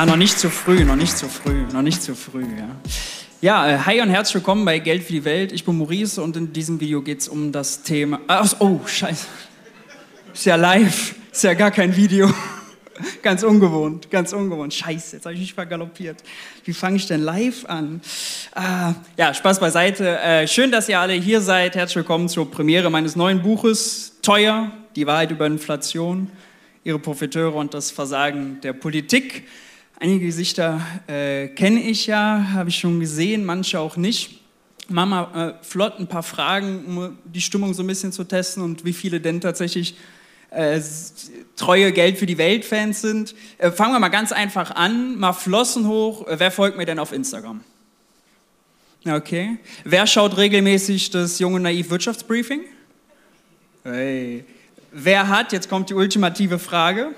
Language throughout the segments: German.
Ah, noch nicht zu früh, noch nicht zu früh, noch nicht zu früh, ja. Ja, äh, hi und herzlich willkommen bei Geld für die Welt. Ich bin Maurice und in diesem Video geht es um das Thema. Ach, oh, scheiße. Ist ja live, ist ja gar kein Video. ganz ungewohnt, ganz ungewohnt. Scheiße, jetzt habe ich mich vergaloppiert. Wie fange ich denn live an? Ah, ja, Spaß beiseite. Äh, schön, dass ihr alle hier seid. Herzlich willkommen zur Premiere meines neuen Buches. Teuer, die Wahrheit über Inflation, ihre Profiteure und das Versagen der Politik. Einige Gesichter äh, kenne ich ja, habe ich schon gesehen, manche auch nicht. Mama, äh, flott ein paar Fragen, um die Stimmung so ein bisschen zu testen und wie viele denn tatsächlich äh, treue Geld für die Welt-Fans sind. Äh, fangen wir mal ganz einfach an, mal Flossen hoch. Äh, wer folgt mir denn auf Instagram? Okay. Wer schaut regelmäßig das junge Naiv Wirtschaftsbriefing? Hey. Wer hat, jetzt kommt die ultimative Frage,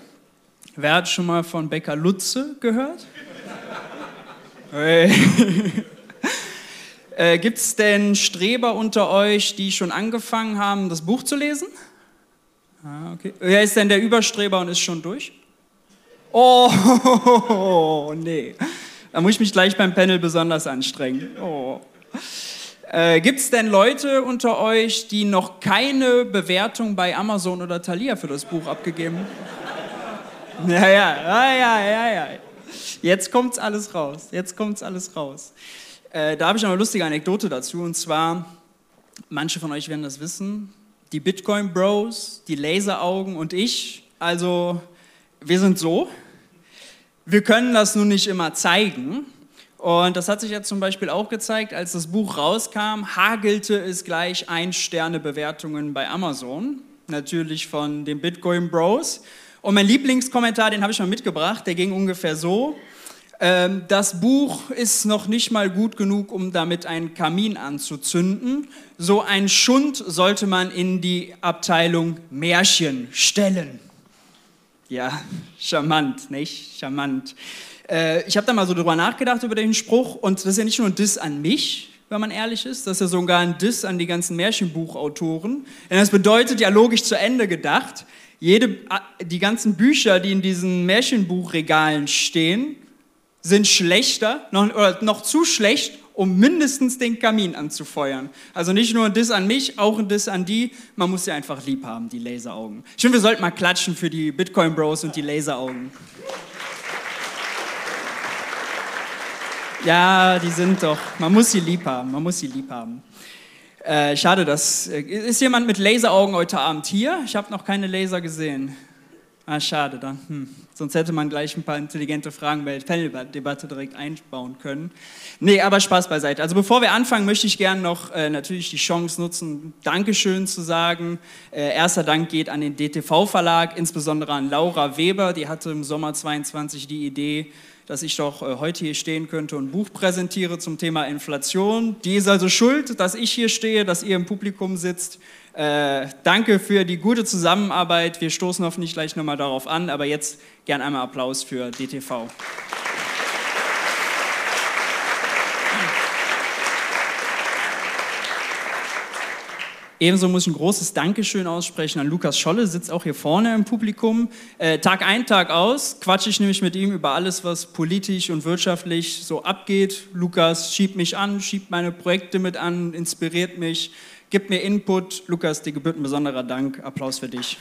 Wer hat schon mal von Becker Lutze gehört? Hey. äh, Gibt es denn Streber unter euch, die schon angefangen haben, das Buch zu lesen? Ah, okay. Wer ist denn der Überstreber und ist schon durch? Oh, nee. Da muss ich mich gleich beim Panel besonders anstrengen. Oh. Äh, Gibt es denn Leute unter euch, die noch keine Bewertung bei Amazon oder Thalia für das Buch abgegeben haben? Ja, ja, ja, ja, ja, ja. Jetzt kommt's alles raus. Jetzt kommt's alles raus. Äh, da habe ich noch eine lustige Anekdote dazu. Und zwar, manche von euch werden das wissen, die Bitcoin Bros, die Laseraugen und ich, also wir sind so. Wir können das nun nicht immer zeigen. Und das hat sich jetzt zum Beispiel auch gezeigt, als das Buch rauskam, hagelte es gleich Ein-Sterne-Bewertungen bei Amazon. Natürlich von den Bitcoin Bros. Und mein Lieblingskommentar, den habe ich mal mitgebracht, der ging ungefähr so. Ähm, das Buch ist noch nicht mal gut genug, um damit einen Kamin anzuzünden. So ein Schund sollte man in die Abteilung Märchen stellen. Ja, charmant, nicht? Charmant. Äh, ich habe da mal so drüber nachgedacht über den Spruch und das ist ja nicht nur ein Diss an mich, wenn man ehrlich ist, das ist ja sogar ein Diss an die ganzen Märchenbuchautoren. Denn das bedeutet ja logisch zu Ende gedacht, jede, die ganzen Bücher, die in diesen Märchenbuchregalen stehen, sind schlechter, noch, oder noch zu schlecht, um mindestens den Kamin anzufeuern. Also nicht nur ein Diss an mich, auch ein Diss an die. Man muss sie einfach lieb haben, die Laseraugen. Ich finde, wir sollten mal klatschen für die Bitcoin Bros und die Laseraugen. Ja, die sind doch. Man muss sie lieb haben. Man muss sie lieb haben. Äh, schade, dass. Äh, ist jemand mit Laseraugen heute Abend hier? Ich habe noch keine Laser gesehen. Ah, schade dann. Hm. Sonst hätte man gleich ein paar intelligente Fragen bei der Panel-Debatte direkt einbauen können. Nee, aber Spaß beiseite. Also bevor wir anfangen, möchte ich gerne noch äh, natürlich die Chance nutzen, Dankeschön zu sagen. Äh, erster Dank geht an den DTV-Verlag, insbesondere an Laura Weber. Die hatte im Sommer 22 die Idee, dass ich doch äh, heute hier stehen könnte und ein Buch präsentiere zum Thema Inflation. Die ist also schuld, dass ich hier stehe, dass ihr im Publikum sitzt. Äh, danke für die gute Zusammenarbeit. Wir stoßen hoffentlich gleich nochmal darauf an, aber jetzt gern einmal Applaus für DTV. Ebenso muss ich ein großes Dankeschön aussprechen an Lukas Scholle, sitzt auch hier vorne im Publikum. Äh, Tag ein, Tag aus quatsche ich nämlich mit ihm über alles, was politisch und wirtschaftlich so abgeht. Lukas schiebt mich an, schiebt meine Projekte mit an, inspiriert mich, gibt mir Input. Lukas, dir gebührt ein besonderer Dank. Applaus für dich.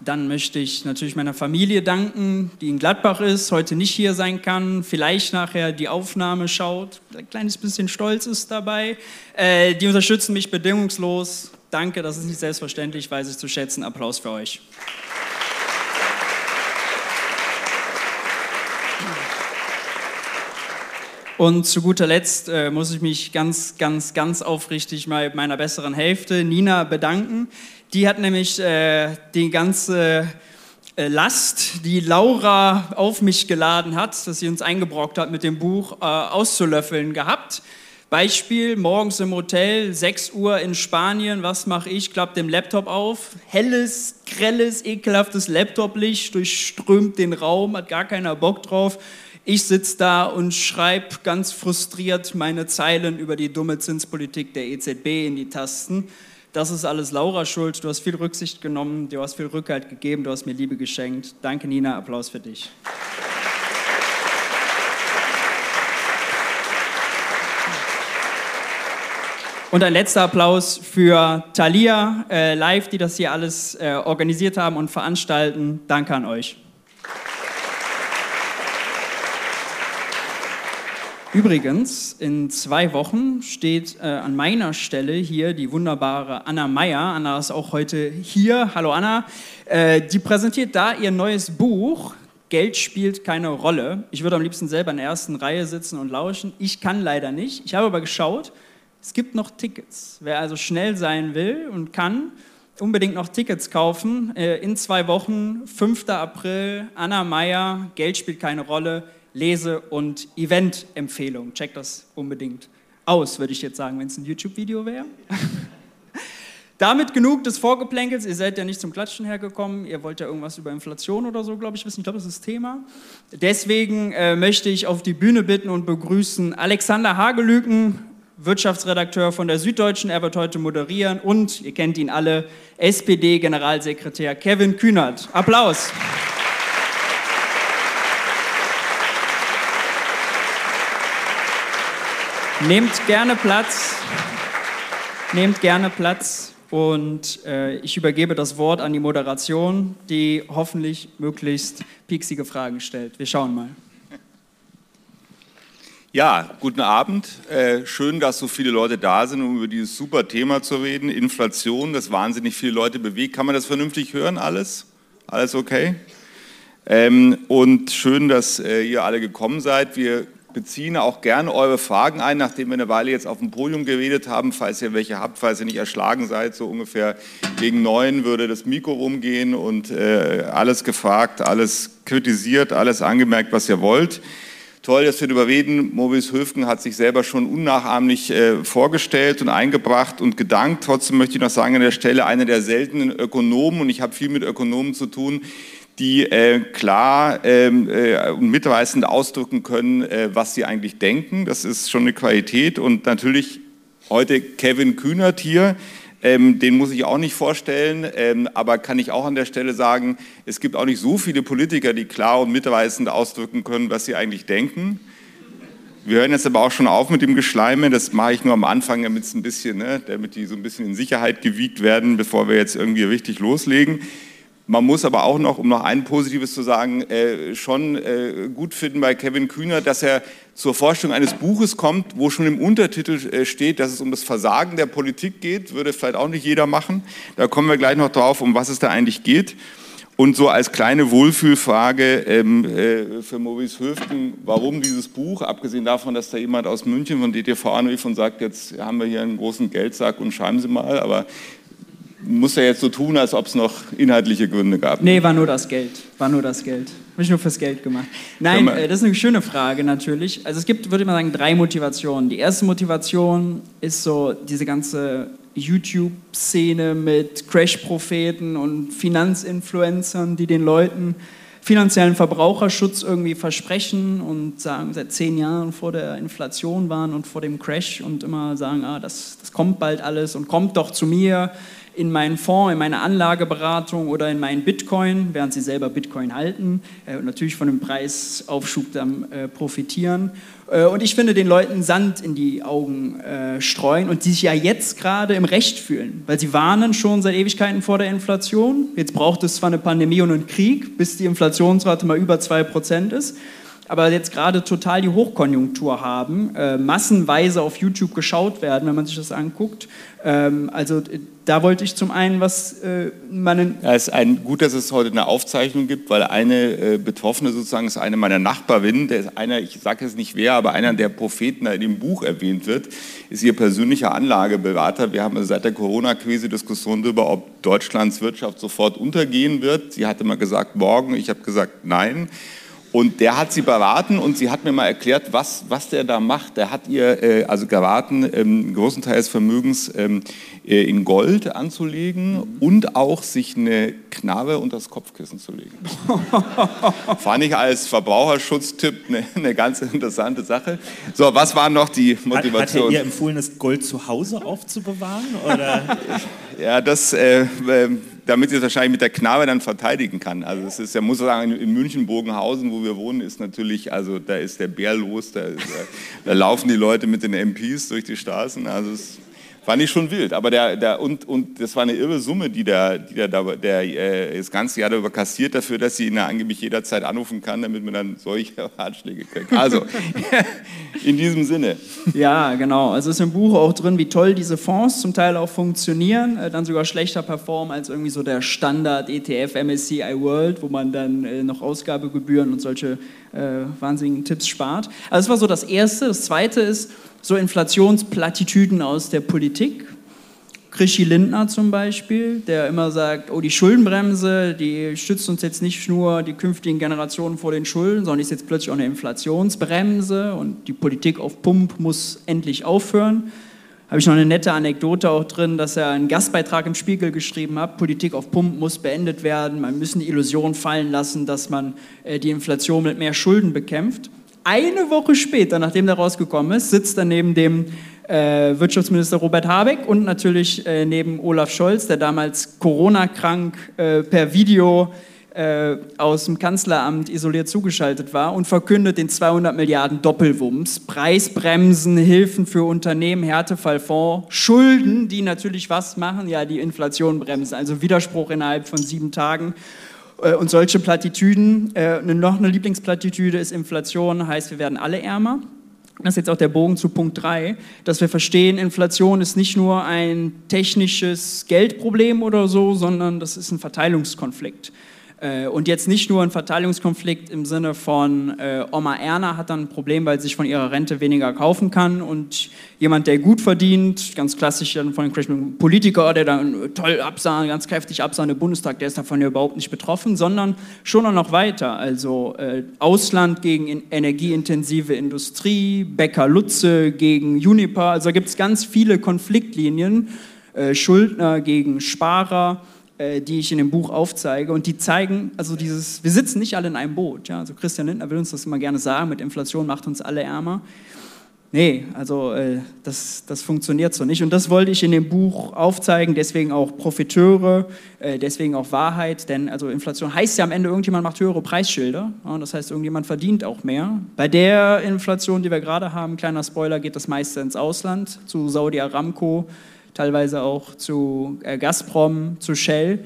Dann möchte ich natürlich meiner Familie danken, die in Gladbach ist, heute nicht hier sein kann, vielleicht nachher die Aufnahme schaut, ein kleines bisschen Stolz ist dabei. Äh, die unterstützen mich bedingungslos. Danke, das ist nicht selbstverständlich, weiß ich zu schätzen. Applaus für euch. Und zu guter Letzt äh, muss ich mich ganz, ganz, ganz aufrichtig mal meiner besseren Hälfte, Nina, bedanken. Die hat nämlich äh, die ganze äh, Last, die Laura auf mich geladen hat, dass sie uns eingebrockt hat mit dem Buch, äh, auszulöffeln gehabt. Beispiel, morgens im Hotel, 6 Uhr in Spanien, was mache ich? Klapp den Laptop auf, helles, grelles, ekelhaftes Laptoplicht durchströmt den Raum, hat gar keiner Bock drauf. Ich sitze da und schreibe ganz frustriert meine Zeilen über die dumme Zinspolitik der EZB in die Tasten Das ist alles Laura schuld. Du hast viel Rücksicht genommen, du hast viel Rückhalt gegeben, du hast mir Liebe geschenkt. Danke, Nina. Applaus für dich. Und ein letzter Applaus für Thalia äh, Live, die das hier alles äh, organisiert haben und veranstalten. Danke an euch. Übrigens, in zwei Wochen steht äh, an meiner Stelle hier die wunderbare Anna Meyer. Anna ist auch heute hier. Hallo Anna. Äh, die präsentiert da ihr neues Buch. Geld spielt keine Rolle. Ich würde am liebsten selber in der ersten Reihe sitzen und lauschen. Ich kann leider nicht. Ich habe aber geschaut. Es gibt noch Tickets. Wer also schnell sein will und kann, unbedingt noch Tickets kaufen. Äh, in zwei Wochen, 5. April, Anna Meyer, Geld spielt keine Rolle, Lese- und Event-Empfehlung. Checkt das unbedingt aus, würde ich jetzt sagen, wenn es ein YouTube-Video wäre. Damit genug des Vorgeplänkels. Ihr seid ja nicht zum Klatschen hergekommen. Ihr wollt ja irgendwas über Inflation oder so, glaube ich, wissen. Ich glaube, das ist das Thema. Deswegen äh, möchte ich auf die Bühne bitten und begrüßen Alexander Hagelüken, Wirtschaftsredakteur von der Süddeutschen. Er wird heute moderieren und, ihr kennt ihn alle, SPD-Generalsekretär Kevin Kühnert. Applaus. Nehmt gerne Platz. Nehmt gerne Platz und äh, ich übergebe das Wort an die Moderation, die hoffentlich möglichst pieksige Fragen stellt. Wir schauen mal. Ja, guten Abend. Äh, schön, dass so viele Leute da sind, um über dieses super Thema zu reden. Inflation, das wahnsinnig viele Leute bewegt. Kann man das vernünftig hören? Alles? Alles okay? Ähm, und schön, dass äh, ihr alle gekommen seid. Wir beziehen auch gerne eure Fragen ein, nachdem wir eine Weile jetzt auf dem Podium geredet haben. Falls ihr welche habt, falls ihr nicht erschlagen seid, so ungefähr gegen neun würde das Mikro rumgehen und äh, alles gefragt, alles kritisiert, alles angemerkt, was ihr wollt. Toll, dass wir darüber reden. Maurice Höfgen hat sich selber schon unnachahmlich äh, vorgestellt und eingebracht und gedankt. Trotzdem möchte ich noch sagen an der Stelle, einer der seltenen Ökonomen, und ich habe viel mit Ökonomen zu tun, die äh, klar ähm, äh, und mitreißend ausdrücken können, äh, was sie eigentlich denken. Das ist schon eine Qualität. Und natürlich heute Kevin Kühnert hier, ähm, den muss ich auch nicht vorstellen, ähm, aber kann ich auch an der Stelle sagen, es gibt auch nicht so viele Politiker, die klar und mitreißend ausdrücken können, was sie eigentlich denken. Wir hören jetzt aber auch schon auf mit dem Geschleime. Das mache ich nur am Anfang, ein bisschen, ne, damit die so ein bisschen in Sicherheit gewiegt werden, bevor wir jetzt irgendwie richtig loslegen. Man muss aber auch noch, um noch ein Positives zu sagen, äh, schon äh, gut finden bei Kevin Kühner, dass er zur Vorstellung eines Buches kommt, wo schon im Untertitel äh, steht, dass es um das Versagen der Politik geht. Würde vielleicht auch nicht jeder machen. Da kommen wir gleich noch drauf, um was es da eigentlich geht. Und so als kleine Wohlfühlfrage ähm, äh, für Maurice Höften, warum dieses Buch, abgesehen davon, dass da jemand aus München von DTV anrief und sagt, jetzt haben wir hier einen großen Geldsack und schreiben Sie mal, aber muss er jetzt so tun, als ob es noch inhaltliche Gründe gab. Nee, war nur das Geld. War nur das Geld. Habe ich nur fürs Geld gemacht. Nein, äh, das ist eine schöne Frage natürlich. Also es gibt, würde ich mal sagen, drei Motivationen. Die erste Motivation ist so diese ganze YouTube-Szene mit Crash-Propheten und Finanzinfluencern, die den Leuten finanziellen Verbraucherschutz irgendwie versprechen und sagen, seit zehn Jahren vor der Inflation waren und vor dem Crash und immer sagen, ah, das, das kommt bald alles und kommt doch zu mir in meinen Fonds, in meine Anlageberatung oder in meinen Bitcoin, während sie selber Bitcoin halten äh, und natürlich von dem Preisaufschub dann äh, profitieren. Äh, und ich finde, den Leuten Sand in die Augen streuen und die sich ja jetzt gerade im Recht fühlen, weil sie warnen schon seit Ewigkeiten vor der Inflation. Jetzt braucht es zwar eine Pandemie und einen Krieg, bis die Inflationsrate mal über 2% ist aber jetzt gerade total die Hochkonjunktur haben, massenweise auf YouTube geschaut werden, wenn man sich das anguckt. Ähm, also da wollte ich zum einen was äh, meinen. Ja, es ist ein, gut, dass es heute eine Aufzeichnung gibt, weil eine äh, Betroffene sozusagen ist eine meiner Nachbarinnen, der ist einer, ich sage jetzt nicht wer, aber einer der Propheten, der in dem Buch erwähnt wird, ist ihr persönlicher Anlageberater. Wir haben also seit der Corona-Krise Diskussion darüber, ob Deutschlands Wirtschaft sofort untergehen wird. Sie hatte mal gesagt morgen, ich habe gesagt nein. Und der hat sie beraten und sie hat mir mal erklärt, was, was der da macht. Der hat ihr äh, also geraten, ähm, großen Teil des Vermögens ähm, äh, in Gold anzulegen und auch sich eine Knarre unter das Kopfkissen zu legen. Fand ich als Verbraucherschutztipp eine, eine, ganz interessante Sache. So, was war noch die Motivation? Hat, hat er ihr empfohlen, das Gold zu Hause aufzubewahren? Oder? ja, das... Äh, ähm, damit sie es wahrscheinlich mit der Knarre dann verteidigen kann. Also es ist, ja muss sagen, in München Bogenhausen, wo wir wohnen, ist natürlich, also da ist der Bär los, da, da, da laufen die Leute mit den MPs durch die Straßen. Also es Fand ich schon wild. Aber der, der, und, und das war eine irre Summe, die der, die der, der äh, das ganze Jahr darüber kassiert, dafür, dass sie ihn angeblich jederzeit anrufen kann, damit man dann solche Ratschläge kriegt. Also, in diesem Sinne. Ja, genau. Also ist im Buch auch drin, wie toll diese Fonds zum Teil auch funktionieren, äh, dann sogar schlechter performen als irgendwie so der Standard ETF MSCI World, wo man dann äh, noch Ausgabegebühren und solche äh, wahnsinnigen Tipps spart. Also das war so das Erste. Das Zweite ist, so Inflationsplattitüden aus der Politik. Krischi Lindner zum Beispiel, der immer sagt, oh, die Schuldenbremse, die stützt uns jetzt nicht nur die künftigen Generationen vor den Schulden, sondern ist jetzt plötzlich auch eine Inflationsbremse und die Politik auf Pump muss endlich aufhören. Habe ich noch eine nette Anekdote auch drin, dass er einen Gastbeitrag im Spiegel geschrieben hat, Politik auf Pump muss beendet werden, man müssen die Illusion fallen lassen, dass man äh, die Inflation mit mehr Schulden bekämpft eine Woche später, nachdem der rausgekommen ist, sitzt er neben dem äh, Wirtschaftsminister Robert Habeck und natürlich äh, neben Olaf Scholz, der damals Corona-krank äh, per Video äh, aus dem Kanzleramt isoliert zugeschaltet war und verkündet den 200 Milliarden Doppelwumms, Preisbremsen, Hilfen für Unternehmen, Härtefallfonds, Schulden, die natürlich was machen? Ja, die Inflation bremsen, also Widerspruch innerhalb von sieben Tagen. Äh, und solche Plattitüden, äh, noch eine Lieblingsplattitüde ist Inflation, heißt, wir werden alle ärmer. Das ist jetzt auch der Bogen zu Punkt 3, dass wir verstehen, Inflation ist nicht nur ein technisches Geldproblem oder so, sondern das ist ein Verteilungskonflikt. Äh, und jetzt nicht nur ein Verteilungskonflikt im Sinne von äh, Oma Erna hat dann ein Problem, weil sie sich von ihrer Rente weniger kaufen kann und jemand, der gut verdient, ganz klassisch dann von den Politiker, der dann toll absah, ganz kräftig absah im Bundestag, der ist davon ja überhaupt nicht betroffen, sondern schon noch weiter. Also äh, Ausland gegen energieintensive Industrie, Becker Lutze gegen Juniper, also gibt es ganz viele Konfliktlinien, äh, Schuldner gegen Sparer die ich in dem Buch aufzeige. Und die zeigen, also dieses, wir sitzen nicht alle in einem Boot. Ja? Also Christian Lindner will uns das immer gerne sagen, mit Inflation macht uns alle ärmer. Nee, also äh, das, das funktioniert so nicht. Und das wollte ich in dem Buch aufzeigen, deswegen auch Profiteure, äh, deswegen auch Wahrheit, denn also Inflation heißt ja am Ende, irgendjemand macht höhere Preisschilder. Ja, das heißt, irgendjemand verdient auch mehr. Bei der Inflation, die wir gerade haben, kleiner Spoiler, geht das meiste ins Ausland, zu Saudi Aramco, teilweise auch zu äh, Gazprom, zu Shell.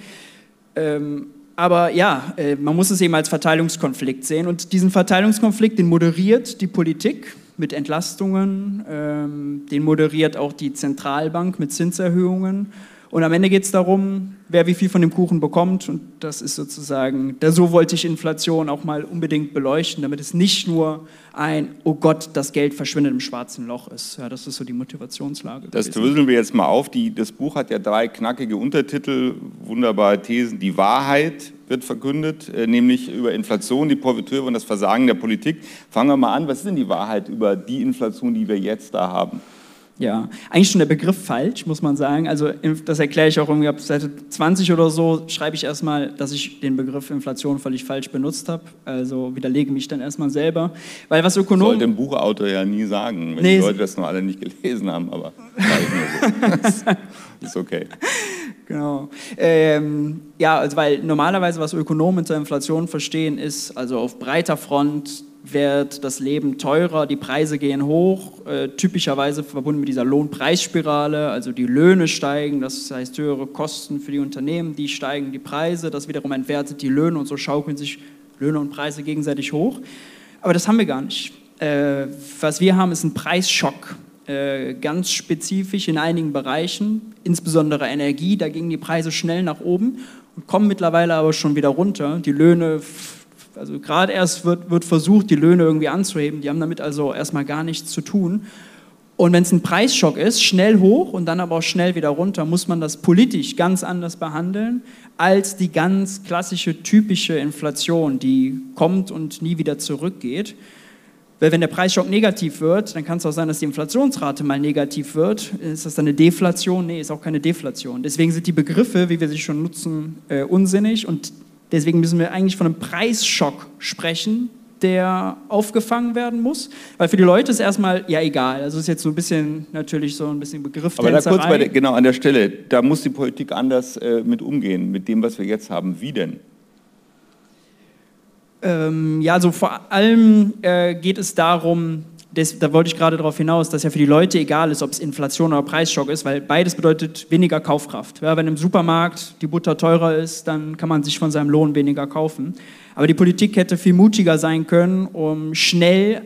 Ähm, aber ja, äh, man muss es eben als Verteilungskonflikt sehen. Und diesen Verteilungskonflikt, den moderiert die Politik mit Entlastungen, ähm, den moderiert auch die Zentralbank mit Zinserhöhungen. Und am Ende geht es darum, wer wie viel von dem Kuchen bekommt. Und das ist sozusagen, da so wollte ich Inflation auch mal unbedingt beleuchten, damit es nicht nur ein, oh Gott, das Geld verschwindet im schwarzen Loch ist. Ja, das ist so die Motivationslage. Das gewesen. dröseln wir jetzt mal auf. Die, das Buch hat ja drei knackige Untertitel, wunderbare Thesen. Die Wahrheit wird verkündet, äh, nämlich über Inflation, die Profiteure und das Versagen der Politik. Fangen wir mal an. Was ist denn die Wahrheit über die Inflation, die wir jetzt da haben? Ja, eigentlich schon der Begriff falsch, muss man sagen. Also das erkläre ich auch irgendwie ab Seite 20 oder so, schreibe ich erstmal, dass ich den Begriff Inflation völlig falsch benutzt habe. Also widerlege mich dann erstmal selber. Weil was Ökonomen... Sollte ein Buchautor ja nie sagen, wenn nee, die Leute das noch alle nicht gelesen haben, aber so. ist okay. Genau. Ähm, ja, also weil normalerweise, was Ökonomen unter Inflation verstehen, ist also auf breiter Front wird das Leben teurer, die Preise gehen hoch, äh, typischerweise verbunden mit dieser Lohnpreisspirale, also die Löhne steigen, das heißt höhere Kosten für die Unternehmen, die steigen die Preise, das wiederum entwertet die Löhne und so schaukeln sich Löhne und Preise gegenseitig hoch. Aber das haben wir gar nicht. Äh, was wir haben, ist ein Preisschock, äh, ganz spezifisch in einigen Bereichen, insbesondere Energie, da gingen die Preise schnell nach oben und kommen mittlerweile aber schon wieder runter. Die Löhne also gerade erst wird, wird versucht, die Löhne irgendwie anzuheben. Die haben damit also erstmal gar nichts zu tun. Und wenn es ein Preisschock ist, schnell hoch und dann aber auch schnell wieder runter, muss man das politisch ganz anders behandeln als die ganz klassische, typische Inflation, die kommt und nie wieder zurückgeht. Weil wenn der Preisschock negativ wird, dann kann es auch sein, dass die Inflationsrate mal negativ wird. Ist das dann eine Deflation? Nee, ist auch keine Deflation. Deswegen sind die Begriffe, wie wir sie schon nutzen, äh, unsinnig und deswegen müssen wir eigentlich von einem Preisschock sprechen, der aufgefangen werden muss. Weil für die Leute ist erstmal, ja egal, also ist jetzt so ein bisschen natürlich so ein bisschen Begriff. Aber da kurz bei der, genau an der Stelle, da muss die Politik anders äh, mit umgehen, mit dem, was wir jetzt haben. Wie denn? Ähm, ja, also vor allem äh, geht es darum, das, da wollte ich gerade darauf hinaus, dass ja für die Leute egal ist, ob es Inflation oder Preisschock ist, weil beides bedeutet weniger Kaufkraft. Ja, wenn im Supermarkt die Butter teurer ist, dann kann man sich von seinem Lohn weniger kaufen. Aber die Politik hätte viel mutiger sein können, um schnell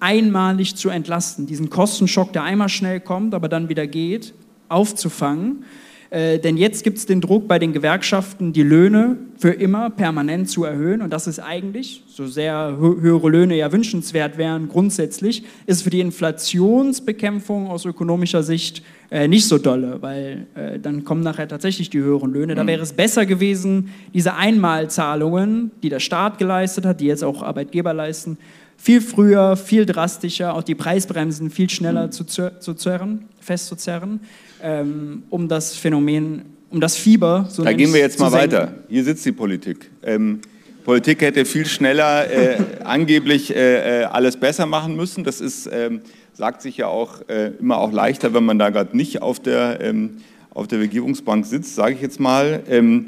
einmalig zu entlasten, diesen Kostenschock, der einmal schnell kommt, aber dann wieder geht, aufzufangen äh, denn jetzt gibt es den Druck bei den Gewerkschaften, die Löhne für immer permanent zu erhöhen. Und das ist eigentlich, so sehr höhere Löhne ja wünschenswert wären, grundsätzlich, ist für die Inflationsbekämpfung aus ökonomischer Sicht äh, nicht so dolle, weil äh, dann kommen nachher tatsächlich die höheren Löhne. Da mhm. wäre es besser gewesen, diese Einmalzahlungen, die der Staat geleistet hat, die jetzt auch Arbeitgeber leisten, viel früher, viel drastischer, auch die Preisbremsen viel schneller mhm. zu, zu zerren, festzuzerren ähm, um das Phänomen, um das Fieber. So da gehen wir jetzt mal senken. weiter. Hier sitzt die Politik. Ähm, Politik hätte viel schneller äh, angeblich äh, äh, alles besser machen müssen. Das ist, ähm, sagt sich ja auch äh, immer auch leichter, wenn man da gerade nicht auf der, ähm, auf der Regierungsbank sitzt, sage ich jetzt mal. Ähm,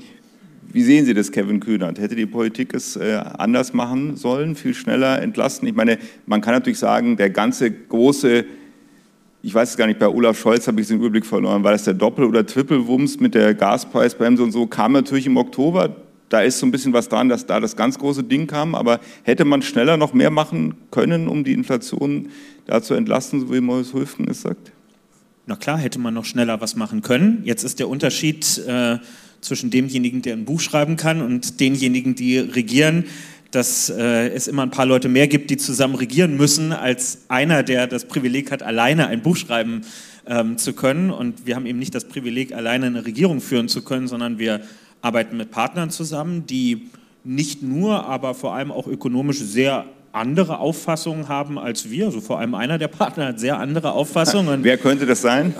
wie sehen Sie das, Kevin Kühnert? Hätte die Politik es äh, anders machen sollen, viel schneller entlasten? Ich meine, man kann natürlich sagen, der ganze große ich weiß es gar nicht, bei Olaf Scholz habe ich den Überblick verloren, war das der Doppel- oder Triple-Wumms mit der Gaspreisbremse und so, kam natürlich im Oktober. Da ist so ein bisschen was dran, dass da das ganz große Ding kam, aber hätte man schneller noch mehr machen können, um die Inflation da zu entlasten, so wie Maurice Höfgen es sagt? Na klar, hätte man noch schneller was machen können. Jetzt ist der Unterschied äh, zwischen demjenigen, der ein Buch schreiben kann und denjenigen, die regieren, dass äh, es immer ein paar Leute mehr gibt, die zusammen regieren müssen, als einer, der das Privileg hat, alleine ein Buch schreiben ähm, zu können. Und wir haben eben nicht das Privileg, alleine eine Regierung führen zu können, sondern wir arbeiten mit Partnern zusammen, die nicht nur, aber vor allem auch ökonomisch sehr andere Auffassungen haben als wir. Also vor allem einer der Partner hat sehr andere Auffassungen. Wer könnte das sein?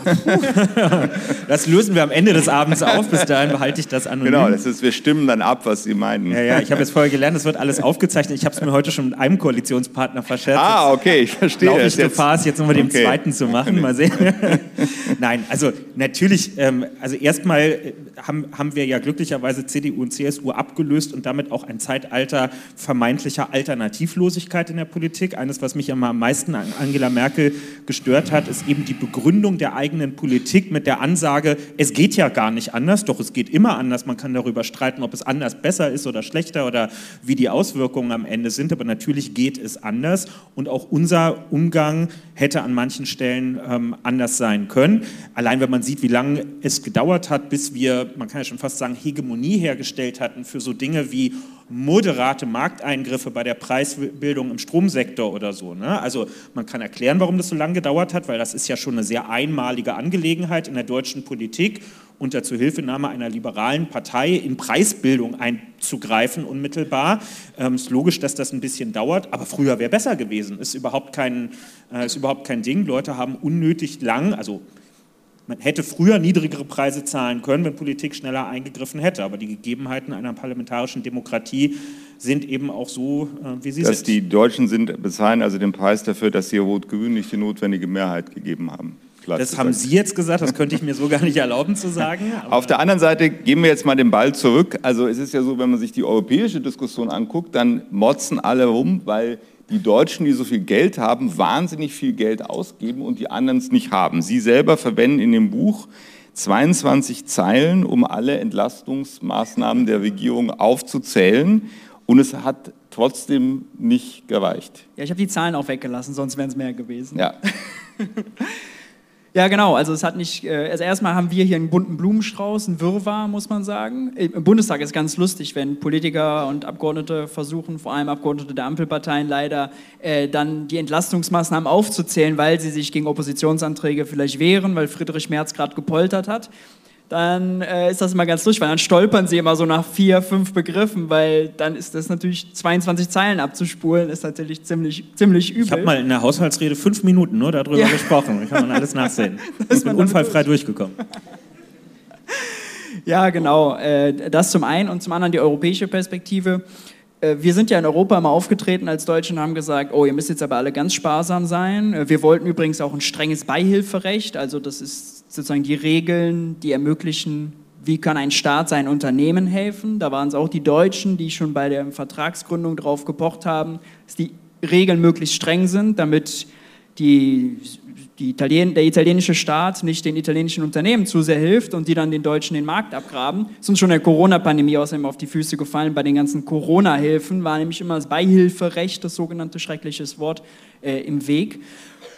das lösen wir am Ende des Abends auf. Bis dahin behalte ich das anonym. Genau, das ist, wir stimmen dann ab, was Sie meinen. Ja, ja, ich habe jetzt vorher gelernt, es wird alles aufgezeichnet. Ich habe es mir heute schon mit einem Koalitionspartner verscherzt. Ah, okay, ich verstehe. Laufe ich Gefahr, es jetzt nochmal dem okay. zweiten zu machen. Mal sehen. Nein, also natürlich, ähm, also erstmal äh, haben, haben wir ja glücklicherweise CDU und CSU abgelöst und damit auch ein Zeitalter vermeintlicher Alternativlosigkeit Hilflosigkeit in der Politik. Eines, was mich am meisten an Angela Merkel gestört hat, ist eben die Begründung der eigenen Politik mit der Ansage, es geht ja gar nicht anders, doch es geht immer anders. Man kann darüber streiten, ob es anders besser ist oder schlechter oder wie die Auswirkungen am Ende sind, aber natürlich geht es anders und auch unser Umgang hätte an manchen Stellen ähm, anders sein können. Allein wenn man sieht, wie lange es gedauert hat, bis wir, man kann ja schon fast sagen, Hegemonie hergestellt hatten für so Dinge wie moderate Markteingriffe bei der Preisbildung im Stromsektor oder so. Ne? Also man kann erklären, warum das so lange gedauert hat, weil das ist ja schon eine sehr einmalige Angelegenheit in der deutschen Politik, unter Zuhilfenahme einer liberalen Partei in Preisbildung einzugreifen unmittelbar. Ähm, ist logisch, dass das ein bisschen dauert, aber früher wäre besser gewesen. Ist überhaupt kein, äh, ist überhaupt kein Ding. Leute haben unnötig lang, also man hätte früher niedrigere Preise zahlen können, wenn Politik schneller eingegriffen hätte. Aber die Gegebenheiten einer parlamentarischen Demokratie sind eben auch so, äh, wie sie dass sind. Dass die Deutschen sind, bezahlen also den Preis dafür, dass sie rot gewöhnlich die notwendige Mehrheit gegeben haben. Klar das haben Sie jetzt gesagt, das könnte ich mir so gar nicht erlauben zu sagen. Auf der anderen Seite geben wir jetzt mal den Ball zurück. Also es ist ja so, wenn man sich die europäische Diskussion anguckt, dann motzen alle rum, weil die Deutschen, die so viel Geld haben, wahnsinnig viel Geld ausgeben und die anderen es nicht haben. Sie selber verwenden in dem Buch 22 Zeilen, um alle Entlastungsmaßnahmen der Regierung aufzuzählen. Und es hat trotzdem nicht gereicht. Ja, ich habe die Zahlen auch weggelassen, sonst wären es mehr gewesen. Ja. Ja, genau. Also es hat nicht. Äh, also erstmal haben wir hier einen bunten Blumenstrauß, ein Wirrwarr, muss man sagen. Im Bundestag ist ganz lustig, wenn Politiker und Abgeordnete versuchen, vor allem Abgeordnete der Ampelparteien leider, äh, dann die Entlastungsmaßnahmen aufzuzählen, weil sie sich gegen Oppositionsanträge vielleicht wehren, weil Friedrich Merz gerade gepoltert hat dann äh, ist das immer ganz lustig, weil dann stolpern sie immer so nach vier, fünf Begriffen, weil dann ist das natürlich 22 Zeilen abzuspulen, ist natürlich ziemlich, ziemlich übel. Ich habe mal in der Haushaltsrede fünf Minuten nur darüber ja. gesprochen, da kann man alles nachsehen. Ich bin unfallfrei durch. durchgekommen. Ja, genau. Äh, das zum einen und zum anderen die europäische Perspektive. Äh, wir sind ja in Europa immer aufgetreten als Deutsche und haben gesagt, oh, ihr müsst jetzt aber alle ganz sparsam sein. Äh, wir wollten übrigens auch ein strenges Beihilferecht, also das ist sozusagen die Regeln, die ermöglichen, wie kann ein Staat sein Unternehmen helfen. Da waren es auch die Deutschen, die schon bei der Vertragsgründung darauf gepocht haben, dass die Regeln möglichst streng sind, damit die, die Italien, der italienische Staat nicht den italienischen Unternehmen zu sehr hilft und die dann den Deutschen den Markt abgraben. Das ist uns schon der Corona-Pandemie außerdem auf die Füße gefallen. Bei den ganzen Corona-Hilfen war nämlich immer das Beihilferecht, das sogenannte schreckliches Wort, äh, im Weg.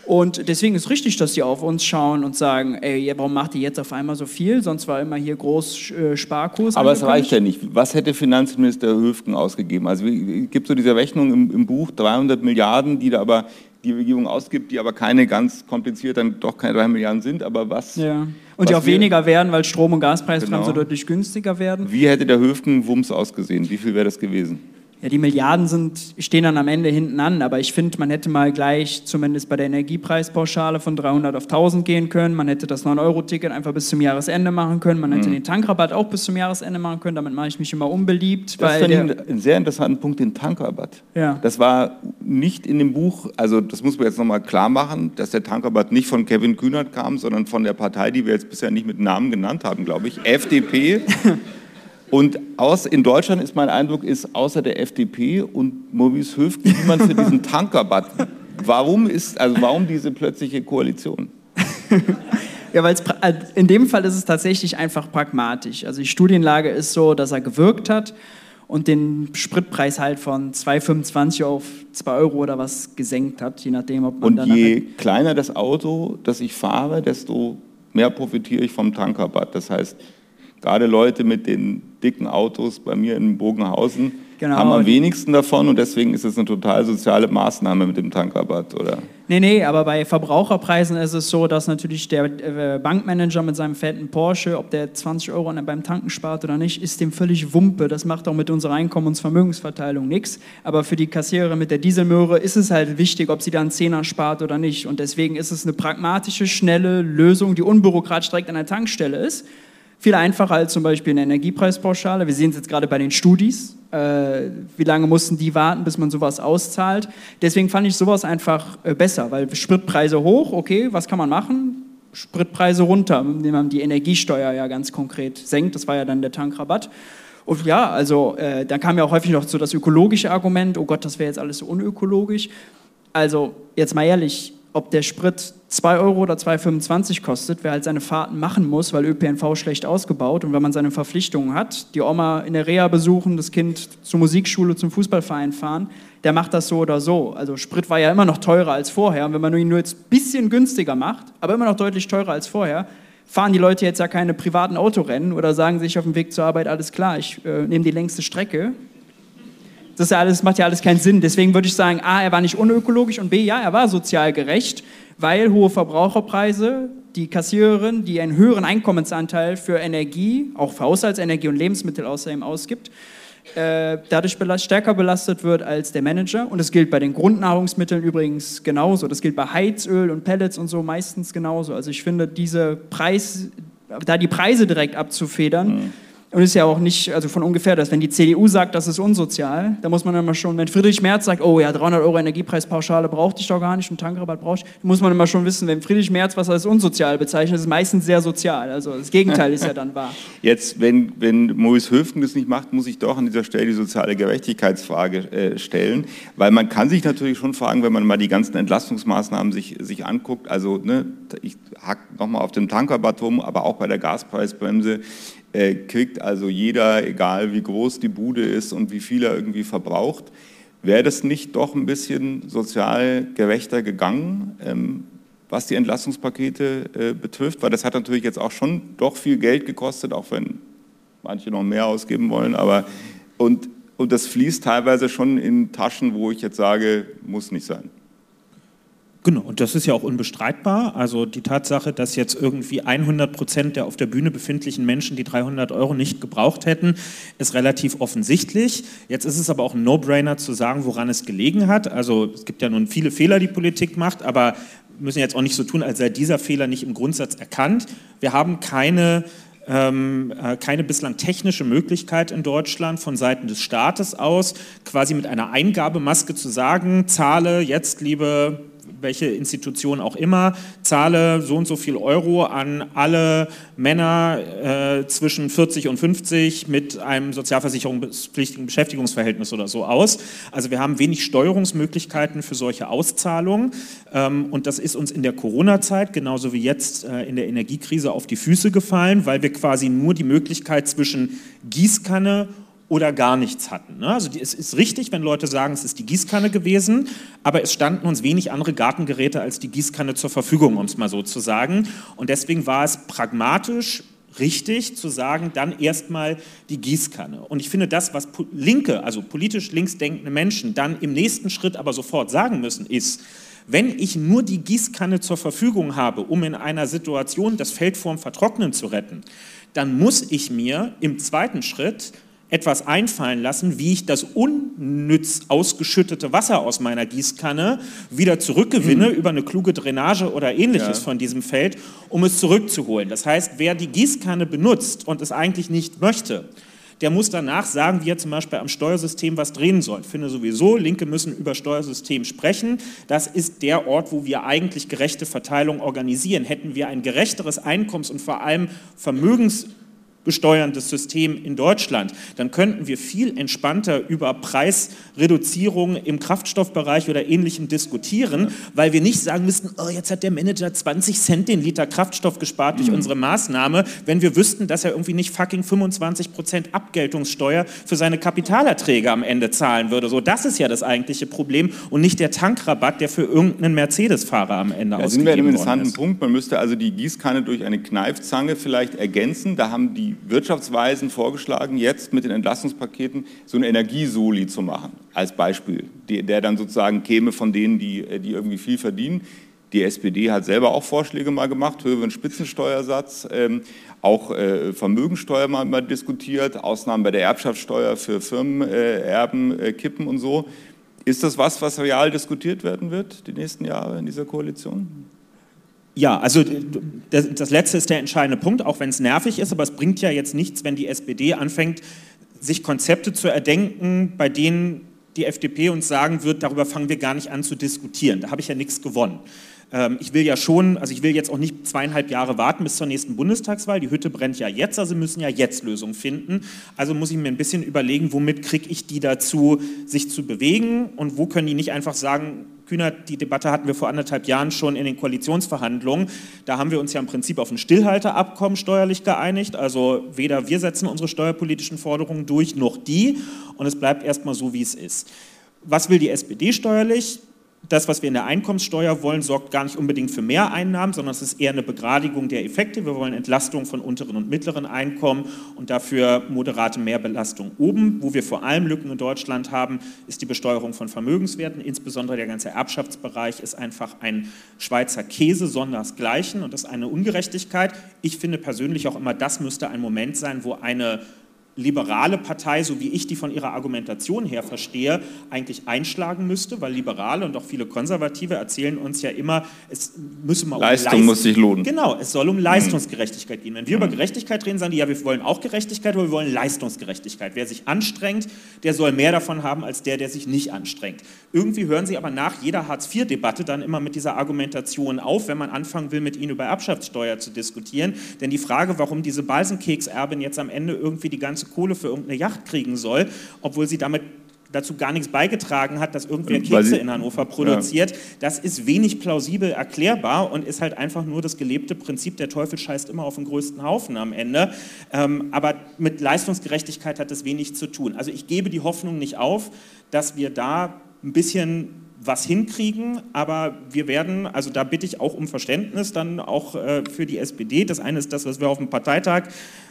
Und deswegen ist richtig, dass die auf uns schauen und sagen, ey, warum macht ihr jetzt auf einmal so viel? Sonst war immer hier groß äh, Sparkurs. Aber es reicht ja nicht. Was hätte Finanzminister Höfgen ausgegeben? Also es gibt so diese Rechnung im, im, Buch, 300 Milliarden, die da aber die Regierung ausgibt, die aber keine ganz kompliziert, dann doch keine 3 Milliarden sind. Aber was... Ja. Und was die auch weniger werden, weil Strom- und Gaspreise genau. so deutlich günstiger werden. Wie hätte der Höfgen Wumms ausgesehen? Wie viel wäre das gewesen? Ja, die Milliarden sind, stehen dann am Ende hinten an, aber ich finde, man hätte mal gleich zumindest bei der Energiepreispauschale von 300 auf 1000 gehen können. Man hätte das 9-Euro-Ticket einfach bis zum Jahresende machen können. Man hätte mhm. den Tankrabatt auch bis zum Jahresende machen können. Damit mache ich mich immer unbeliebt. Das finde ich einen sehr interessanten Punkt, den Tankrabatt. Ja. Das war nicht in dem Buch, also das muss man jetzt nochmal klar machen, dass der Tankrabatt nicht von Kevin Kühnert kam, sondern von der Partei, die wir jetzt bisher nicht mit Namen genannt haben, glaube ich, FDP. Und aus, in Deutschland ist mein Eindruck, ist außer der FDP und Maurice Höfgen niemand für diesen Tankerbad. Warum ist, also warum diese plötzliche Koalition? ja, weil äh, in dem Fall ist es tatsächlich einfach pragmatisch. Also die Studienlage ist so, dass er gewirkt hat und den Spritpreis halt von 2,25 auf 2 Euro oder was gesenkt hat, je nachdem, ob man Und je kleiner das Auto, das ich fahre, desto mehr profitiere ich vom Tankerbad. Das heißt, gerade Leute mit den dicken Autos bei mir in Bogenhausen genau. haben am wenigsten davon und deswegen ist es eine total soziale Maßnahme mit dem Tankrabatt, oder? Nee, nee, aber bei Verbraucherpreisen ist es so, dass natürlich der äh, Bankmanager mit seinem fetten Porsche, ob der 20 Euro beim Tanken spart oder nicht, ist dem völlig Wumpe. Das macht auch mit unserer Einkommensvermögensverteilung nichts. Aber für die Kassiererin mit der Dieselmöhre ist es halt wichtig, ob sie da einen Zehner spart oder nicht. Und deswegen ist es eine pragmatische, schnelle Lösung, die unbürokratisch direkt an der Tankstelle ist. Viel einfacher als zum Beispiel eine Energiepreispauschale. Wir sehen es jetzt gerade bei den Studis. Äh, wie lange mussten die warten, bis man sowas auszahlt? Deswegen fand ich sowas einfach äh, besser, weil Spritpreise hoch, okay, was kann man machen? Spritpreise runter, indem man die Energiesteuer ja ganz konkret senkt. Das war ja dann der Tankrabatt. Und ja, also äh, dann kam ja auch häufig noch so das ökologische Argument, oh Gott, das wäre jetzt alles so unökologisch. Also jetzt mal ehrlich, ob der Sprit 2 Euro oder 2,25 kostet, wer halt seine Fahrten machen muss, weil ÖPNV schlecht ausgebaut und wenn man seine Verpflichtungen hat, die Oma in der Reha besuchen, das Kind zur Musikschule, zum Fußballverein fahren, der macht das so oder so. Also Sprit war ja immer noch teurer als vorher und wenn man ihn nur jetzt ein bisschen günstiger macht, aber immer noch deutlich teurer als vorher, fahren die Leute jetzt ja keine privaten Autorennen oder sagen sich auf dem Weg zur Arbeit, alles klar, ich äh, nehme die längste Strecke, das ja alles, macht ja alles keinen Sinn. Deswegen würde ich sagen, A, er war nicht unökologisch und B, ja, er war sozial gerecht, weil hohe Verbraucherpreise die Kassiererin, die einen höheren Einkommensanteil für Energie, auch für Haushaltsenergie und Lebensmittel außerdem ausgibt, äh, dadurch belast stärker belastet wird als der Manager. Und das gilt bei den Grundnahrungsmitteln übrigens genauso. Das gilt bei Heizöl und Pellets und so meistens genauso. Also ich finde, diese Preis, da die Preise direkt abzufedern, mhm und ist ja auch nicht also von ungefähr, dass wenn die CDU sagt, das ist unsozial, da muss man immer schon, wenn Friedrich Merz sagt, oh ja, 300 Euro Energiepreispauschale brauchte ich doch gar nicht und Tankrabatt brauche ich, muss man immer schon wissen, wenn Friedrich Merz was als unsozial bezeichnet, ist es meistens sehr sozial. Also das Gegenteil ist ja dann wahr. Jetzt, wenn, wenn Maurice Höfgen das nicht macht, muss ich doch an dieser Stelle die soziale Gerechtigkeitsfrage äh, stellen, weil man kann sich natürlich schon fragen, wenn man mal die ganzen Entlastungsmaßnahmen sich, sich anguckt, also ne, ich hack nochmal auf dem Tankrabatt rum, aber auch bei der Gaspreisbremse, äh, kriegt also jeder, egal wie groß die Bude ist und wie viel er irgendwie verbraucht. Wäre das nicht doch ein bisschen sozial gerechter gegangen? Ähm, was die Entlastungspakete äh, betrifft, weil das hat natürlich jetzt auch schon doch viel Geld gekostet, auch wenn manche noch mehr ausgeben wollen, aber und, und das fließt teilweise schon in Taschen, wo ich jetzt sage, muss nicht sein. Genau, und das ist ja auch unbestreitbar. Also die Tatsache, dass jetzt irgendwie 100 Prozent der auf der Bühne befindlichen Menschen die 300 Euro nicht gebraucht hätten, ist relativ offensichtlich. Jetzt ist es aber auch ein No-Brainer zu sagen, woran es gelegen hat. Also es gibt ja nun viele Fehler, die Politik macht, aber müssen jetzt auch nicht so tun, als sei dieser Fehler nicht im Grundsatz erkannt. Wir haben keine ähm, äh, keine bislang technische Möglichkeit in Deutschland von Seiten des Staates aus, quasi mit einer Eingabemaske zu sagen, zahle jetzt, liebe welche Institution auch immer, zahle so und so viel Euro an alle Männer äh, zwischen 40 und 50 mit einem sozialversicherungspflichtigen Beschäftigungsverhältnis oder so aus. Also wir haben wenig Steuerungsmöglichkeiten für solche Auszahlungen ähm, und das ist uns in der Corona-Zeit genauso wie jetzt äh, in der Energiekrise auf die Füße gefallen, weil wir quasi nur die Möglichkeit zwischen Gießkanne oder gar nichts hatten. Ne? Also es ist richtig, wenn Leute sagen, es ist die Gießkanne gewesen, aber es standen uns wenig andere Gartengeräte als die Gießkanne zur Verfügung, um es mal so zu sagen. Und deswegen war es pragmatisch richtig zu sagen, dann erstmal die Gießkanne. Und ich finde, das, was linke, also politisch links denkende Menschen dann im nächsten Schritt aber sofort sagen müssen, ist, wenn ich nur die Gießkanne zur Verfügung habe, um in einer Situation das Feld vorm Vertrocknen zu retten, dann muss ich mir im zweiten Schritt etwas einfallen lassen, wie ich das unnütz ausgeschüttete Wasser aus meiner Gießkanne wieder zurückgewinne mhm. über eine kluge Drainage oder ähnliches ja. von diesem Feld, um es zurückzuholen. Das heißt, wer die Gießkanne benutzt und es eigentlich nicht möchte, der muss danach sagen, wie er zum Beispiel am Steuersystem was drehen soll. Ich finde sowieso, Linke müssen über Steuersystem sprechen. Das ist der Ort, wo wir eigentlich gerechte Verteilung organisieren. Hätten wir ein gerechteres Einkommens- und vor allem Vermögens- besteuerndes System in Deutschland, dann könnten wir viel entspannter über Preisreduzierung im Kraftstoffbereich oder ähnlichem diskutieren, weil wir nicht sagen müssten, oh, jetzt hat der Manager 20 Cent den Liter Kraftstoff gespart durch mhm. unsere Maßnahme, wenn wir wüssten, dass er irgendwie nicht fucking 25 Prozent Abgeltungssteuer für seine Kapitalerträge am Ende zahlen würde. So, das ist ja das eigentliche Problem und nicht der Tankrabatt, der für irgendeinen Mercedes-Fahrer am Ende ja, ausgegeben sind wir an einem interessanten Punkt. Man müsste also die Gießkanne durch eine Kneifzange vielleicht ergänzen. Da haben die Wirtschaftsweisen vorgeschlagen, jetzt mit den Entlastungspaketen so eine Energiesoli zu machen, als Beispiel, der dann sozusagen käme von denen, die, die irgendwie viel verdienen. Die SPD hat selber auch Vorschläge mal gemacht, höheren Spitzensteuersatz, ähm, auch äh, Vermögensteuer mal, mal, diskutiert, Ausnahmen bei der Erbschaftssteuer für Firmenerben äh, kippen und so. Ist das was, was real diskutiert werden wird die nächsten Jahre in dieser Koalition? Ja, also das, das letzte ist der entscheidende Punkt, auch wenn es nervig ist, aber es bringt ja jetzt nichts, wenn die SPD anfängt, sich Konzepte zu erdenken, bei denen die FDP uns sagen wird, darüber fangen wir gar nicht an zu diskutieren. Da habe ich ja nichts gewonnen. Ähm, ich will ja schon, also ich will jetzt auch nicht zweieinhalb Jahre warten bis zur nächsten Bundestagswahl. Die Hütte brennt ja jetzt, also müssen ja jetzt Lösungen finden. Also muss ich mir ein bisschen überlegen, womit kriege ich die dazu, sich zu bewegen und wo können die nicht einfach sagen, Kühnert, die Debatte hatten wir vor anderthalb Jahren schon in den Koalitionsverhandlungen. Da haben wir uns ja im Prinzip auf ein Stillhalteabkommen steuerlich geeinigt. Also weder wir setzen unsere steuerpolitischen Forderungen durch, noch die. Und es bleibt erstmal so, wie es ist. Was will die SPD steuerlich? Das, was wir in der Einkommenssteuer wollen, sorgt gar nicht unbedingt für mehr Einnahmen, sondern es ist eher eine Begradigung der Effekte. Wir wollen Entlastung von unteren und mittleren Einkommen und dafür moderate Mehrbelastung oben. Wo wir vor allem Lücken in Deutschland haben, ist die Besteuerung von Vermögenswerten. Insbesondere der ganze Erbschaftsbereich ist einfach ein Schweizer Käse, sondersgleichen und das ist eine Ungerechtigkeit. Ich finde persönlich auch immer, das müsste ein Moment sein, wo eine liberale Partei, so wie ich die von ihrer Argumentation her verstehe, eigentlich einschlagen müsste, weil Liberale und auch viele Konservative erzählen uns ja immer, es müsse mal um Leistung Leist muss sich lohnen. Genau, es soll um Leistungsgerechtigkeit gehen. Wenn wir mhm. über Gerechtigkeit reden, sagen die, ja, wir wollen auch Gerechtigkeit, aber wir wollen Leistungsgerechtigkeit. Wer sich anstrengt, der soll mehr davon haben als der, der sich nicht anstrengt. Irgendwie hören sie aber nach jeder Hartz-IV-Debatte dann immer mit dieser Argumentation auf, wenn man anfangen will, mit ihnen über Erbschaftssteuer zu diskutieren. Denn die Frage, warum diese Balsenkekserbin jetzt am Ende irgendwie die ganze Kohle für irgendeine Yacht kriegen soll, obwohl sie damit dazu gar nichts beigetragen hat, dass irgendwer Kekse in Hannover produziert. Ja. Das ist wenig plausibel erklärbar und ist halt einfach nur das gelebte Prinzip, der Teufel scheißt immer auf den größten Haufen am Ende. Ähm, aber mit Leistungsgerechtigkeit hat das wenig zu tun. Also ich gebe die Hoffnung nicht auf, dass wir da ein bisschen was hinkriegen, aber wir werden, also da bitte ich auch um Verständnis dann auch äh, für die SPD. Das eine ist das, was wir auf dem Parteitag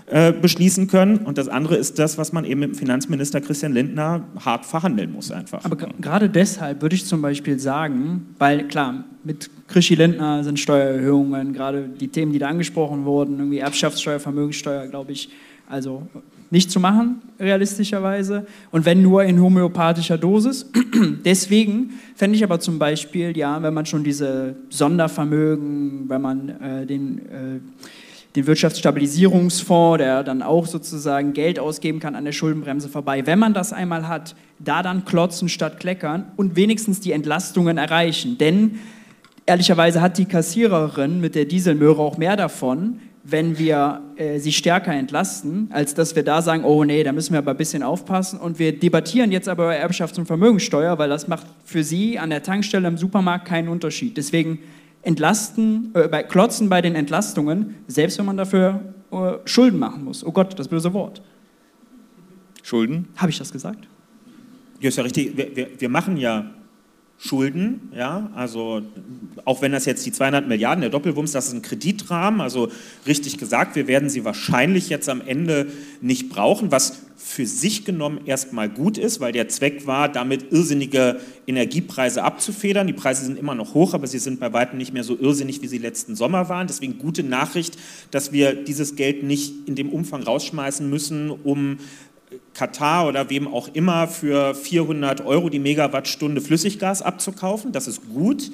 äh, beschließen können und das andere ist das, was man eben mit dem Finanzminister Christian Lindner hart verhandeln muss einfach. Aber gerade deshalb würde ich zum Beispiel sagen, weil klar, mit Krischi Lindner sind Steuererhöhungen, gerade die Themen, die da angesprochen wurden, irgendwie Erbschaftssteuer, Vermögenssteuer, glaube ich, also nicht zu machen, realistischerweise. Und wenn nur in homöopathischer Dosis. Deswegen fände ich aber zum Beispiel, ja, wenn man schon diese Sondervermögen, wenn man äh, den, äh, den Wirtschaftsstabilisierungsfonds, der dann auch sozusagen Geld ausgeben kann an der Schuldenbremse vorbei, wenn man das einmal hat, da dann klotzen statt kleckern und wenigstens die Entlastungen erreichen. Denn ehrlicherweise hat die Kassiererin mit der Dieselmöhre auch mehr davon, wenn wir äh, sie stärker entlasten, als dass wir da sagen, oh nee, da müssen wir aber ein bisschen aufpassen. Und wir debattieren jetzt aber über Erbschafts- und Vermögenssteuer, weil das macht für sie an der Tankstelle im Supermarkt keinen Unterschied. Deswegen entlasten, äh, bei, klotzen bei den Entlastungen, selbst wenn man dafür äh, Schulden machen muss. Oh Gott, das böse Wort. Schulden? Habe ich das gesagt? Ja, ist ja richtig. Wir, wir, wir machen ja Schulden, ja, also auch wenn das jetzt die 200 Milliarden, der Doppelwumms, das ist ein Kreditrahmen, also richtig gesagt, wir werden sie wahrscheinlich jetzt am Ende nicht brauchen, was für sich genommen erstmal gut ist, weil der Zweck war, damit irrsinnige Energiepreise abzufedern. Die Preise sind immer noch hoch, aber sie sind bei weitem nicht mehr so irrsinnig, wie sie letzten Sommer waren. Deswegen gute Nachricht, dass wir dieses Geld nicht in dem Umfang rausschmeißen müssen, um Katar oder wem auch immer für 400 Euro die Megawattstunde Flüssiggas abzukaufen. Das ist gut.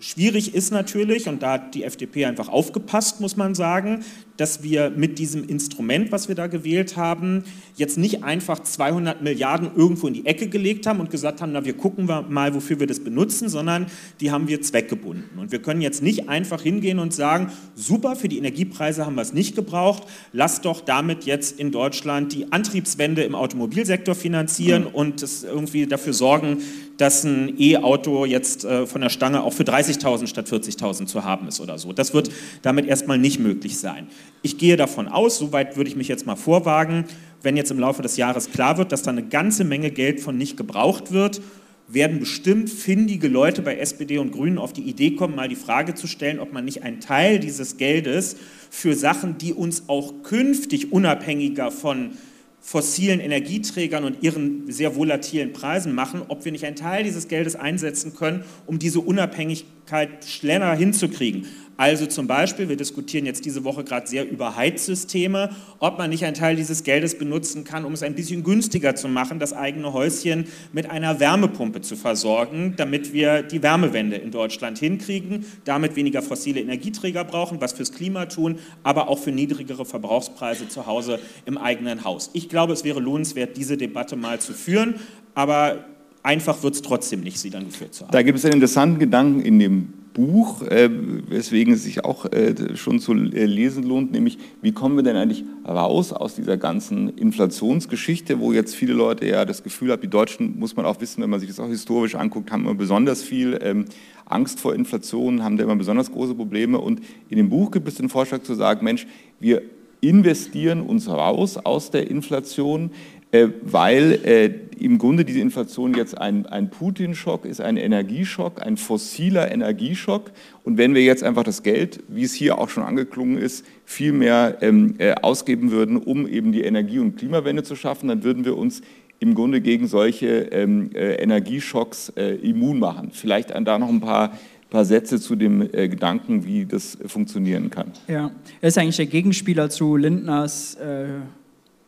Schwierig ist natürlich, und da hat die FDP einfach aufgepasst, muss man sagen, dass wir mit diesem Instrument, was wir da gewählt haben, jetzt nicht einfach 200 Milliarden irgendwo in die Ecke gelegt haben und gesagt haben, na, wir gucken mal, wofür wir das benutzen, sondern die haben wir zweckgebunden. Und wir können jetzt nicht einfach hingehen und sagen, super, für die Energiepreise haben wir es nicht gebraucht, lass doch damit jetzt in Deutschland die Antriebswende im Automobilsektor finanzieren und es irgendwie dafür sorgen, dass ein E-Auto jetzt äh, von der Stange auch für 30.000 statt 40.000 zu haben ist oder so. Das wird damit erstmal nicht möglich sein. Ich gehe davon aus, soweit würde ich mich jetzt mal vorwagen, wenn jetzt im Laufe des Jahres klar wird, dass da eine ganze Menge Geld von nicht gebraucht wird, werden bestimmt findige Leute bei SPD und Grünen auf die Idee kommen, mal die Frage zu stellen, ob man nicht einen Teil dieses Geldes für Sachen, die uns auch künftig unabhängiger von fossilen Energieträgern und ihren sehr volatilen Preisen machen, ob wir nicht einen Teil dieses Geldes einsetzen können, um diese Unabhängigkeit schneller hinzukriegen. Also zum Beispiel, wir diskutieren jetzt diese Woche gerade sehr über Heizsysteme, ob man nicht einen Teil dieses Geldes benutzen kann, um es ein bisschen günstiger zu machen, das eigene Häuschen mit einer Wärmepumpe zu versorgen, damit wir die Wärmewende in Deutschland hinkriegen, damit weniger fossile Energieträger brauchen, was fürs Klima tun, aber auch für niedrigere Verbrauchspreise zu Hause im eigenen Haus. Ich glaube, es wäre lohnenswert, diese Debatte mal zu führen, aber einfach wird es trotzdem nicht, sie dann geführt zu haben. Da gibt es einen interessanten Gedanken in dem Buch, äh, weswegen es sich auch äh, schon zu äh, lesen lohnt, nämlich wie kommen wir denn eigentlich raus aus dieser ganzen Inflationsgeschichte, wo jetzt viele Leute ja das Gefühl haben, die Deutschen, muss man auch wissen, wenn man sich das auch historisch anguckt, haben immer besonders viel ähm, Angst vor Inflation, haben da immer besonders große Probleme. Und in dem Buch gibt es den Vorschlag zu sagen, Mensch, wir investieren uns raus aus der Inflation, weil äh, im Grunde diese Inflation jetzt ein, ein Putin-Schock ist, ein Energieschock, ein fossiler Energieschock. Und wenn wir jetzt einfach das Geld, wie es hier auch schon angeklungen ist, viel mehr ähm, äh, ausgeben würden, um eben die Energie- und Klimawende zu schaffen, dann würden wir uns im Grunde gegen solche ähm, äh, Energieschocks äh, immun machen. Vielleicht da noch ein paar paar Sätze zu dem äh, Gedanken, wie das funktionieren kann. Ja, er ist eigentlich der Gegenspieler zu Lindners äh,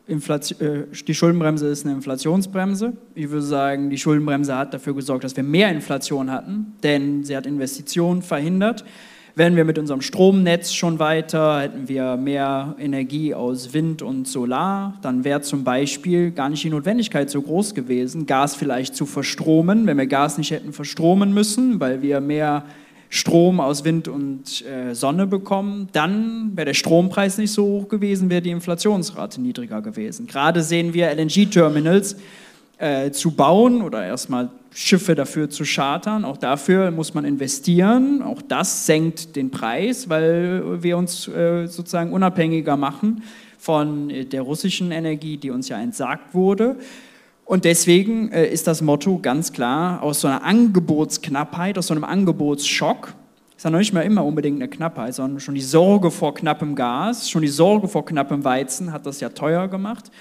Inflation, äh, die Schuldenbremse ist eine Inflationsbremse. Ich würde sagen, die Schuldenbremse hat dafür gesorgt, dass wir mehr Inflation hatten, denn sie hat Investitionen verhindert. Wären wir mit unserem Stromnetz schon weiter, hätten wir mehr Energie aus Wind und Solar, dann wäre zum Beispiel gar nicht die Notwendigkeit so groß gewesen, Gas vielleicht zu verstromen, wenn wir Gas nicht hätten verstromen müssen, weil wir mehr Strom aus Wind und äh, Sonne bekommen, dann wäre der Strompreis nicht so hoch gewesen, wäre die Inflationsrate niedriger gewesen. Gerade sehen wir LNG-Terminals äh, zu bauen oder erstmal Schiffe dafür zu chartern. Auch dafür muss man investieren. Auch das senkt den Preis, weil wir uns äh, sozusagen unabhängiger machen von äh, der russischen Energie, die uns ja entsagt wurde. Und deswegen äh, ist das Motto ganz klar, aus so einer Angebotsknappheit, aus so einem Angebotsschock, ist ja noch nicht mehr immer unbedingt eine Knappheit, sondern schon die Sorge vor knappem Gas, schon die Sorge vor knappem Weizen hat das ja teuer gemacht.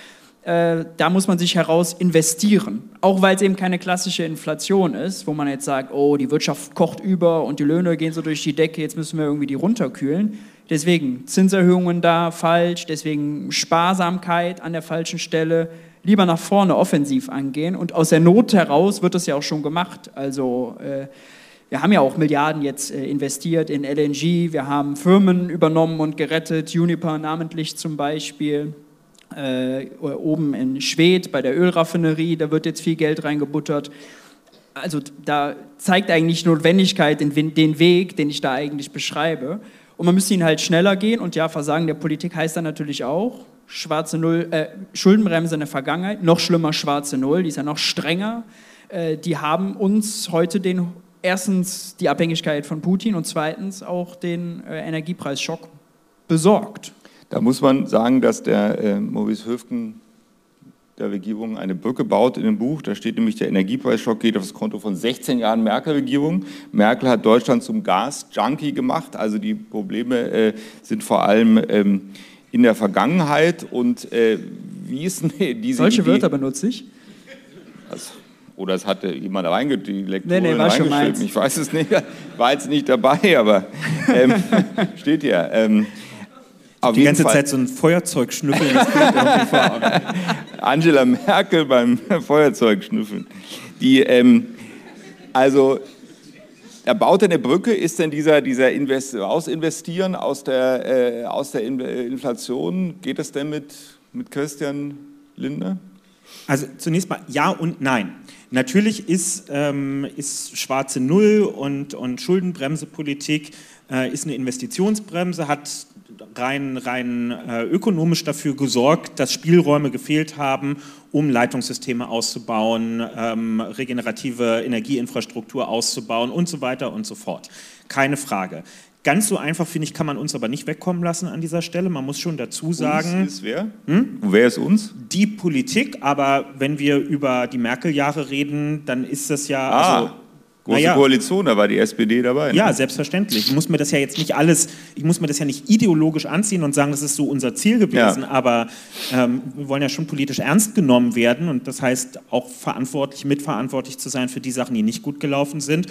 Äh, da muss man sich heraus investieren. Auch weil es eben keine klassische Inflation ist, wo man jetzt sagt, oh, die Wirtschaft kocht über und die Löhne gehen so durch die Decke, jetzt müssen wir irgendwie die runterkühlen. Deswegen Zinserhöhungen da falsch, deswegen Sparsamkeit an der falschen Stelle, lieber nach vorne offensiv angehen. Und aus der Not heraus wird das ja auch schon gemacht. Also äh, wir haben ja auch Milliarden jetzt äh, investiert in LNG, wir haben Firmen übernommen und gerettet, Juniper namentlich zum Beispiel äh, oben in Schwedt bei der Ölraffinerie, da wird jetzt viel Geld reingebuttert. Also da zeigt eigentlich Notwendigkeit den, den Weg, den ich da eigentlich beschreibe. Und man müsste ihn halt schneller gehen. Und ja, Versagen der Politik heißt dann natürlich auch, schwarze Null, äh, Schuldenbremse in der Vergangenheit, noch schlimmer schwarze Null, die ist ja noch strenger. Äh, die haben uns heute den, erstens die Abhängigkeit von Putin und zweitens auch den äh, Energiepreisschock besorgt. Da muss man sagen, dass der äh, Maurice Höfgen der Regierung eine Brücke baut in dem Buch. Da steht nämlich, der Energiepreisschock geht auf das Konto von 16 Jahren Merkel-Regierung. Merkel hat Deutschland zum Gas-Junkie gemacht. Also die Probleme äh, sind vor allem ähm, in der Vergangenheit. Und äh, wie ist denn diese Solche Idee? Wörter benutze ich? Also, oder es hatte jemand die nee, nee, reingeschrieben. Ich weiß es nicht, war jetzt nicht dabei, aber ähm, steht ja. Ähm, die ganze Fall. Zeit so ein Feuerzeug schnüffeln. Angela Merkel beim Feuerzeug schnüffeln. Die, ähm, also, er baut eine Brücke, ist denn dieser, dieser Invest Ausinvestieren aus der, äh, aus der Inflation, geht das denn mit, mit Christian Lindner? Also zunächst mal ja und nein. Natürlich ist, ähm, ist schwarze Null und, und Schuldenbremsepolitik äh, ist eine Investitionsbremse, hat rein, rein äh, ökonomisch dafür gesorgt, dass Spielräume gefehlt haben, um Leitungssysteme auszubauen, ähm, regenerative Energieinfrastruktur auszubauen und so weiter und so fort. Keine Frage. Ganz so einfach, finde ich, kann man uns aber nicht wegkommen lassen an dieser Stelle. Man muss schon dazu sagen. Uns ist wer? Hm? Wer ist uns? Die Politik, aber wenn wir über die Merkel-Jahre reden, dann ist das ja. Ah. Also, Große naja, Koalition, da war die SPD dabei. Ne? Ja, selbstverständlich. Ich muss mir das ja jetzt nicht alles, ich muss mir das ja nicht ideologisch anziehen und sagen, das ist so unser Ziel gewesen, ja. aber ähm, wir wollen ja schon politisch ernst genommen werden und das heißt auch verantwortlich, mitverantwortlich zu sein für die Sachen, die nicht gut gelaufen sind.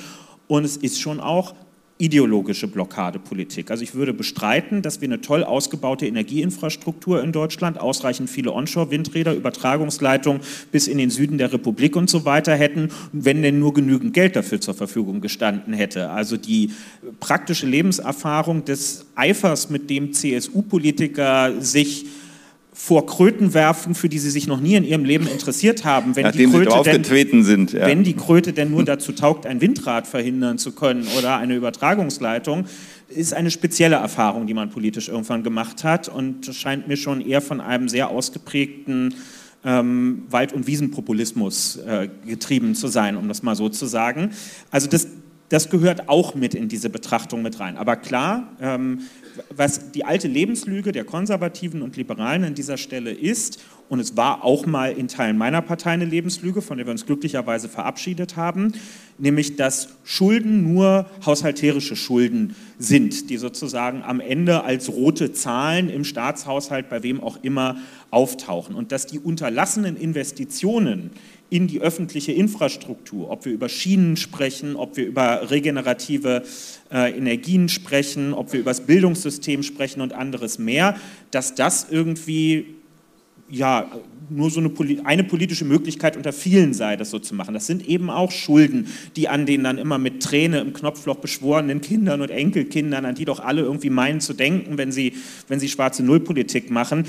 Und es ist schon auch ideologische Blockadepolitik. Also ich würde bestreiten, dass wir eine toll ausgebaute Energieinfrastruktur in Deutschland, ausreichend viele Onshore-Windräder, Übertragungsleitungen bis in den Süden der Republik und so weiter hätten, wenn denn nur genügend Geld dafür zur Verfügung gestanden hätte. Also die praktische Lebenserfahrung des Eifers, mit dem CSU-Politiker sich vor Kröten werfen, für die sie sich noch nie in ihrem Leben interessiert haben. Wenn Nachdem die Kröte denn, sind. Ja. Wenn die Kröte denn nur dazu taugt, ein Windrad verhindern zu können oder eine Übertragungsleitung, ist eine spezielle Erfahrung, die man politisch irgendwann gemacht hat und scheint mir schon eher von einem sehr ausgeprägten ähm, Wald- und Wiesenpopulismus äh, getrieben zu sein, um das mal so zu sagen. Also das, das gehört auch mit in diese Betrachtung mit rein. Aber klar, ähm, was die alte Lebenslüge der Konservativen und Liberalen an dieser Stelle ist, und es war auch mal in Teilen meiner Partei eine Lebenslüge, von der wir uns glücklicherweise verabschiedet haben, nämlich dass Schulden nur haushalterische Schulden sind, die sozusagen am Ende als rote Zahlen im Staatshaushalt bei wem auch immer auftauchen und dass die unterlassenen Investitionen in die öffentliche Infrastruktur, ob wir über Schienen sprechen, ob wir über regenerative äh, Energien sprechen, ob wir über das Bildungssystem sprechen und anderes mehr, dass das irgendwie ja, nur so eine, eine, politische Möglichkeit unter vielen sei, das so zu machen. Das sind eben auch Schulden, die an den dann immer mit Träne im Knopfloch beschworenen Kindern und Enkelkindern, an die doch alle irgendwie meinen zu denken, wenn sie, wenn sie schwarze Nullpolitik machen,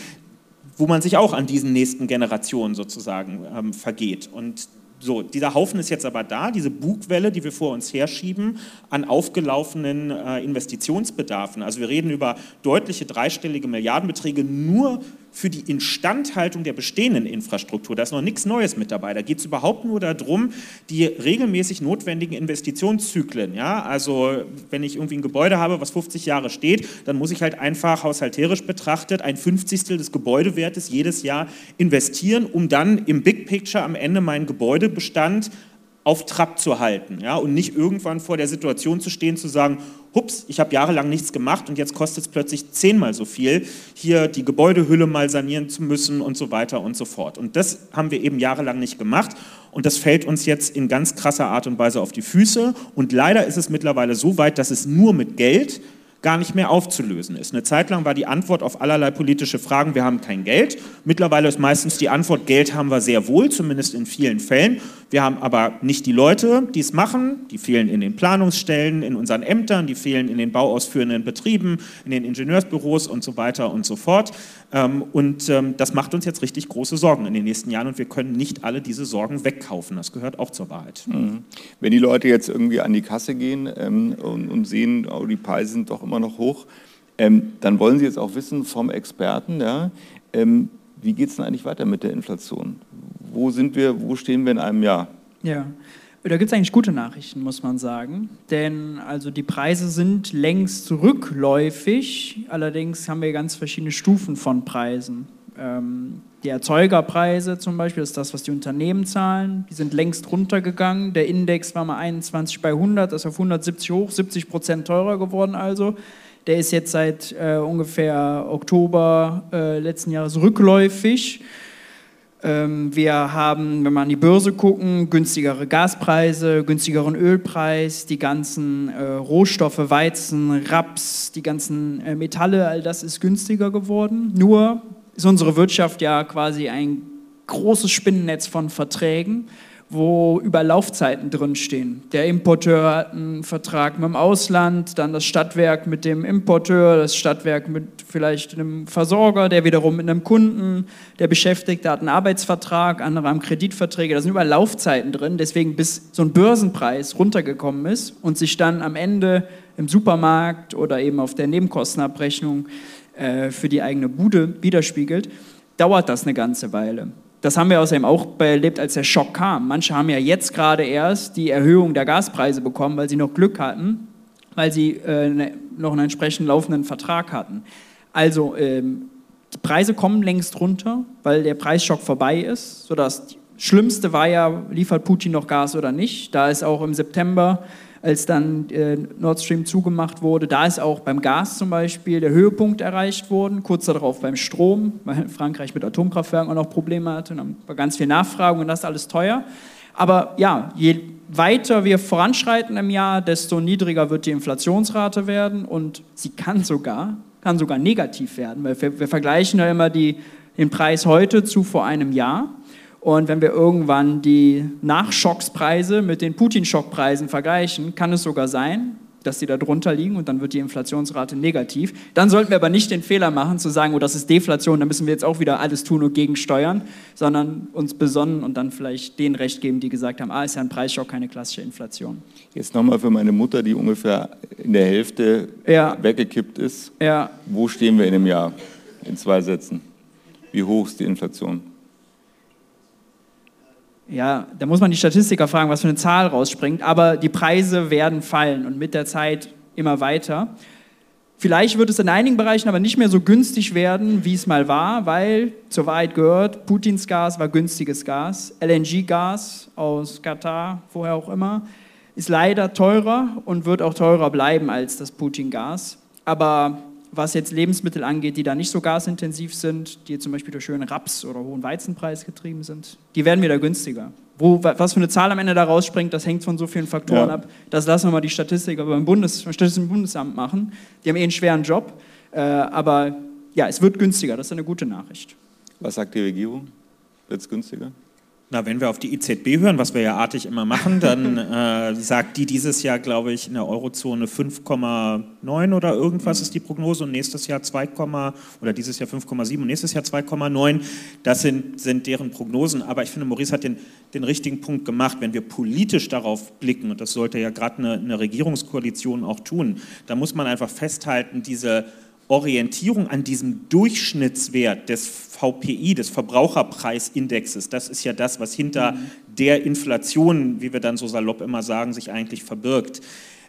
wo man sich auch an diesen nächsten Generationen sozusagen ähm, vergeht. Und so, dieser Haufen ist jetzt aber da, diese Bugwelle, die wir vor uns herschieben, an aufgelaufenen äh, Investitionsbedarfen. Also wir reden über deutliche dreistellige Milliardenbeträge nur für die Instandhaltung der bestehenden Infrastruktur. Da ist noch nichts Neues mit dabei. Da geht es überhaupt nur darum, die regelmäßig notwendigen Investitionszyklen. Ja? Also wenn ich irgendwie ein Gebäude habe, was 50 Jahre steht, dann muss ich halt einfach haushalterisch betrachtet ein Fünfzigstel des Gebäudewertes jedes Jahr investieren, um dann im Big Picture am Ende meinen Gebäudebestand auf Trab zu halten ja, und nicht irgendwann vor der Situation zu stehen, zu sagen, hups, ich habe jahrelang nichts gemacht und jetzt kostet es plötzlich zehnmal so viel, hier die Gebäudehülle mal sanieren zu müssen und so weiter und so fort. Und das haben wir eben jahrelang nicht gemacht und das fällt uns jetzt in ganz krasser Art und Weise auf die Füße und leider ist es mittlerweile so weit, dass es nur mit Geld gar nicht mehr aufzulösen ist. Eine Zeit lang war die Antwort auf allerlei politische Fragen, wir haben kein Geld. Mittlerweile ist meistens die Antwort, Geld haben wir sehr wohl, zumindest in vielen Fällen. Wir haben aber nicht die Leute, die es machen. Die fehlen in den Planungsstellen, in unseren Ämtern, die fehlen in den bauausführenden Betrieben, in den Ingenieursbüros und so weiter und so fort. Ähm, und ähm, das macht uns jetzt richtig große Sorgen in den nächsten Jahren und wir können nicht alle diese Sorgen wegkaufen. Das gehört auch zur Wahrheit. Mhm. Wenn die Leute jetzt irgendwie an die Kasse gehen ähm, und sehen, oh, die Preise sind doch immer noch hoch, dann wollen sie jetzt auch wissen vom Experten, ja, wie geht es denn eigentlich weiter mit der Inflation? wo sind wir, wo stehen wir in einem Jahr? Ja, da gibt es eigentlich gute Nachrichten, muss man sagen. Denn also die Preise sind längst rückläufig. Allerdings haben wir ganz verschiedene Stufen von Preisen. Ähm, die Erzeugerpreise zum Beispiel, das ist das, was die Unternehmen zahlen, die sind längst runtergegangen. Der Index war mal 21 bei 100, ist auf 170 hoch, 70 Prozent teurer geworden also. Der ist jetzt seit äh, ungefähr Oktober äh, letzten Jahres rückläufig. Ähm, wir haben, wenn wir an die Börse gucken, günstigere Gaspreise, günstigeren Ölpreis, die ganzen äh, Rohstoffe, Weizen, Raps, die ganzen äh, Metalle, all das ist günstiger geworden. Nur ist unsere Wirtschaft ja quasi ein großes Spinnennetz von Verträgen wo über Laufzeiten drinstehen. Der Importeur hat einen Vertrag mit dem Ausland, dann das Stadtwerk mit dem Importeur, das Stadtwerk mit vielleicht einem Versorger, der wiederum mit einem Kunden, der Beschäftigte hat einen Arbeitsvertrag, andere haben Kreditverträge, da sind über Laufzeiten drin. Deswegen, bis so ein Börsenpreis runtergekommen ist und sich dann am Ende im Supermarkt oder eben auf der Nebenkostenabrechnung äh, für die eigene Bude widerspiegelt, dauert das eine ganze Weile. Das haben wir außerdem auch erlebt, als der Schock kam. Manche haben ja jetzt gerade erst die Erhöhung der Gaspreise bekommen, weil sie noch Glück hatten, weil sie äh, ne, noch einen entsprechend laufenden Vertrag hatten. Also ähm, die Preise kommen längst runter, weil der Preisschock vorbei ist. So das Schlimmste war ja, liefert Putin noch Gas oder nicht. Da ist auch im September als dann äh, Nord Stream zugemacht wurde. Da ist auch beim Gas zum Beispiel der Höhepunkt erreicht worden, kurz darauf beim Strom, weil Frankreich mit Atomkraftwerken auch noch Probleme hatte. Und dann war ganz viel Nachfrage und das ist alles teuer. Aber ja, je weiter wir voranschreiten im Jahr, desto niedriger wird die Inflationsrate werden und sie kann sogar, kann sogar negativ werden, weil wir, wir vergleichen ja immer die, den Preis heute zu vor einem Jahr. Und wenn wir irgendwann die Nachschockspreise mit den Putin-Schockpreisen vergleichen, kann es sogar sein, dass sie da drunter liegen und dann wird die Inflationsrate negativ. Dann sollten wir aber nicht den Fehler machen, zu sagen, oh, das ist Deflation, da müssen wir jetzt auch wieder alles tun und gegensteuern, sondern uns besonnen und dann vielleicht denen recht geben, die gesagt haben, ah, ist ja ein Preisschock, keine klassische Inflation. Jetzt nochmal für meine Mutter, die ungefähr in der Hälfte ja. weggekippt ist. Ja. Wo stehen wir in einem Jahr? In zwei Sätzen. Wie hoch ist die Inflation? Ja, da muss man die Statistiker fragen, was für eine Zahl rausspringt, aber die Preise werden fallen und mit der Zeit immer weiter. Vielleicht wird es in einigen Bereichen aber nicht mehr so günstig werden, wie es mal war, weil zur Wahrheit gehört, Putins Gas war günstiges Gas. LNG-Gas aus Katar, woher auch immer, ist leider teurer und wird auch teurer bleiben als das Putin-Gas. Aber was jetzt Lebensmittel angeht, die da nicht so gasintensiv sind, die zum Beispiel durch schönen Raps oder hohen Weizenpreis getrieben sind, die werden wieder günstiger. Wo, was für eine Zahl am Ende da rausspringt, das hängt von so vielen Faktoren ja. ab. Das lassen wir mal die Statistiker beim, Bundes, beim Statistischen Bundesamt machen. Die haben eh einen schweren Job. Äh, aber ja, es wird günstiger. Das ist eine gute Nachricht. Was sagt die Regierung? Wird es günstiger? Na, wenn wir auf die EZB hören, was wir ja artig immer machen, dann äh, sagt die dieses Jahr, glaube ich, in der Eurozone 5,9 oder irgendwas mhm. ist die Prognose und nächstes Jahr 2, oder dieses Jahr 5,7 und nächstes Jahr 2,9. Das sind, sind deren Prognosen. Aber ich finde, Maurice hat den, den richtigen Punkt gemacht. Wenn wir politisch darauf blicken, und das sollte ja gerade eine, eine Regierungskoalition auch tun, dann muss man einfach festhalten, diese Orientierung an diesem Durchschnittswert des VPI, des Verbraucherpreisindexes, das ist ja das, was hinter mhm. der Inflation, wie wir dann so salopp immer sagen, sich eigentlich verbirgt.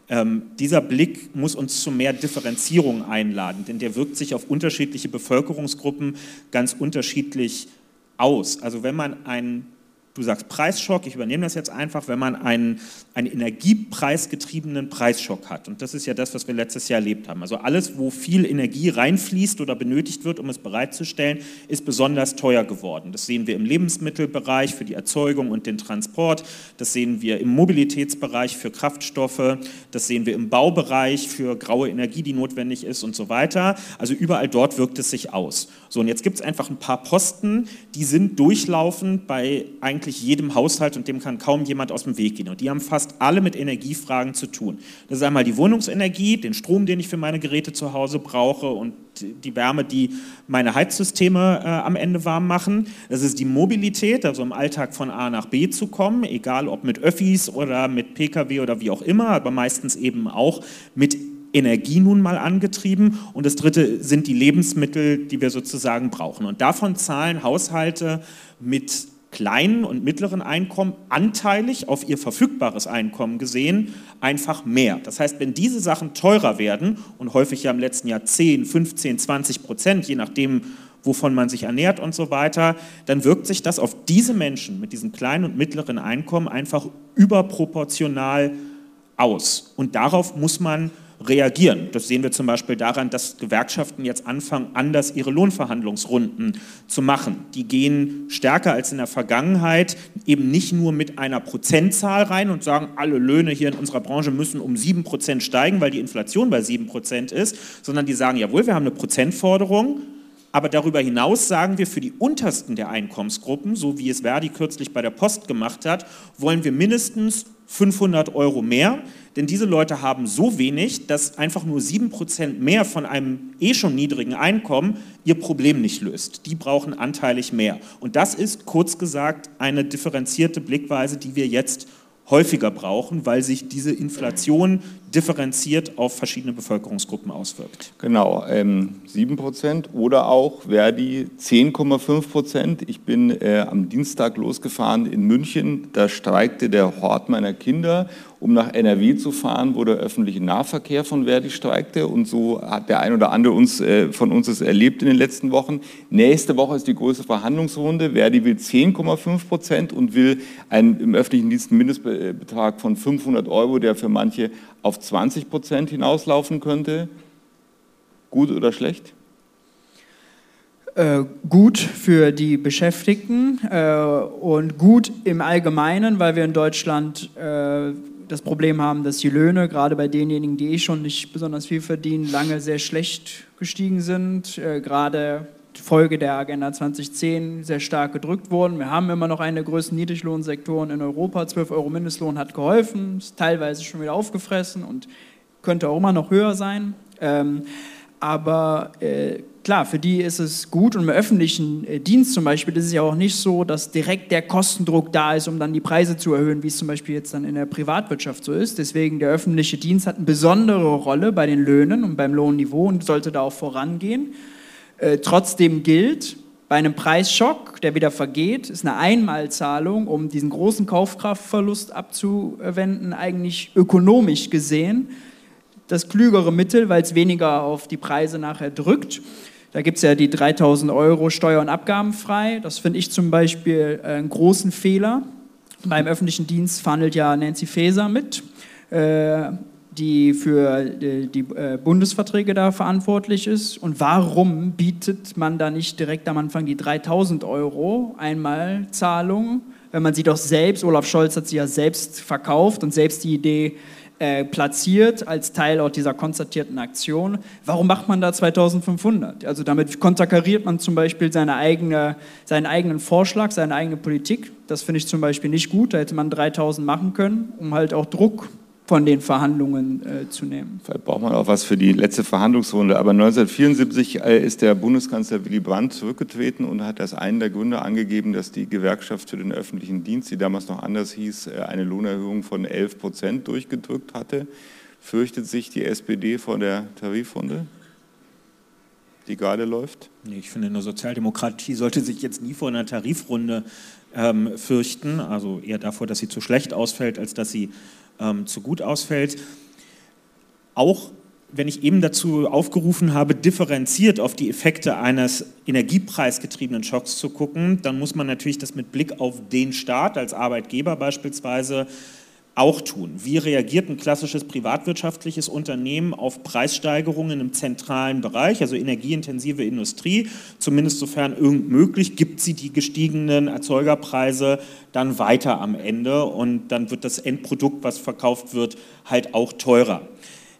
Ähm, dieser Blick muss uns zu mehr Differenzierung einladen, denn der wirkt sich auf unterschiedliche Bevölkerungsgruppen ganz unterschiedlich aus. Also wenn man einen Du sagst Preisschock, ich übernehme das jetzt einfach, wenn man einen, einen energiepreisgetriebenen Preisschock hat. Und das ist ja das, was wir letztes Jahr erlebt haben. Also alles, wo viel Energie reinfließt oder benötigt wird, um es bereitzustellen, ist besonders teuer geworden. Das sehen wir im Lebensmittelbereich für die Erzeugung und den Transport. Das sehen wir im Mobilitätsbereich für Kraftstoffe. Das sehen wir im Baubereich für graue Energie, die notwendig ist und so weiter. Also überall dort wirkt es sich aus. So, und jetzt gibt es einfach ein paar Posten, die sind durchlaufend bei eigentlich jedem Haushalt und dem kann kaum jemand aus dem Weg gehen. Und die haben fast alle mit Energiefragen zu tun. Das ist einmal die Wohnungsenergie, den Strom, den ich für meine Geräte zu Hause brauche und die Wärme, die meine Heizsysteme äh, am Ende warm machen. Das ist die Mobilität, also im Alltag von A nach B zu kommen, egal ob mit Öffis oder mit Pkw oder wie auch immer, aber meistens eben auch mit Energie nun mal angetrieben. Und das dritte sind die Lebensmittel, die wir sozusagen brauchen. Und davon zahlen Haushalte mit kleinen und mittleren Einkommen anteilig auf ihr verfügbares Einkommen gesehen einfach mehr. Das heißt, wenn diese Sachen teurer werden und häufig ja im letzten Jahr 10, 15, 20 Prozent, je nachdem, wovon man sich ernährt und so weiter, dann wirkt sich das auf diese Menschen mit diesen kleinen und mittleren Einkommen einfach überproportional aus. Und darauf muss man reagieren. Das sehen wir zum Beispiel daran, dass Gewerkschaften jetzt anfangen, anders ihre Lohnverhandlungsrunden zu machen. Die gehen stärker als in der Vergangenheit eben nicht nur mit einer Prozentzahl rein und sagen, alle Löhne hier in unserer Branche müssen um sieben Prozent steigen, weil die Inflation bei sieben Prozent ist, sondern die sagen, jawohl, wir haben eine Prozentforderung, aber darüber hinaus sagen wir, für die untersten der Einkommensgruppen, so wie es Verdi kürzlich bei der Post gemacht hat, wollen wir mindestens 500 Euro mehr, denn diese Leute haben so wenig, dass einfach nur 7% mehr von einem eh schon niedrigen Einkommen ihr Problem nicht löst. Die brauchen anteilig mehr. Und das ist kurz gesagt eine differenzierte Blickweise, die wir jetzt häufiger brauchen, weil sich diese Inflation differenziert auf verschiedene Bevölkerungsgruppen auswirkt. Genau, ähm, 7 Prozent oder auch Verdi 10,5 Prozent. Ich bin äh, am Dienstag losgefahren in München, da streikte der Hort meiner Kinder um nach NRW zu fahren, wo der öffentliche Nahverkehr von Verdi streikte. Und so hat der ein oder andere uns, äh, von uns es erlebt in den letzten Wochen. Nächste Woche ist die große Verhandlungsrunde. Verdi will 10,5 Prozent und will einen im öffentlichen Dienst einen Mindestbetrag von 500 Euro, der für manche auf 20 Prozent hinauslaufen könnte. Gut oder schlecht? Äh, gut für die Beschäftigten äh, und gut im Allgemeinen, weil wir in Deutschland äh, das Problem haben, dass die Löhne, gerade bei denjenigen, die eh schon nicht besonders viel verdienen, lange sehr schlecht gestiegen sind. Äh, gerade Folge der Agenda 2010 sehr stark gedrückt wurden. Wir haben immer noch einen der größten Niedriglohnsektoren in Europa. 12 Euro Mindestlohn hat geholfen, ist teilweise schon wieder aufgefressen und könnte auch immer noch höher sein. Ähm, aber äh, klar, für die ist es gut und im öffentlichen äh, Dienst zum Beispiel ist es ja auch nicht so, dass direkt der Kostendruck da ist, um dann die Preise zu erhöhen, wie es zum Beispiel jetzt dann in der Privatwirtschaft so ist. Deswegen der öffentliche Dienst hat eine besondere Rolle bei den Löhnen und beim Lohnniveau und sollte da auch vorangehen. Äh, trotzdem gilt, bei einem Preisschock, der wieder vergeht, ist eine Einmalzahlung, um diesen großen Kaufkraftverlust abzuwenden, eigentlich ökonomisch gesehen das klügere Mittel, weil es weniger auf die Preise nachher drückt. Da gibt es ja die 3000 Euro Steuer- und Abgabenfrei. Das finde ich zum Beispiel äh, einen großen Fehler. Beim öffentlichen Dienst verhandelt ja Nancy Faeser mit, äh, die für die äh, Bundesverträge da verantwortlich ist. Und warum bietet man da nicht direkt am Anfang die 3000 Euro Einmalzahlung, wenn man sie doch selbst, Olaf Scholz hat sie ja selbst verkauft und selbst die Idee äh, platziert als Teil auch dieser konzertierten Aktion. Warum macht man da 2500? Also damit konterkariert man zum Beispiel seine eigene, seinen eigenen Vorschlag, seine eigene Politik. Das finde ich zum Beispiel nicht gut. Da hätte man 3000 machen können, um halt auch Druck von den Verhandlungen äh, zu nehmen. Vielleicht braucht man auch was für die letzte Verhandlungsrunde. Aber 1974 äh, ist der Bundeskanzler Willy Brandt zurückgetreten und hat als einen der Gründe angegeben, dass die Gewerkschaft für den öffentlichen Dienst, die damals noch anders hieß, äh, eine Lohnerhöhung von 11 Prozent durchgedrückt hatte. Fürchtet sich die SPD vor der Tarifrunde? die gerade läuft? Nee, ich finde, eine Sozialdemokratie sollte sich jetzt nie vor einer Tarifrunde ähm, fürchten, also eher davor, dass sie zu schlecht ausfällt, als dass sie ähm, zu gut ausfällt. Auch wenn ich eben dazu aufgerufen habe, differenziert auf die Effekte eines energiepreisgetriebenen Schocks zu gucken, dann muss man natürlich das mit Blick auf den Staat als Arbeitgeber beispielsweise auch tun. Wie reagiert ein klassisches privatwirtschaftliches Unternehmen auf Preissteigerungen im zentralen Bereich, also energieintensive Industrie? Zumindest sofern irgend möglich, gibt sie die gestiegenen Erzeugerpreise dann weiter am Ende und dann wird das Endprodukt, was verkauft wird, halt auch teurer.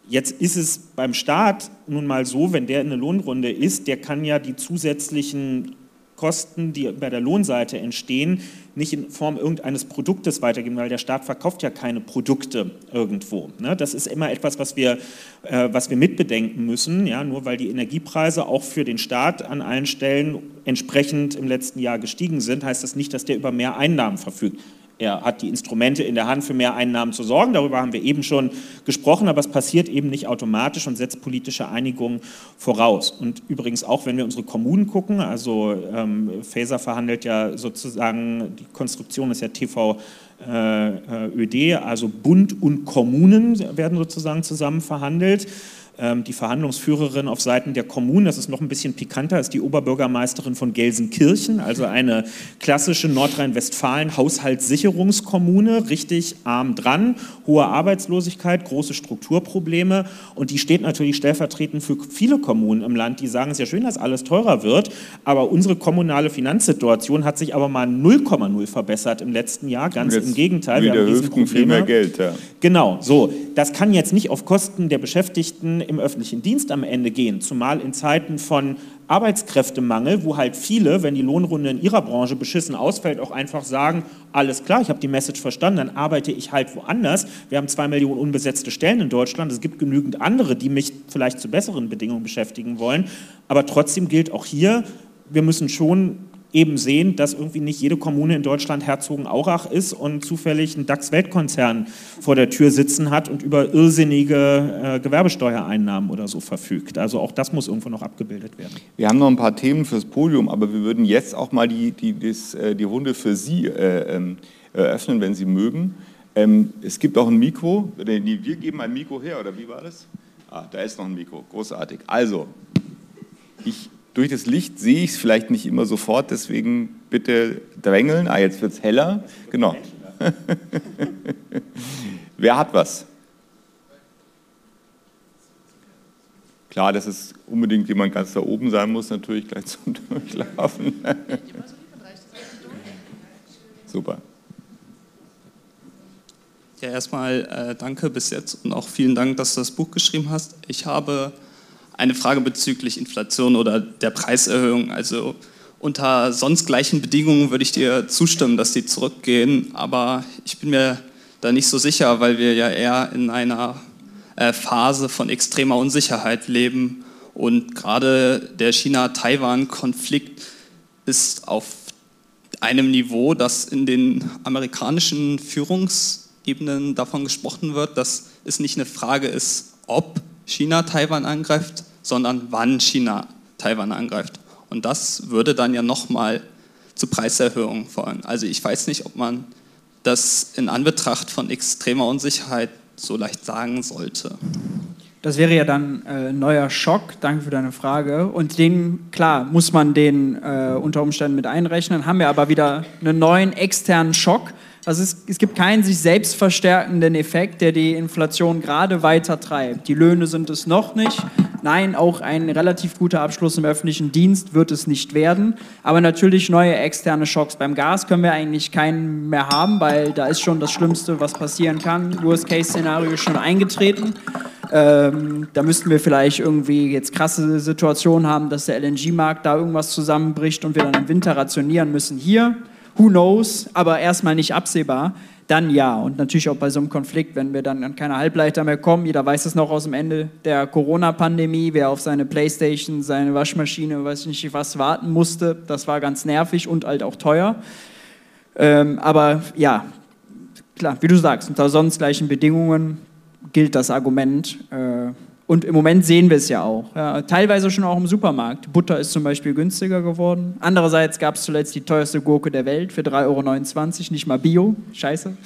Jetzt ist es beim Staat nun mal so, wenn der in eine Lohnrunde ist, der kann ja die zusätzlichen Kosten, die bei der Lohnseite entstehen, nicht in Form irgendeines Produktes weitergeben, weil der Staat verkauft ja keine Produkte irgendwo. Ne? Das ist immer etwas, was wir, äh, was wir mitbedenken müssen. Ja? Nur weil die Energiepreise auch für den Staat an allen Stellen entsprechend im letzten Jahr gestiegen sind, heißt das nicht, dass der über mehr Einnahmen verfügt. Er hat die Instrumente in der Hand, für mehr Einnahmen zu sorgen. Darüber haben wir eben schon gesprochen, aber es passiert eben nicht automatisch und setzt politische Einigungen voraus. Und übrigens auch, wenn wir unsere Kommunen gucken, also ähm, Faser verhandelt ja sozusagen, die Konstruktion ist ja TV äh, ÖD, also Bund und Kommunen werden sozusagen zusammen verhandelt. Ähm, die Verhandlungsführerin auf Seiten der Kommunen, das ist noch ein bisschen pikanter, ist die Oberbürgermeisterin von Gelsenkirchen, also eine klassische Nordrhein-Westfalen-Haushaltssicherungskommune, richtig arm dran, hohe Arbeitslosigkeit, große Strukturprobleme und die steht natürlich stellvertretend für viele Kommunen im Land, die sagen, es ist ja schön, dass alles teurer wird, aber unsere kommunale Finanzsituation hat sich aber mal 0,0 verbessert im letzten Jahr, ganz im Gegenteil. Wir haben Hüften viel mehr Geld. Ja. Genau, so. Das kann jetzt nicht auf Kosten der Beschäftigten im öffentlichen Dienst am Ende gehen, zumal in Zeiten von Arbeitskräftemangel, wo halt viele, wenn die Lohnrunde in ihrer Branche beschissen ausfällt, auch einfach sagen, alles klar, ich habe die Message verstanden, dann arbeite ich halt woanders. Wir haben zwei Millionen unbesetzte Stellen in Deutschland, es gibt genügend andere, die mich vielleicht zu besseren Bedingungen beschäftigen wollen, aber trotzdem gilt auch hier, wir müssen schon eben sehen, dass irgendwie nicht jede Kommune in Deutschland Herzogenaurach ist und zufällig einen DAX-Weltkonzern vor der Tür sitzen hat und über irrsinnige äh, Gewerbesteuereinnahmen oder so verfügt. Also auch das muss irgendwo noch abgebildet werden. Wir haben noch ein paar Themen fürs Podium, aber wir würden jetzt auch mal die, die, das, äh, die Runde für Sie äh, ähm, eröffnen, wenn Sie mögen. Ähm, es gibt auch ein Mikro. Wir geben ein Mikro her, oder wie war das? Ah, da ist noch ein Mikro. Großartig. Also, ich durch das Licht sehe ich es vielleicht nicht immer sofort, deswegen bitte drängeln. Ah, jetzt wird es heller. Genau. Wer hat was? Klar, dass es unbedingt jemand ganz da oben sein muss, natürlich gleich zum Durchlaufen. Super. Ja, erstmal äh, danke bis jetzt und auch vielen Dank, dass du das Buch geschrieben hast. Ich habe eine Frage bezüglich Inflation oder der Preiserhöhung. Also unter sonst gleichen Bedingungen würde ich dir zustimmen, dass die zurückgehen, aber ich bin mir da nicht so sicher, weil wir ja eher in einer äh, Phase von extremer Unsicherheit leben und gerade der China-Taiwan-Konflikt ist auf einem Niveau, dass in den amerikanischen Führungsebenen davon gesprochen wird, dass es nicht eine Frage ist, ob China Taiwan angreift, sondern wann China Taiwan angreift. Und das würde dann ja nochmal zu Preiserhöhungen führen. Also ich weiß nicht, ob man das in Anbetracht von extremer Unsicherheit so leicht sagen sollte. Das wäre ja dann äh, ein neuer Schock. Danke für deine Frage. Und den, klar, muss man den äh, unter Umständen mit einrechnen. Haben wir aber wieder einen neuen externen Schock, also es, es, gibt keinen sich selbst verstärkenden Effekt, der die Inflation gerade weiter treibt. Die Löhne sind es noch nicht. Nein, auch ein relativ guter Abschluss im öffentlichen Dienst wird es nicht werden. Aber natürlich neue externe Schocks. Beim Gas können wir eigentlich keinen mehr haben, weil da ist schon das Schlimmste, was passieren kann. Worst-Case-Szenario schon eingetreten. Ähm, da müssten wir vielleicht irgendwie jetzt krasse Situationen haben, dass der LNG-Markt da irgendwas zusammenbricht und wir dann im Winter rationieren müssen. Hier who knows, aber erstmal nicht absehbar, dann ja. Und natürlich auch bei so einem Konflikt, wenn wir dann an keine Halbleiter mehr kommen, jeder weiß es noch aus dem Ende der Corona-Pandemie, wer auf seine Playstation, seine Waschmaschine, weiß ich nicht was warten musste, das war ganz nervig und halt auch teuer. Ähm, aber ja, klar, wie du sagst, unter sonst gleichen Bedingungen gilt das Argument. Äh, Und im Moment sehen wir es ja auch. Ja, teilweise schon auch im Supermarkt. Butter ist zum Beispiel günstiger geworden. Andererseits gab es zuletzt die teuerste Gurke der Welt für 3,29 Euro, nicht mal Bio. Scheiße.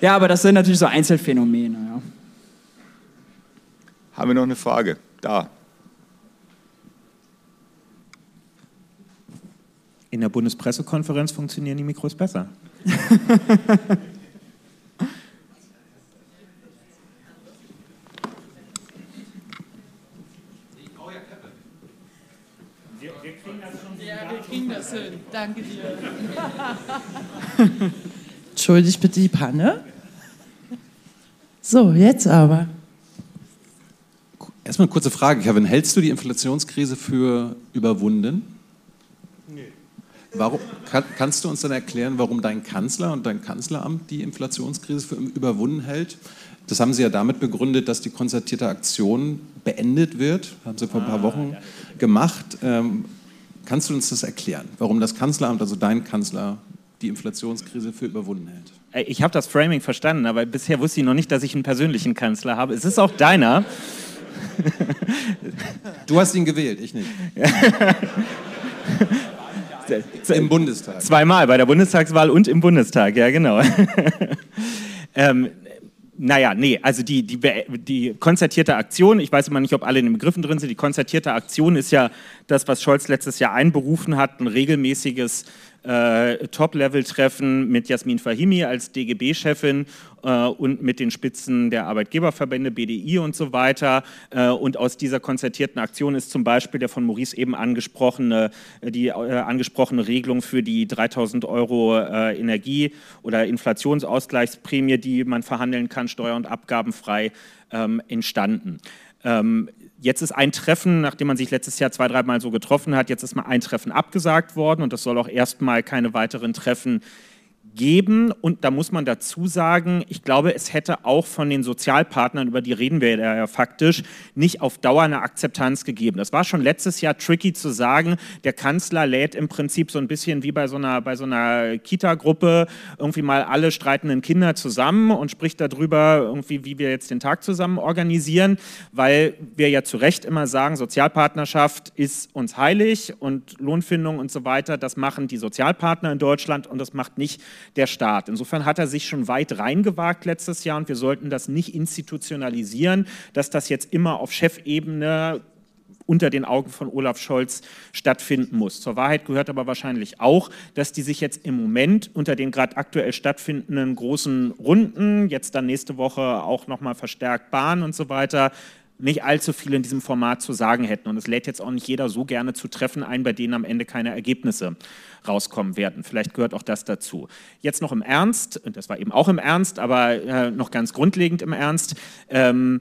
Ja, aber das sind natürlich so Einzelfänomene. Ja. Haben wir noch eine Frage? Da. In der Bundespressekonferenz funktionieren die Mikros besser. kriegen das hin. Danke dir. Entschuldigt bitte die Panne. So, jetzt aber. Erstmal eine kurze Frage, Kevin. Hältst du die Inflationskrise für überwunden? Nee. Warum, kann, kannst du uns dann erklären, warum dein Kanzler und dein Kanzleramt die Inflationskrise für überwunden hält? Das haben Sie ja damit begründet, dass die konzertierte Aktion beendet wird. Haben Sie vor ein paar ah, Wochen gemacht. Ähm, Kannst du uns das erklären, warum das Kanzleramt, also dein Kanzler, die Inflationskrise für überwunden hält? Ich habe das Framing verstanden, aber bisher wusste ich noch nicht, dass ich einen persönlichen Kanzler habe. Es ist auch deiner. Du hast ihn gewählt, ich nicht. Im Bundestag. Zweimal, bei der Bundestagswahl und im Bundestag, ja genau. ähm, naja, nee, also die, die, die konzertierte Aktion, ich weiß immer nicht, ob alle in den Begriffen drin sind, die konzertierte Aktion ist ja das, was Scholz letztes Jahr einberufen hat, ein regelmäßiges äh, Top-Level-Treffen mit Jasmin Fahimi als DGB-Chefin äh, und mit den Spitzen der Arbeitgeberverbände, BDI und so weiter. Äh, und aus dieser konzertierten Aktion ist zum Beispiel der von Maurice eben angesprochene, die äh, angesprochene Regelung für die 3000 Euro äh, Energie- oder Inflationsausgleichsprämie, die man verhandeln kann, steuer- und abgabenfrei, ähm, entstanden. Ähm, Jetzt ist ein Treffen, nachdem man sich letztes Jahr zwei, dreimal so getroffen hat, jetzt ist mal ein Treffen abgesagt worden und es soll auch erstmal keine weiteren Treffen geben. Und da muss man dazu sagen, ich glaube, es hätte auch von den Sozialpartnern, über die reden wir ja faktisch, nicht auf Dauer eine Akzeptanz gegeben. Das war schon letztes Jahr tricky zu sagen, der Kanzler lädt im Prinzip so ein bisschen wie bei so einer, bei so einer Kita-Gruppe irgendwie mal alle streitenden Kinder zusammen und spricht darüber, irgendwie, wie wir jetzt den Tag zusammen organisieren, weil wir ja zu Recht immer sagen, Sozialpartnerschaft ist uns heilig und Lohnfindung und so weiter, das machen die Sozialpartner in Deutschland und das macht nicht der Staat. Insofern hat er sich schon weit reingewagt letztes Jahr und wir sollten das nicht institutionalisieren, dass das jetzt immer auf Chefebene unter den Augen von Olaf Scholz stattfinden muss. Zur Wahrheit gehört aber wahrscheinlich auch, dass die sich jetzt im Moment unter den gerade aktuell stattfindenden großen Runden, jetzt dann nächste Woche auch nochmal verstärkt Bahn und so weiter, nicht allzu viel in diesem Format zu sagen hätten. Und es lädt jetzt auch nicht jeder so gerne zu Treffen ein, bei denen am Ende keine Ergebnisse rauskommen werden. Vielleicht gehört auch das dazu. Jetzt noch im Ernst, und das war eben auch im Ernst, aber äh, noch ganz grundlegend im Ernst. Ähm,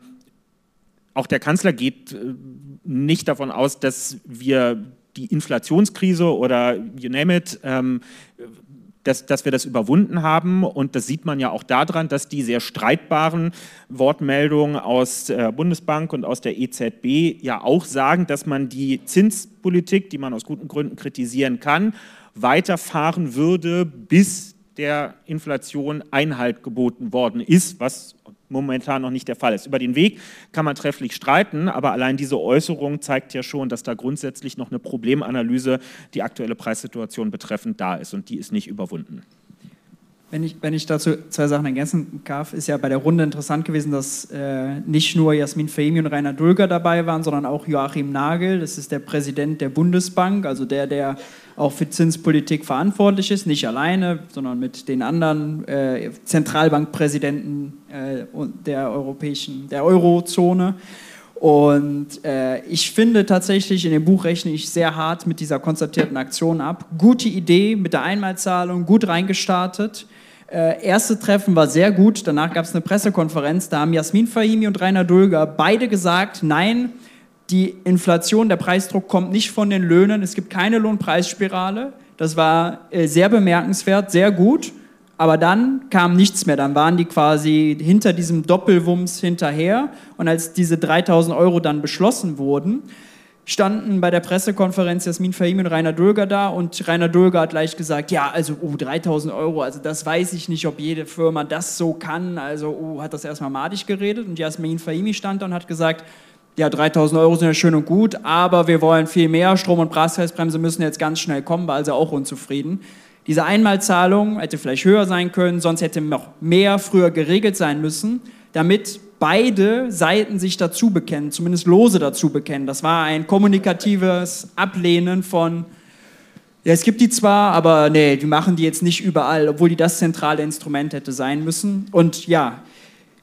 auch der Kanzler geht äh, nicht davon aus, dass wir die Inflationskrise oder you name it, ähm, dass, dass wir das überwunden haben. Und das sieht man ja auch daran, dass die sehr streitbaren Wortmeldungen aus der Bundesbank und aus der EZB ja auch sagen, dass man die Zinspolitik, die man aus guten Gründen kritisieren kann, weiterfahren würde, bis der Inflation Einhalt geboten worden ist, was momentan noch nicht der Fall ist. Über den Weg kann man trefflich streiten, aber allein diese Äußerung zeigt ja schon, dass da grundsätzlich noch eine Problemanalyse die aktuelle Preissituation betreffend da ist und die ist nicht überwunden. Wenn ich, wenn ich dazu zwei Sachen ergänzen darf, ist ja bei der Runde interessant gewesen, dass äh, nicht nur Jasmin Fahimi und Rainer Dulger dabei waren, sondern auch Joachim Nagel, das ist der Präsident der Bundesbank, also der, der auch für Zinspolitik verantwortlich ist, nicht alleine, sondern mit den anderen äh, Zentralbankpräsidenten äh, der europäischen, der Eurozone. Und äh, ich finde tatsächlich, in dem Buch rechne ich sehr hart mit dieser konstatierten Aktion ab. Gute Idee mit der Einmalzahlung, gut reingestartet. Äh, erste Treffen war sehr gut. Danach gab es eine Pressekonferenz. Da haben Jasmin Fahimi und Rainer Dulger beide gesagt, nein, die Inflation, der Preisdruck kommt nicht von den Löhnen. Es gibt keine Lohnpreisspirale. Das war äh, sehr bemerkenswert, sehr gut. Aber dann kam nichts mehr. Dann waren die quasi hinter diesem Doppelwumms hinterher. Und als diese 3000 Euro dann beschlossen wurden, standen bei der Pressekonferenz Jasmin Fahimi und Rainer Dulger da und Rainer Dulger hat gleich gesagt, ja, also oh, 3000 Euro, also das weiß ich nicht, ob jede Firma das so kann, also oh, hat das erstmal madig geredet und Jasmin Fahimi stand da und hat gesagt, ja, 3000 Euro sind ja schön und gut, aber wir wollen viel mehr, Strom- und Preisbremse müssen jetzt ganz schnell kommen, war also auch unzufrieden. Diese Einmalzahlung hätte vielleicht höher sein können, sonst hätte noch mehr früher geregelt sein müssen, damit beide Seiten sich dazu bekennen, zumindest lose dazu bekennen. Das war ein kommunikatives Ablehnen von, ja, es gibt die zwar, aber nee, die machen die jetzt nicht überall, obwohl die das zentrale Instrument hätte sein müssen. Und ja,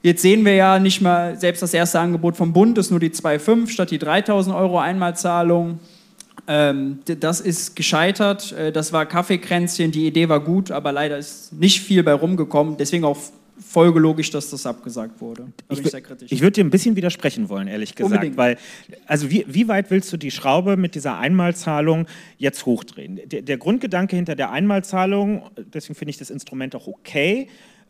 jetzt sehen wir ja nicht mal, selbst das erste Angebot vom Bund ist nur die 2,5 statt die 3000 Euro Einmalzahlung. Ähm, das ist gescheitert. Äh, das war Kaffeekränzchen. Die Idee war gut, aber leider ist nicht viel bei rumgekommen. Deswegen auch folgelogisch, dass das abgesagt wurde. ich, ich, ich würde dir ein bisschen widersprechen wollen, ehrlich gesagt, Unbedingt. weil also wie, wie, weit willst du die Schraube mit dieser Einmalzahlung jetzt hochdrehen? Der, der Grundgedanke hinter der Einmalzahlung, deswegen finde ich das Instrument auch okay,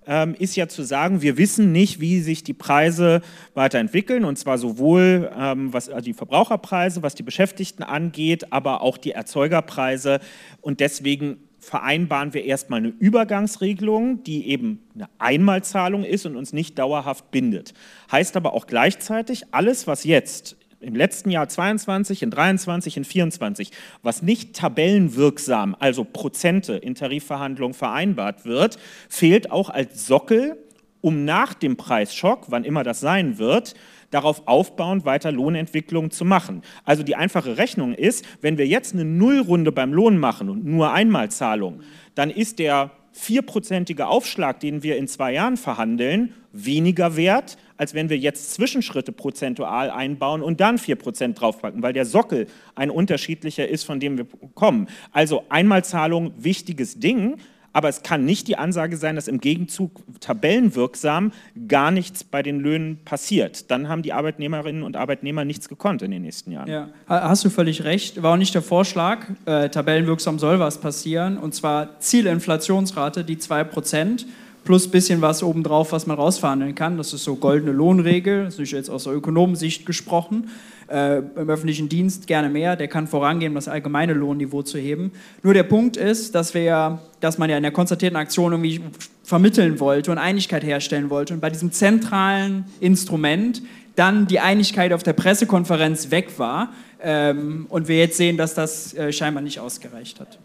ähm, ist ja zu sagen, wir wissen nicht, wie sich die Preise weiterentwickeln, und zwar sowohl ähm, was also die Verbraucherpreise, was die Beschäftigten angeht, aber auch die Erzeugerpreise. Und deswegen vereinbaren wir erstmal eine Übergangsregelung, die eben eine Einmalzahlung ist und uns nicht dauerhaft bindet. Heißt aber auch gleichzeitig, alles, was jetzt im letzten Jahr 22, in 23, in 24, was nicht tabellenwirksam, also Prozente in Tarifverhandlungen vereinbart wird, fehlt auch als Sockel, um nach dem Preisschock, wann immer das sein wird, darauf aufbauend weiter Lohnentwicklung zu machen. Also die einfache Rechnung ist, wenn wir jetzt eine Nullrunde beim Lohn machen und nur Einmalzahlung, dann ist der vierprozentige Aufschlag, den wir in zwei Jahren verhandeln, weniger wert, als wenn wir jetzt Zwischenschritte prozentual einbauen und dann 4% draufpacken, weil der Sockel ein unterschiedlicher ist, von dem wir kommen. Also Einmalzahlung, wichtiges Ding, aber es kann nicht die Ansage sein, dass im Gegenzug tabellenwirksam gar nichts bei den Löhnen passiert. Dann haben die Arbeitnehmerinnen und Arbeitnehmer nichts gekonnt in den nächsten Jahren. Ja, hast du völlig recht. War auch nicht der Vorschlag, äh, tabellenwirksam soll was passieren, und zwar Zielinflationsrate, die 2% plus bisschen was obendrauf, was man rausverhandeln kann. Das ist so goldene Lohnregel, das ist jetzt aus der Ökonomensicht gesprochen. Äh, Im öffentlichen Dienst gerne mehr, der kann vorangehen, um das allgemeine Lohnniveau zu heben. Nur der Punkt ist, dass, wir, dass man ja in der konstatierten Aktion irgendwie vermitteln wollte und Einigkeit herstellen wollte. Und bei diesem zentralen Instrument dann die Einigkeit auf der Pressekonferenz weg war ähm, und wir jetzt sehen, dass das äh, scheinbar nicht ausgereicht hat.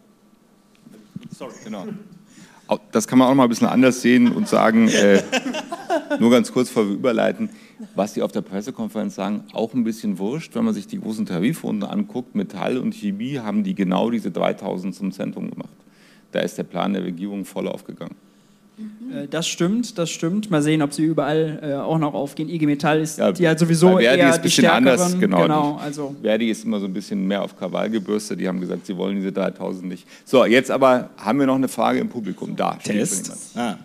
Sorry. Genau das kann man auch mal ein bisschen anders sehen und sagen, äh, nur ganz kurz vor wir überleiten, was die auf der Pressekonferenz sagen, auch ein bisschen wurscht, wenn man sich die großen Tarifrunden anguckt, Metall und Chemie haben die genau diese 3000 zum Zentrum gemacht. Da ist der Plan der Regierung voll aufgegangen. Äh, das stimmt, das stimmt. Mal sehen, ob sie überall äh, auch noch aufgehen. IG Metall ist ja, die halt sowieso Verdi eher ist ein bisschen anders, genau. genau also. Verdi ist immer so ein bisschen mehr auf Krawall gebürstet. Die haben gesagt, sie wollen diese 3000 nicht. So, jetzt aber haben wir noch eine Frage im Publikum. Da. Test. Ah.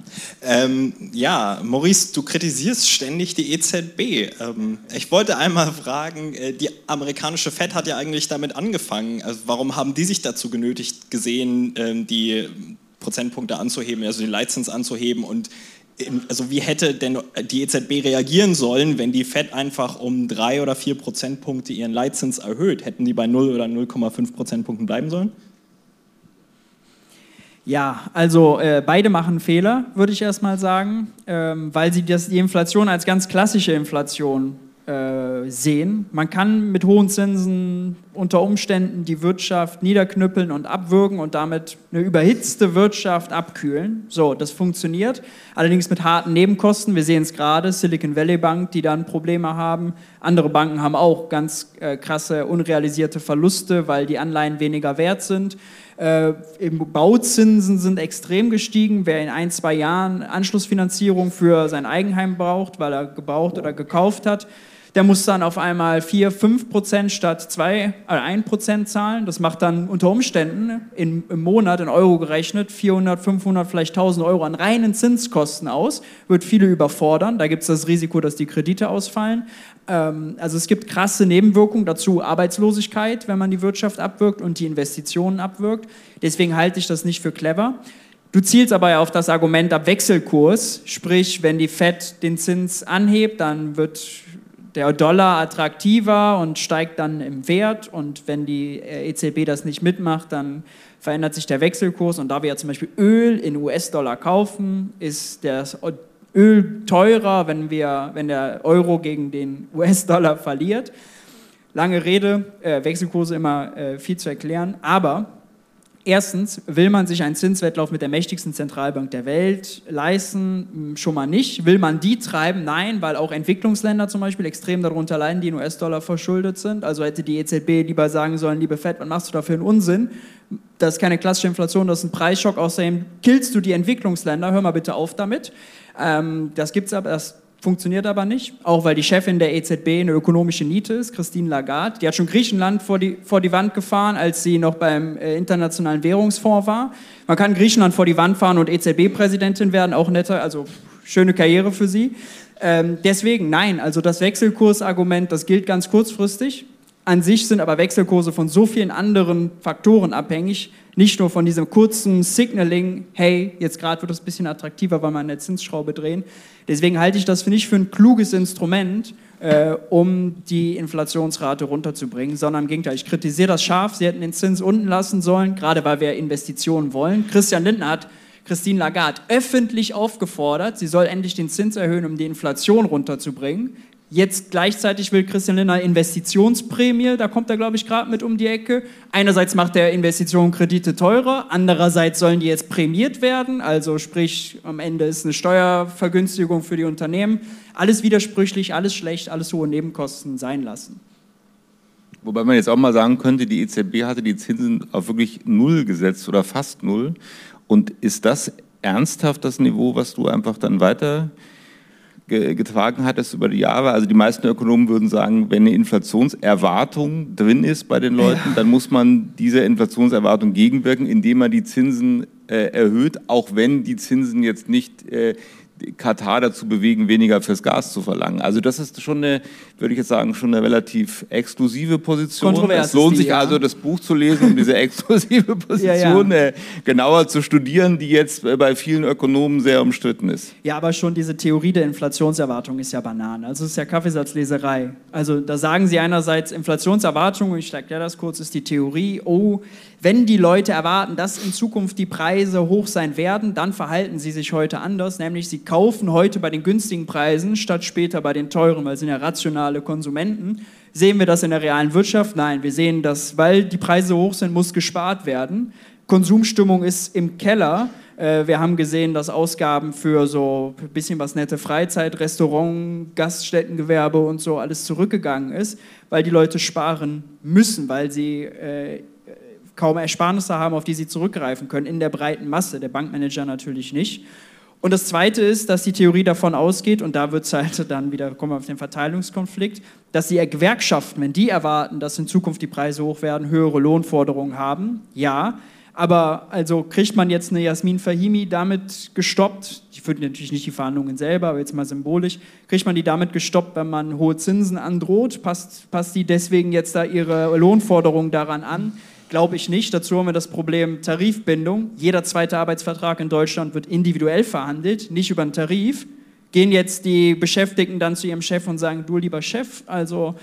Ähm, ja, Maurice, du kritisierst ständig die EZB. Ähm, ich wollte einmal fragen, äh, die amerikanische Fed hat ja eigentlich damit angefangen. Also warum haben die sich dazu genötigt gesehen, ähm, die Prozentpunkte anzuheben, also den Leitzins anzuheben und also wie hätte denn die EZB reagieren sollen, wenn die Fed einfach um drei oder vier Prozentpunkte ihren Leitzins erhöht? Hätten die bei 0 oder 0,5 Prozentpunkten bleiben sollen? Ja, also äh, beide machen Fehler, würde ich erstmal sagen, ähm, weil sie das, die Inflation als ganz klassische Inflation äh, sehen. Man kann mit hohen Zinsen unter Umständen die Wirtschaft niederknüppeln und abwürgen und damit eine überhitzte Wirtschaft abkühlen. So, das funktioniert. Allerdings mit harten Nebenkosten. Wir sehen es gerade, Silicon Valley Bank, die dann Probleme haben. Andere Banken haben auch ganz äh, krasse unrealisierte Verluste, weil die Anleihen weniger wert sind. Äh, Bauzinsen sind extrem gestiegen. Wer in ein, zwei Jahren Anschlussfinanzierung für sein Eigenheim braucht, weil er gebraucht oder gekauft hat, der muss dann auf einmal 4, 5 Prozent statt 2, äh, 1 Prozent zahlen. Das macht dann unter Umständen in, im Monat in Euro gerechnet 400, 500, vielleicht 1000 Euro an reinen Zinskosten aus. Wird viele überfordern. Da gibt es das Risiko, dass die Kredite ausfallen. Ähm, also es gibt krasse Nebenwirkungen dazu. Arbeitslosigkeit, wenn man die Wirtschaft abwirkt und die Investitionen abwirkt. Deswegen halte ich das nicht für clever. Du zielst aber ja auf das Argument ab Wechselkurs, sprich, wenn die Fed den Zins anhebt, dann wird der Dollar attraktiver und steigt dann im Wert. Und wenn die äh, EZB das nicht mitmacht, dann verändert sich der Wechselkurs. Und da wir ja zum Beispiel Öl in US-Dollar kaufen, ist das Öl teurer, wenn, wir, wenn der Euro gegen den US-Dollar verliert. Lange Rede, äh, Wechselkurse immer äh, viel zu erklären. Aber Erstens will man sich einen Zinswettlauf mit der mächtigsten Zentralbank der Welt leisten, hm, schon mal nicht. Will man die treiben? Nein, weil auch Entwicklungsländer zum Beispiel extrem darunter leiden, die in US-Dollar verschuldet sind. Also hätte die EZB lieber sagen sollen, liebe Fed, was machst du da für einen Unsinn? Das ist keine klassische Inflation, das ist ein Preisschock. Außerdem killst du die Entwicklungsländer. Hör mal bitte auf damit. Ähm, das gibt's aber, das Funktioniert aber nicht, auch weil die Chefin der EZB eine ökonomische Niete ist, Christine Lagarde. Die hat schon Griechenland vor die, vor die Wand gefahren, als sie noch beim äh, Internationalen Währungsfonds war. Man kann Griechenland vor die Wand fahren und EZB-Präsidentin werden, auch netter, also schöne Karriere für sie. Ähm, deswegen, nein, also das Wechselkursargument, das gilt ganz kurzfristig. An sich sind aber Wechselkurse von so vielen anderen Faktoren abhängig, nicht nur von diesem kurzen Signaling, hey, jetzt gerade wird es ein bisschen attraktiver, weil wir eine Zinsschraube drehen. Deswegen halte ich das nicht für ein kluges Instrument, äh, um die Inflationsrate runterzubringen, sondern im Gegenteil, ich kritisiere das scharf. Sie hätten den Zins unten lassen sollen, gerade weil wir Investitionen wollen. Christian Lindner hat Christine Lagarde öffentlich aufgefordert, sie soll endlich den Zins erhöhen, um die Inflation runterzubringen. Jetzt gleichzeitig will Christian Lindner Investitionsprämie, da kommt er, glaube ich, gerade mit um die Ecke. Einerseits macht er Investitionen Kredite teurer, andererseits sollen die jetzt prämiert werden, also sprich, am Ende ist eine Steuervergünstigung für die Unternehmen. Alles widersprüchlich, alles schlecht, alles hohe Nebenkosten sein lassen. Wobei man jetzt auch mal sagen könnte, die EZB hatte die Zinsen auf wirklich null gesetzt oder fast null. Und ist das ernsthaft das Niveau, was du einfach dann weiter getragen hat es über die Jahre. Also die meisten Ökonomen würden sagen, wenn eine Inflationserwartung drin ist bei den Leuten, dann muss man dieser Inflationserwartung gegenwirken, indem man die Zinsen äh, erhöht, auch wenn die Zinsen jetzt nicht äh, Katar dazu bewegen, weniger fürs Gas zu verlangen. Also das ist schon eine, würde ich jetzt sagen, schon eine relativ exklusive Position. Kontrovers es lohnt die, sich ja. also, das Buch zu lesen, um diese exklusive Position Ja, ja. Äh, genauer zu studieren, die jetzt äh, bei vielen Ökonomen sehr umstritten ist. Ja, aber schon diese Theorie der Inflationserwartung ist ja Banane. Also es ist ja Kaffeesatzleserei. Also da sagen sie einerseits Inflationserwartung, und ich erkläre das kurz, ist die Theorie, oh, wenn die Leute erwarten, dass in Zukunft die Preise hoch sein werden, dann verhalten sie sich heute anders, nämlich sie kaufen heute bei den günstigen Preisen statt später bei den teuren, weil sie sind ja rationale Konsumenten. Sehen wir das in der realen Wirtschaft? Nein, wir sehen das, weil die Preise hoch sind, muss gespart werden. Konsumstimmung ist im Keller. Äh, Wir haben gesehen, dass Ausgaben für so ein bisschen was nette Freizeit, Restaurant, Gaststättengewerbe und so alles zurückgegangen ist, weil die Leute sparen müssen, weil sie äh, kaum Ersparnisse haben, auf die sie zurückgreifen können, in der breiten Masse, der Bankmanager natürlich nicht. Und das Zweite ist, dass die Theorie davon ausgeht, und da wird es halt dann wieder, kommen wir auf den Verteilungskonflikt, dass die Gewerkschaften, wenn die erwarten, dass in Zukunft die Preise hoch werden, höhere Lohnforderungen haben, ja, aber also kriegt man jetzt eine Jasmin Fahimi damit gestoppt, die führt natürlich nicht die Verhandlungen selber, aber jetzt mal symbolisch, kriegt man die damit gestoppt, wenn man hohe Zinsen androht? Passt, passt die deswegen jetzt da ihre Lohnforderungen daran an? Glaube ich nicht. Dazu haben wir das Problem Tarifbindung. Jeder zweite Arbeitsvertrag in Deutschland wird individuell verhandelt, nicht über einen Tarif. Gehen jetzt die Beschäftigten dann zu ihrem Chef und sagen, du lieber Chef, also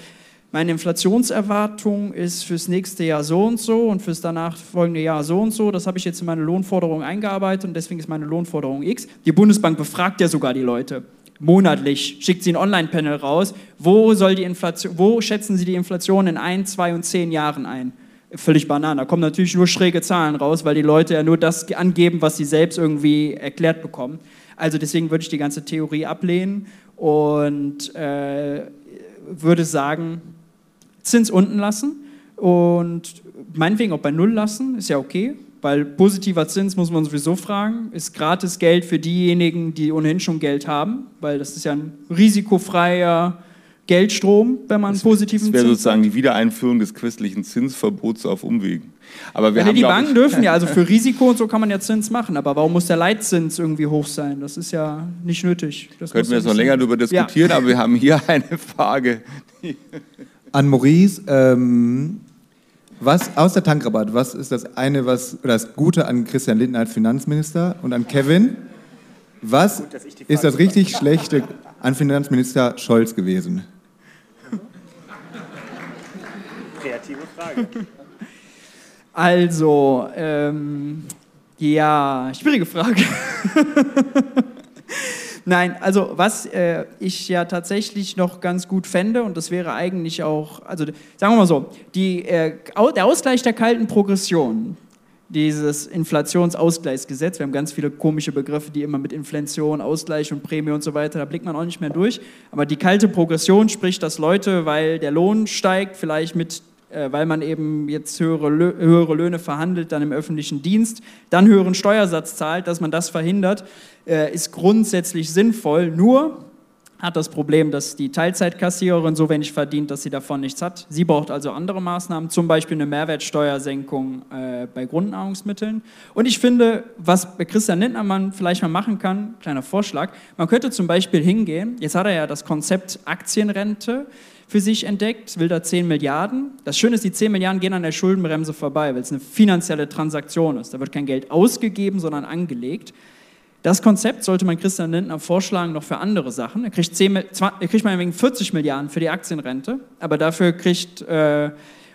meine Inflationserwartung ist fürs nächste Jahr so und so und fürs danach folgende Jahr so und so. Das habe ich jetzt in meine Lohnforderung eingearbeitet und deswegen ist meine Lohnforderung X. Die Bundesbank befragt ja sogar die Leute monatlich, schickt sie ein Online-Panel raus. Wo, soll die Inflation, wo schätzen Sie die Inflation in ein, zwei und zehn Jahren ein? Völlig Banane. Da kommen natürlich nur schräge Zahlen raus, weil die Leute ja nur das angeben, was sie selbst irgendwie erklärt bekommen. Also deswegen würde ich die ganze Theorie ablehnen und äh, würde sagen, Zins unten lassen und meinetwegen auch bei Null lassen, ist ja okay, weil positiver Zins muss man sowieso fragen, ist gratis Geld für diejenigen, die ohnehin schon Geld haben, weil das ist ja ein risikofreier Geldstrom, wenn man einen positiven Das wäre Zins sozusagen die Wiedereinführung des christlichen Zinsverbots auf Umwegen. Aber wir Ja, haben, die Banken ich- dürfen ja, also für Risiko und so kann man ja Zins machen, aber warum muss der Leitzins irgendwie hoch sein? Das ist ja nicht nötig. Das Könnten wir jetzt noch länger darüber diskutieren, aber wir haben hier eine Frage. An Maurice, ähm, was aus der Tankrabatt, was ist das eine, was oder das Gute an Christian Lindner als Finanzminister und an Kevin? Was ist das richtig Schlechte an Finanzminister Scholz gewesen? Kreative Frage. Also, ähm, ja, schwierige Frage. Nein, also was äh, ich ja tatsächlich noch ganz gut fände, und das wäre eigentlich auch, also sagen wir mal so, die, äh, der Ausgleich der kalten Progression, dieses Inflationsausgleichsgesetz, wir haben ganz viele komische Begriffe, die immer mit Inflation, Ausgleich und Prämie und so weiter, da blickt man auch nicht mehr durch, aber die kalte Progression spricht, dass Leute, weil der Lohn steigt, vielleicht mit weil man eben jetzt höhere, höhere Löhne verhandelt, dann im öffentlichen Dienst, dann höheren Steuersatz zahlt, dass man das verhindert, äh, ist grundsätzlich sinnvoll. Nur hat das Problem, dass die Teilzeitkassiererin so wenig verdient, dass sie davon nichts hat. Sie braucht also andere Maßnahmen, zum Beispiel eine Mehrwertsteuersenkung äh, bei Grundnahrungsmitteln. Und ich finde, was Christian Lindnermann vielleicht mal machen kann, kleiner Vorschlag, man könnte zum Beispiel hingehen, jetzt hat er ja das Konzept Aktienrente, für sich entdeckt, will da 10 Milliarden. Das Schöne ist, die 10 Milliarden gehen an der Schuldenbremse vorbei, weil es eine finanzielle Transaktion ist. Da wird kein Geld ausgegeben, sondern angelegt. Das Konzept sollte man Christian Lindner vorschlagen noch für andere Sachen. Er kriegt, 10, er kriegt meinetwegen 40 Milliarden für die Aktienrente, aber dafür kriegt äh,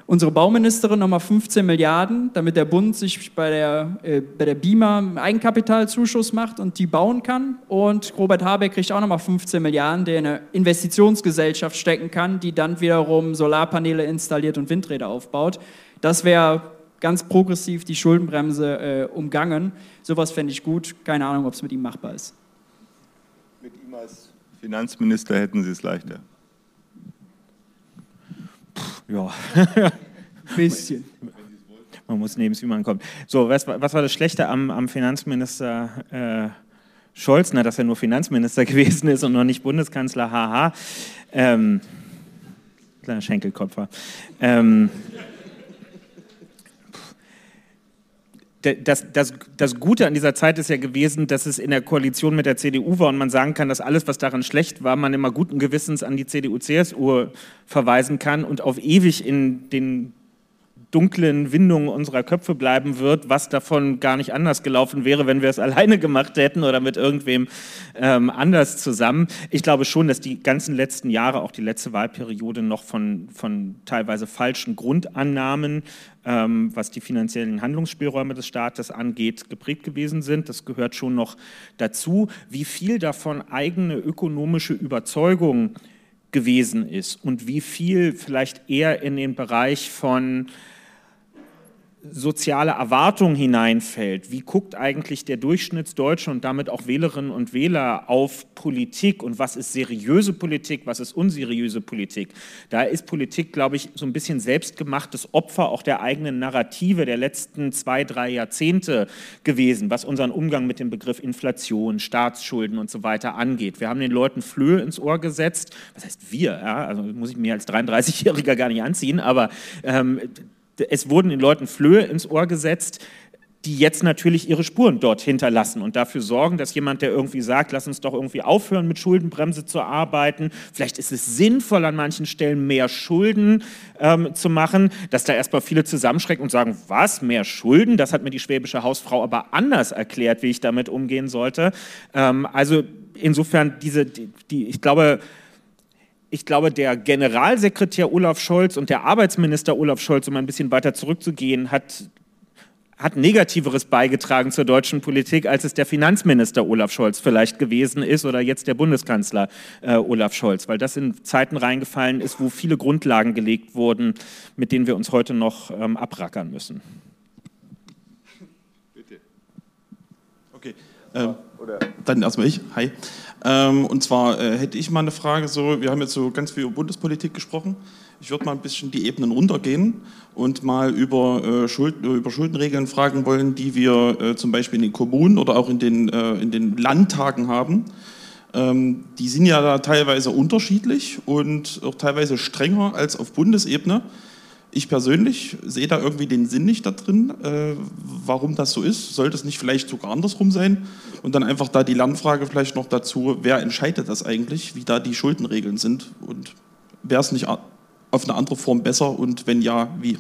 unsere Bauministerin nochmal 15 Milliarden, damit der Bund sich bei der, äh, bei der BIMA Eigenkapitalzuschuss macht und die bauen kann. Und Robert Habeck kriegt auch nochmal 15 Milliarden, der in eine Investitionsgesellschaft stecken kann, die dann wiederum Solarpaneele installiert und Windräder aufbaut. Das wäre ganz progressiv die Schuldenbremse äh, umgangen. Sowas fände ich gut. Keine Ahnung, ob es mit ihm machbar ist. Mit ihm als Finanzminister hätten Sie es leichter. Ja. Bisschen. Man muss nehmen, wie man kommt. So, was, was war das Schlechte am, am Finanzminister äh, Scholz? Na, dass er nur Finanzminister gewesen ist und noch nicht Bundeskanzler, haha. Ähm, kleiner Schenkelkopfer. Ähm, das, das, das Gute an dieser Zeit ist ja gewesen, dass es in der Koalition mit der CDU war und man sagen kann, dass alles, was daran schlecht war, man immer guten Gewissens an die CDU-CSU verweisen kann und auf ewig in den dunklen Windungen unserer Köpfe bleiben wird, was davon gar nicht anders gelaufen wäre, wenn wir es alleine gemacht hätten oder mit irgendwem ähm, anders zusammen. Ich glaube schon, dass die ganzen letzten Jahre, auch die letzte Wahlperiode, noch von, von teilweise falschen Grundannahmen, ähm, was die finanziellen Handlungsspielräume des Staates angeht, geprägt gewesen sind. Das gehört schon noch dazu. Wie viel davon eigene ökonomische Überzeugung gewesen ist und wie viel vielleicht eher in den Bereich von soziale Erwartung hineinfällt. Wie guckt eigentlich der Durchschnittsdeutsche und damit auch Wählerinnen und Wähler auf Politik und was ist seriöse Politik, was ist unseriöse Politik? Da ist Politik, glaube ich, so ein bisschen selbstgemachtes Opfer auch der eigenen Narrative der letzten zwei, drei Jahrzehnte gewesen, was unseren Umgang mit dem Begriff Inflation, Staatsschulden und so weiter angeht. Wir haben den Leuten Flöhe ins Ohr gesetzt. Was heißt wir? Ja? Also muss ich mir als 33-Jähriger gar nicht anziehen, aber ähm, es wurden den Leuten Flöhe ins Ohr gesetzt, die jetzt natürlich ihre Spuren dort hinterlassen und dafür sorgen, dass jemand, der irgendwie sagt, lass uns doch irgendwie aufhören, mit Schuldenbremse zu arbeiten, vielleicht ist es sinnvoll, an manchen Stellen mehr Schulden ähm, zu machen, dass da erstmal viele zusammenschrecken und sagen, was, mehr Schulden? Das hat mir die schwäbische Hausfrau aber anders erklärt, wie ich damit umgehen sollte. Ähm, also insofern diese, die, die ich glaube, ich glaube, der Generalsekretär Olaf Scholz und der Arbeitsminister Olaf Scholz, um ein bisschen weiter zurückzugehen, hat, hat Negativeres beigetragen zur deutschen Politik, als es der Finanzminister Olaf Scholz vielleicht gewesen ist oder jetzt der Bundeskanzler äh, Olaf Scholz, weil das in Zeiten reingefallen ist, wo viele Grundlagen gelegt wurden, mit denen wir uns heute noch ähm, abrackern müssen. Bitte. Okay. Ähm, dann erstmal ich. Hi. Ähm, und zwar äh, hätte ich mal eine Frage, so, wir haben jetzt so ganz viel über Bundespolitik gesprochen. Ich würde mal ein bisschen die Ebenen runtergehen und mal über, äh, Schuld, über Schuldenregeln fragen wollen, die wir äh, zum Beispiel in den Kommunen oder auch in den, äh, in den Landtagen haben. Ähm, die sind ja da teilweise unterschiedlich und auch teilweise strenger als auf Bundesebene. Ich persönlich sehe da irgendwie den Sinn nicht da drin, äh, warum das so ist. Sollte es nicht vielleicht sogar andersrum sein? Und dann einfach da die Lernfrage vielleicht noch dazu, wer entscheidet das eigentlich, wie da die Schuldenregeln sind und wäre es nicht auf eine andere Form besser und wenn ja, wie?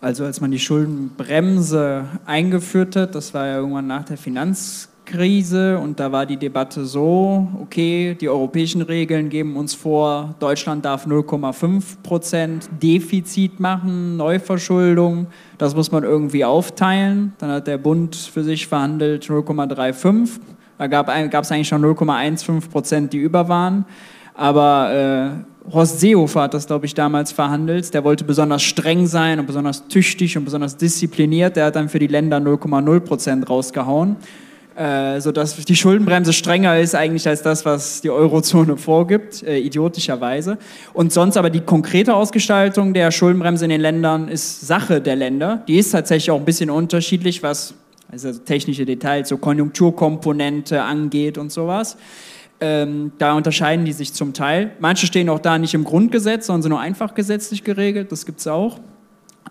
Also als man die Schuldenbremse eingeführt hat, das war ja irgendwann nach der Finanzkrise, Finanzkrise und da war die Debatte so, okay, die europäischen Regeln geben uns vor, Deutschland darf 0,5 Prozent Defizit machen, Neuverschuldung, das muss man irgendwie aufteilen. Dann hat der Bund für sich verhandelt 0,35. Da gab es eigentlich schon 0,15 Prozent, die über waren. Aber äh, Horst Seehofer hat das, glaube ich, damals verhandelt. Der wollte besonders streng sein und besonders tüchtig und besonders diszipliniert. Der hat dann für die Länder 0,0 Prozent rausgehauen. Äh, sodass die Schuldenbremse strenger ist eigentlich als das, was die Eurozone vorgibt, äh, idiotischerweise. Und sonst aber die konkrete Ausgestaltung der Schuldenbremse in den Ländern ist Sache der Länder. Die ist tatsächlich auch ein bisschen unterschiedlich, was also technische Details, so Konjunkturkomponente angeht und sowas. Ähm, da unterscheiden die sich zum Teil. Manche stehen auch da nicht im Grundgesetz, sondern sind nur einfach gesetzlich geregelt, das gibt es auch.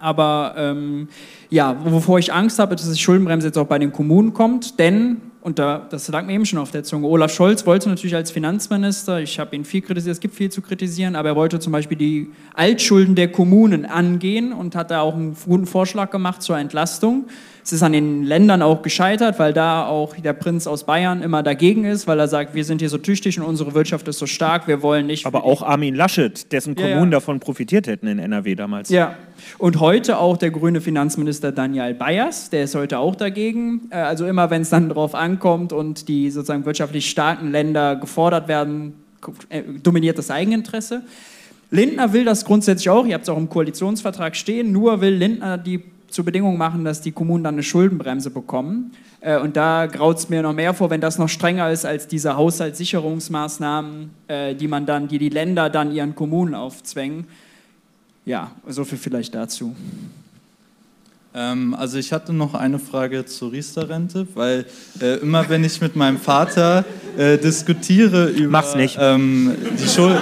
Aber ähm, ja, wovor ich Angst habe, ist, dass die Schuldenbremse jetzt auch bei den Kommunen kommt, denn, und da, das lag mir eben schon auf der Zunge, Olaf Scholz wollte natürlich als Finanzminister, ich habe ihn viel kritisiert, es gibt viel zu kritisieren, aber er wollte zum Beispiel die Altschulden der Kommunen angehen und hat da auch einen guten Vorschlag gemacht zur Entlastung. Es ist an den Ländern auch gescheitert, weil da auch der Prinz aus Bayern immer dagegen ist, weil er sagt, wir sind hier so tüchtig und unsere Wirtschaft ist so stark, wir wollen nicht. Aber auch Armin Laschet, dessen ja, Kommunen ja. davon profitiert hätten in NRW damals. Ja, und heute auch der grüne Finanzminister Daniel Bayers, der ist heute auch dagegen. Äh, also immer, wenn es dann darauf ankommt und die sozusagen wirtschaftlich starken Länder gefordert werden, äh, dominiert das Eigeninteresse. Lindner will das grundsätzlich auch, ihr habt es auch im Koalitionsvertrag stehen, nur will Lindner die zur Bedingung machen, dass die Kommunen dann eine Schuldenbremse bekommen. Äh, und da graut es mir noch mehr vor, wenn das noch strenger ist als diese Haushaltssicherungsmaßnahmen, äh, die man dann, die die Länder dann ihren Kommunen aufzwängen. Ja, so viel vielleicht dazu. Ähm, also ich hatte noch eine Frage zur Riester-Rente, weil äh, immer wenn ich mit meinem Vater äh, diskutiere über ähm, die, Schul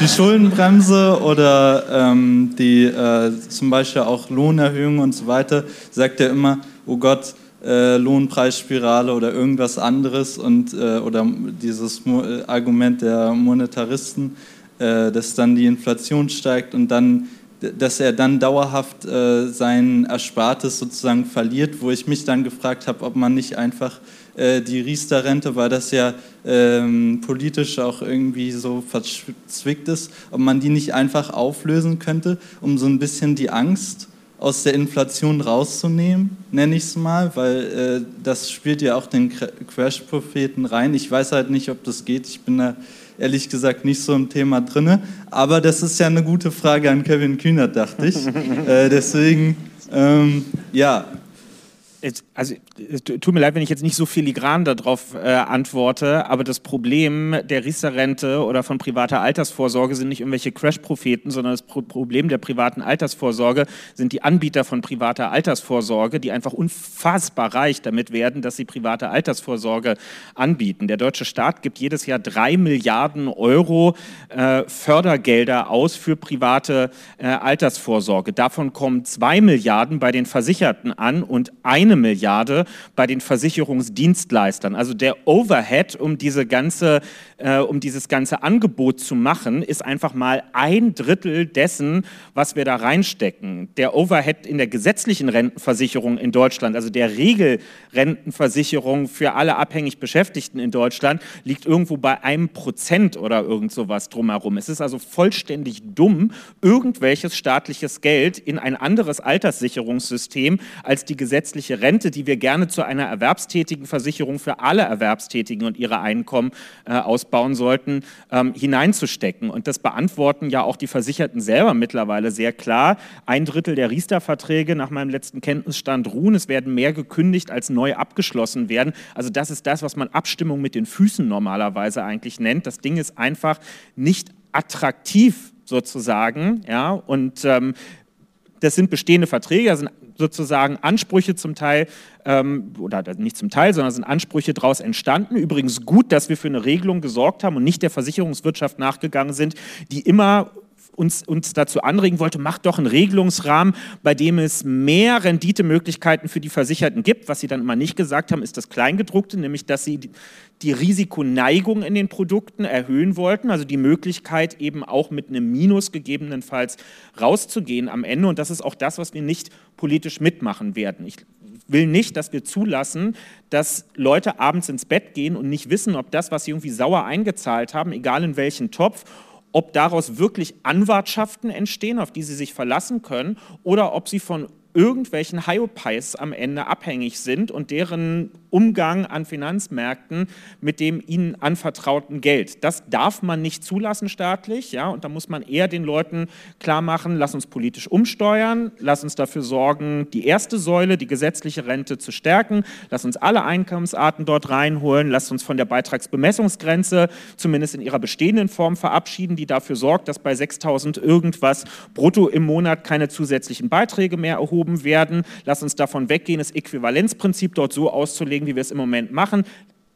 die, Schuldenbremse oder ähm, die äh, zum Beispiel auch Lohnerhöhungen und so weiter, sagt er immer, oh Gott, äh, Lohnpreisspirale oder irgendwas anderes und äh, oder dieses Mo äh, Argument der Monetaristen, dass dann die Inflation steigt und dann dass er dann dauerhaft äh, sein Erspartes sozusagen verliert, wo ich mich dann gefragt habe, ob man nicht einfach äh, die Riester-Rente, weil das ja ähm, politisch auch irgendwie so verzwickt ist, ob man die nicht einfach auflösen könnte, um so ein bisschen die Angst aus der Inflation rauszunehmen, nenne ich es mal, weil äh, das spielt ja auch den Crash-Propheten rein. Ich weiß halt nicht, ob das geht. Ich bin da ehrlich gesagt nicht so im Thema drin. Aber das ist ja eine gute Frage an Kevin Kühnert, dachte ich. äh, deswegen, ähm, ja, also tut mir leid, wenn ich jetzt nicht so filigran darauf äh, antworte, aber das Problem der Riester-Rente oder von privater Altersvorsorge sind nicht irgendwelche Crash-Propheten, sondern das Pro Problem der privaten Altersvorsorge sind die Anbieter von privater Altersvorsorge, die einfach unfassbar reich damit werden, dass sie private Altersvorsorge anbieten. Der deutsche Staat gibt jedes Jahr drei Milliarden Euro äh, Fördergelder aus für private äh, Altersvorsorge. Davon kommen zwei Milliarden bei den Versicherten an und ein eine Milliarde bei den Versicherungsdienstleistern. Also der Overhead, um, diese ganze, äh, um dieses ganze Angebot zu machen, ist einfach mal ein Drittel dessen, was wir da reinstecken. Der Overhead in der gesetzlichen Rentenversicherung in Deutschland, also der Regelrentenversicherung für alle abhängig Beschäftigten in Deutschland, liegt irgendwo bei einem Prozent oder irgend sowas drumherum. Es ist also vollständig dumm, irgendwelches staatliches Geld in ein anderes Alterssicherungssystem als die gesetzliche Rente, die wir gerne zu einer erwerbstätigen Versicherung für alle Erwerbstätigen und ihre Einkommen äh, ausbauen sollten, ähm, hineinzustecken. Und das beantworten ja auch die Versicherten selber mittlerweile sehr klar. Ein Drittel der Riester-Verträge nach meinem letzten Kenntnisstand ruhen. Es werden mehr gekündigt, als neu abgeschlossen werden. Also das ist das, was man Abstimmung mit den Füßen normalerweise eigentlich nennt. Das Ding ist einfach nicht attraktiv sozusagen. Ja? Und ähm, das sind bestehende Verträge, das sind sozusagen Ansprüche zum Teil, ähm, oder nicht zum Teil, sondern sind Ansprüche daraus entstanden. Übrigens gut, dass wir für eine Regelung gesorgt haben und nicht der Versicherungswirtschaft nachgegangen sind, die immer uns, uns dazu anregen wollte, macht doch einen Regelungsrahmen, bei dem es mehr Renditemöglichkeiten für die Versicherten gibt. Was sie dann immer nicht gesagt haben, ist das Kleingedruckte, nämlich dass sie die, Risikoneigung in den Produkten erhöhen wollten, also die Möglichkeit eben auch mit einem Minus gegebenenfalls rauszugehen am Ende. Und das ist auch das, was wir nicht politisch mitmachen werden. Ich will nicht, dass wir zulassen, dass Leute abends ins Bett gehen und nicht wissen, ob das, was sie irgendwie sauer eingezahlt haben, egal in welchen Topf, ob daraus wirklich Anwartschaften entstehen, auf die sie sich verlassen können, oder ob sie von irgendwelchen Hyopies am Ende abhängig sind und deren Umgang an Finanzmärkten mit dem ihnen anvertrauten Geld. Das darf man nicht zulassen staatlich, ja, und da muss man eher den Leuten klar machen, lass uns politisch umsteuern, lass uns dafür sorgen, die erste Säule, die gesetzliche Rente zu stärken, lass uns alle Einkommensarten dort reinholen, lass uns von der Beitragsbemessungsgrenze zumindest in ihrer bestehenden Form verabschieden, die dafür sorgt, dass bei 6000 irgendwas brutto im Monat keine zusätzlichen Beiträge mehr erhoben werden. Lass uns davon weggehen, das Äquivalenzprinzip dort so auszulegen, wie wir es im Moment machen.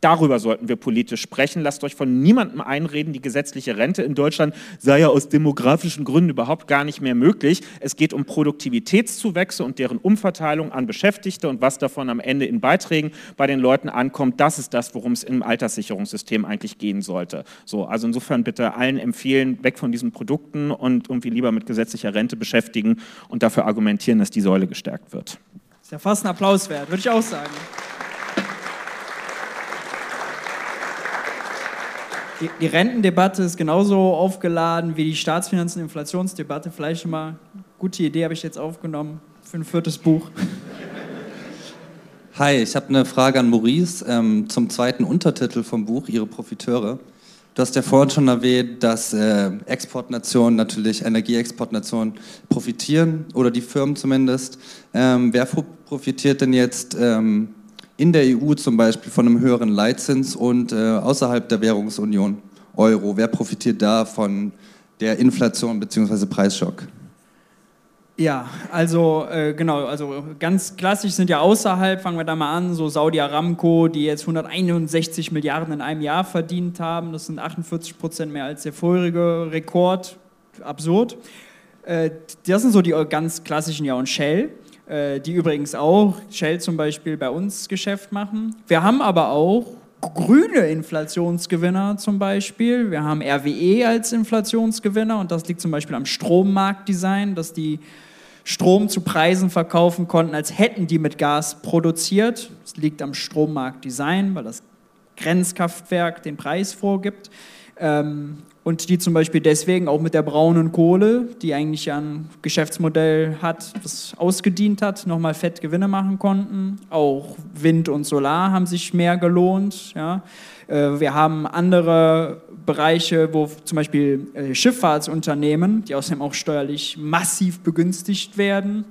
Darüber sollten wir politisch sprechen. Lasst euch von niemandem einreden, die gesetzliche Rente in Deutschland sei ja aus demografischen Gründen überhaupt gar nicht mehr möglich. Es geht um Produktivitätszuwächse und deren Umverteilung an Beschäftigte und was davon am Ende in Beiträgen bei den Leuten ankommt. Das ist das, worum es im Alterssicherungssystem eigentlich gehen sollte. So, also insofern bitte allen empfehlen, weg von diesen Produkten und irgendwie lieber mit gesetzlicher Rente beschäftigen und dafür argumentieren, dass die Säule gestärkt wird. Das ist ja fast ein Applaus wert, würde ich auch sagen. Die, die, Rentendebatte ist genauso aufgeladen wie die Staatsfinanzen- und Inflationsdebatte. Vielleicht schon mal gute Idee habe ich jetzt aufgenommen für ein viertes Buch. Hi, ich habe eine Frage an Maurice ähm, zum zweiten Untertitel vom Buch, Ihre Profiteure. Du hast ja vorhin schon erwähnt, dass äh, Exportnationen, natürlich Energieexportnationen profitieren oder die Firmen zumindest. Ähm, wer profitiert denn jetzt ähm, in der EU zum Beispiel von einem höheren Leitzins und äh, außerhalb der Währungsunion Euro? Wer profitiert da von der Inflation bzw. Preisschock? Ja, also äh, genau, also ganz klassisch sind ja außerhalb, fangen wir da mal an, so Saudi Aramco, die jetzt 161 Milliarden in einem Jahr verdient haben, das sind 48 Prozent mehr als der vorherige Rekord, absurd. Äh, das sind so die ganz klassischen, ja, und Shell. Äh, die übrigens auch Shell zum Beispiel bei uns Geschäft machen. Wir haben aber auch grüne Inflationsgewinner zum Beispiel. Wir haben RWE als Inflationsgewinner und das liegt zum Beispiel am Strommarktdesign, dass die Strom zu Preisen verkaufen konnten, als hätten die mit Gas produziert. Das liegt am Strommarktdesign, weil das Grenzkraftwerk den Preis vorgibt. Ähm, und die zum Beispiel deswegen auch mit der braunen Kohle, die eigentlich ein Geschäftsmodell hat, das ausgedient hat, nochmal fett Gewinne machen konnten. Auch Wind und Solar haben sich mehr gelohnt. Ja. Äh, wir haben andere Bereiche, wo zum Beispiel äh, Schifffahrtsunternehmen, die außerdem auch steuerlich massiv begünstigt werden,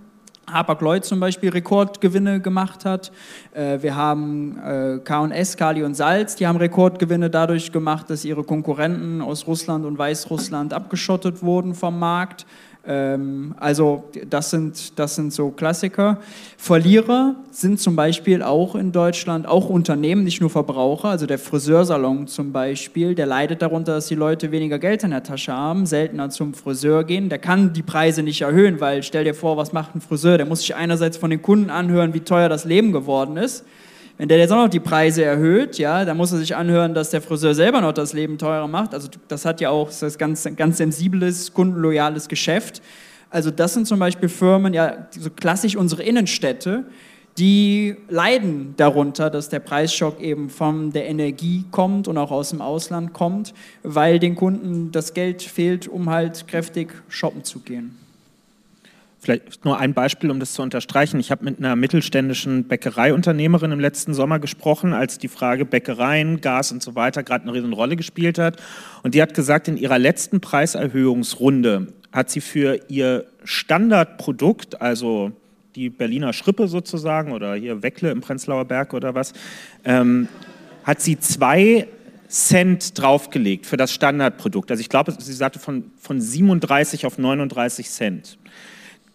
Hapag-Lloyd zum Beispiel Rekordgewinne gemacht hat. Äh, wir haben äh, K&S, Kali und Salz, die haben Rekordgewinne dadurch gemacht, dass ihre Konkurrenten aus Russland und Weißrussland abgeschottet wurden vom Markt. Ähm, also das sind, das sind so Klassiker. Verlierer sind zum Beispiel auch in Deutschland auch Unternehmen, nicht nur Verbraucher. Also der Friseursalon zum Beispiel, der leidet darunter, dass die Leute weniger Geld in der Tasche haben, seltener zum Friseur gehen. Der kann die Preise nicht erhöhen, weil stell dir vor, was macht ein Friseur? Der muss sich einerseits von den Kunden anhören, wie teuer das Leben geworden ist. Wenn der jetzt auch noch die Preise erhöht, ja, dann muss er sich anhören, dass der Friseur selber noch das Leben teurer macht. Also das hat ja auch das ganz, ganz sensibles, kundenloyales Geschäft. Also das sind zum Beispiel Firmen, ja, so klassisch unsere Innenstädte, die leiden darunter, dass der Preisschock eben von der Energie kommt und auch aus dem Ausland kommt, weil den Kunden das Geld fehlt, um halt kräftig shoppen zu gehen. Vielleicht nur ein Beispiel, um das zu unterstreichen. Ich habe mit einer mittelständischen Bäckereiunternehmerin im letzten Sommer gesprochen, als die Frage Bäckereien, Gas und so weiter gerade eine riesen Rolle gespielt hat. Und die hat gesagt, in ihrer letzten Preiserhöhungsrunde hat sie für ihr Standardprodukt, also die Berliner Schrippe sozusagen oder hier Weckle im Prenzlauer Berg oder was, ähm, hat sie zwei Cent draufgelegt für das Standardprodukt. Also ich glaube, sie sagte von, von 37 auf 39 Cent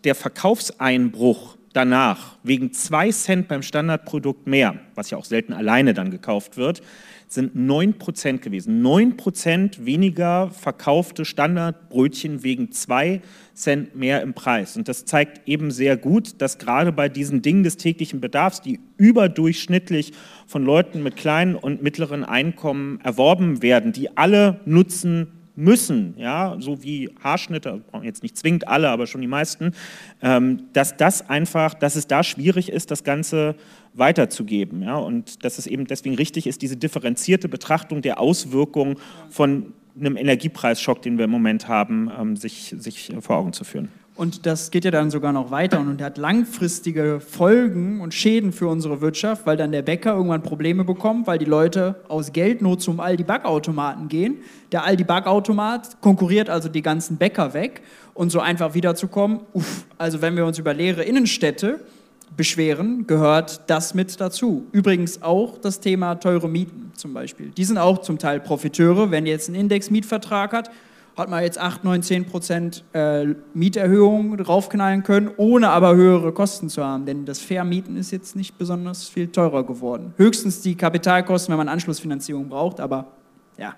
der Verkaufseinbruch danach wegen zwei Cent beim Standardprodukt mehr, was ja auch selten alleine dann gekauft wird, sind 9% gewesen. 9% weniger verkaufte Standardbrötchen wegen zwei Cent mehr im Preis. Und das zeigt eben sehr gut, dass gerade bei diesen Dingen des täglichen Bedarfs, die überdurchschnittlich von Leuten mit kleinen und mittleren Einkommen erworben werden, die alle nutzen müssen, ja, so wie Haarschnitte, jetzt nicht zwingend alle, aber schon die meisten, ähm, dass das einfach, dass es da schwierig ist, das Ganze weiterzugeben. Ja, und dass es eben deswegen richtig ist, diese differenzierte Betrachtung der Auswirkungen von einem Energiepreisschock, den wir im Moment haben, ähm, sich, sich vor Augen zu führen. Und das geht ja dann sogar noch weiter und hat langfristige Folgen und Schäden für unsere Wirtschaft, weil dann der Bäcker irgendwann Probleme bekommt, weil die Leute aus Geldnot zum Aldi-Backautomaten gehen. Der Aldi-Backautomat konkurriert also die ganzen Bäcker weg und so einfach wiederzukommen. Uff, also wenn wir uns über leere Innenstädte beschweren, gehört das mit dazu. Übrigens auch das Thema teure Mieten zum Beispiel. Die sind auch zum Teil Profiteure. Wenn ihr jetzt einen Index-Mietvertrag hat, hat man jetzt 8, 9, 10 Prozent äh, Mieterhöhungen draufknallen können, ohne aber höhere Kosten zu haben. Denn das Vermieten ist jetzt nicht besonders viel teurer geworden. Höchstens die Kapitalkosten, wenn man Anschlussfinanzierung braucht, aber ja.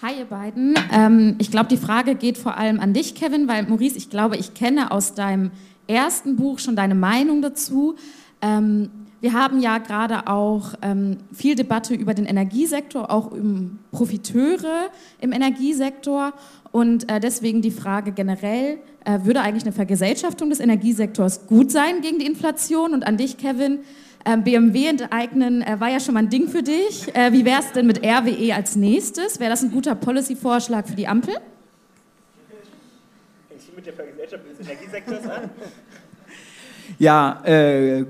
Hi ihr beiden. Ähm, ich glaube, die Frage geht vor allem an dich, Kevin, weil Maurice, ich glaube, ich kenne aus deinem ersten Buch schon deine Meinung dazu. Ähm, wir haben ja gerade auch ähm, viel Debatte über den Energiesektor, auch um Profiteure im Energiesektor. Und äh, deswegen die Frage generell, äh, würde eigentlich eine Vergesellschaftung des Energiesektors gut sein gegen die Inflation? Und an dich, Kevin, äh, BMW enteignen äh, war ja schon mal ein Ding für dich. Äh, wie wäre es denn mit RWE als nächstes? Wäre das ein guter Policy-Vorschlag für die Ampel? Fängst du mit der Vergesellschaftung des Energiesektors an? Ja, äh,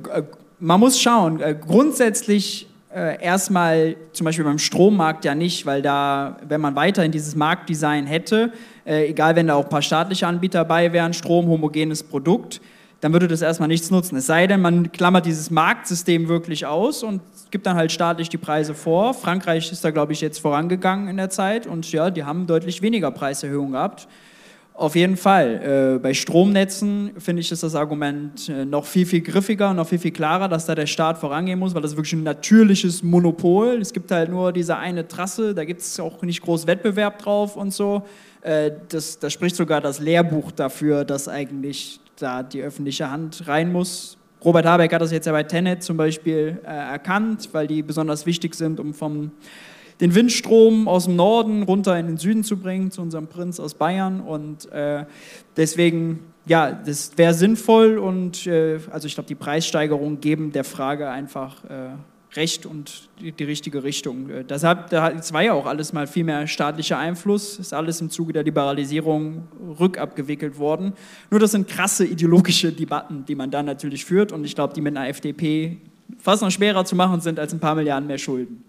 man muss schauen. Äh, grundsätzlich äh, erstmal zum Beispiel beim Strommarkt ja nicht, weil da, wenn man weiterhin dieses Marktdesign hätte, äh, egal wenn da auch ein paar staatliche Anbieter dabei wären, Strom, homogenes Produkt, dann würde das erstmal nichts nutzen. Es sei denn, man klammert dieses Marktsystem wirklich aus und gibt dann halt staatlich die Preise vor. Frankreich ist da, glaube ich, jetzt vorangegangen in der Zeit und ja, die haben deutlich weniger Preiserhöhungen gehabt. Auf jeden Fall. Äh, bei Stromnetzen finde ich ist das Argument äh, noch viel, viel griffiger, noch viel, viel klarer, dass da der Staat vorangehen muss, weil das wirklich ein natürliches Monopol. Es gibt halt nur diese eine Trasse, da gibt es auch nicht groß Wettbewerb drauf und so. Äh, das, da spricht sogar das Lehrbuch dafür, dass eigentlich da die öffentliche Hand rein muss. Robert Habeck hat das jetzt ja bei Tenet zum Beispiel erkannt, weil die besonders wichtig sind, um vom den Windstrom aus dem Norden runter in den Süden zu bringen, zu unserem Prinz aus Bayern. Und äh, deswegen, ja, das wäre sinnvoll und äh, also ich glaube, die Preissteigerungen geben der Frage einfach äh, recht und die, die, richtige Richtung. Äh, deshalb, das war ja auch alles mal viel mehr staatlicher Einfluss, ist alles im Zuge der Liberalisierung rückabgewickelt worden. Nur das sind krasse ideologische Debatten, die man da natürlich führt und ich glaube, die mit einer FDP fast noch schwerer zu machen sind als ein paar Milliarden mehr Schulden.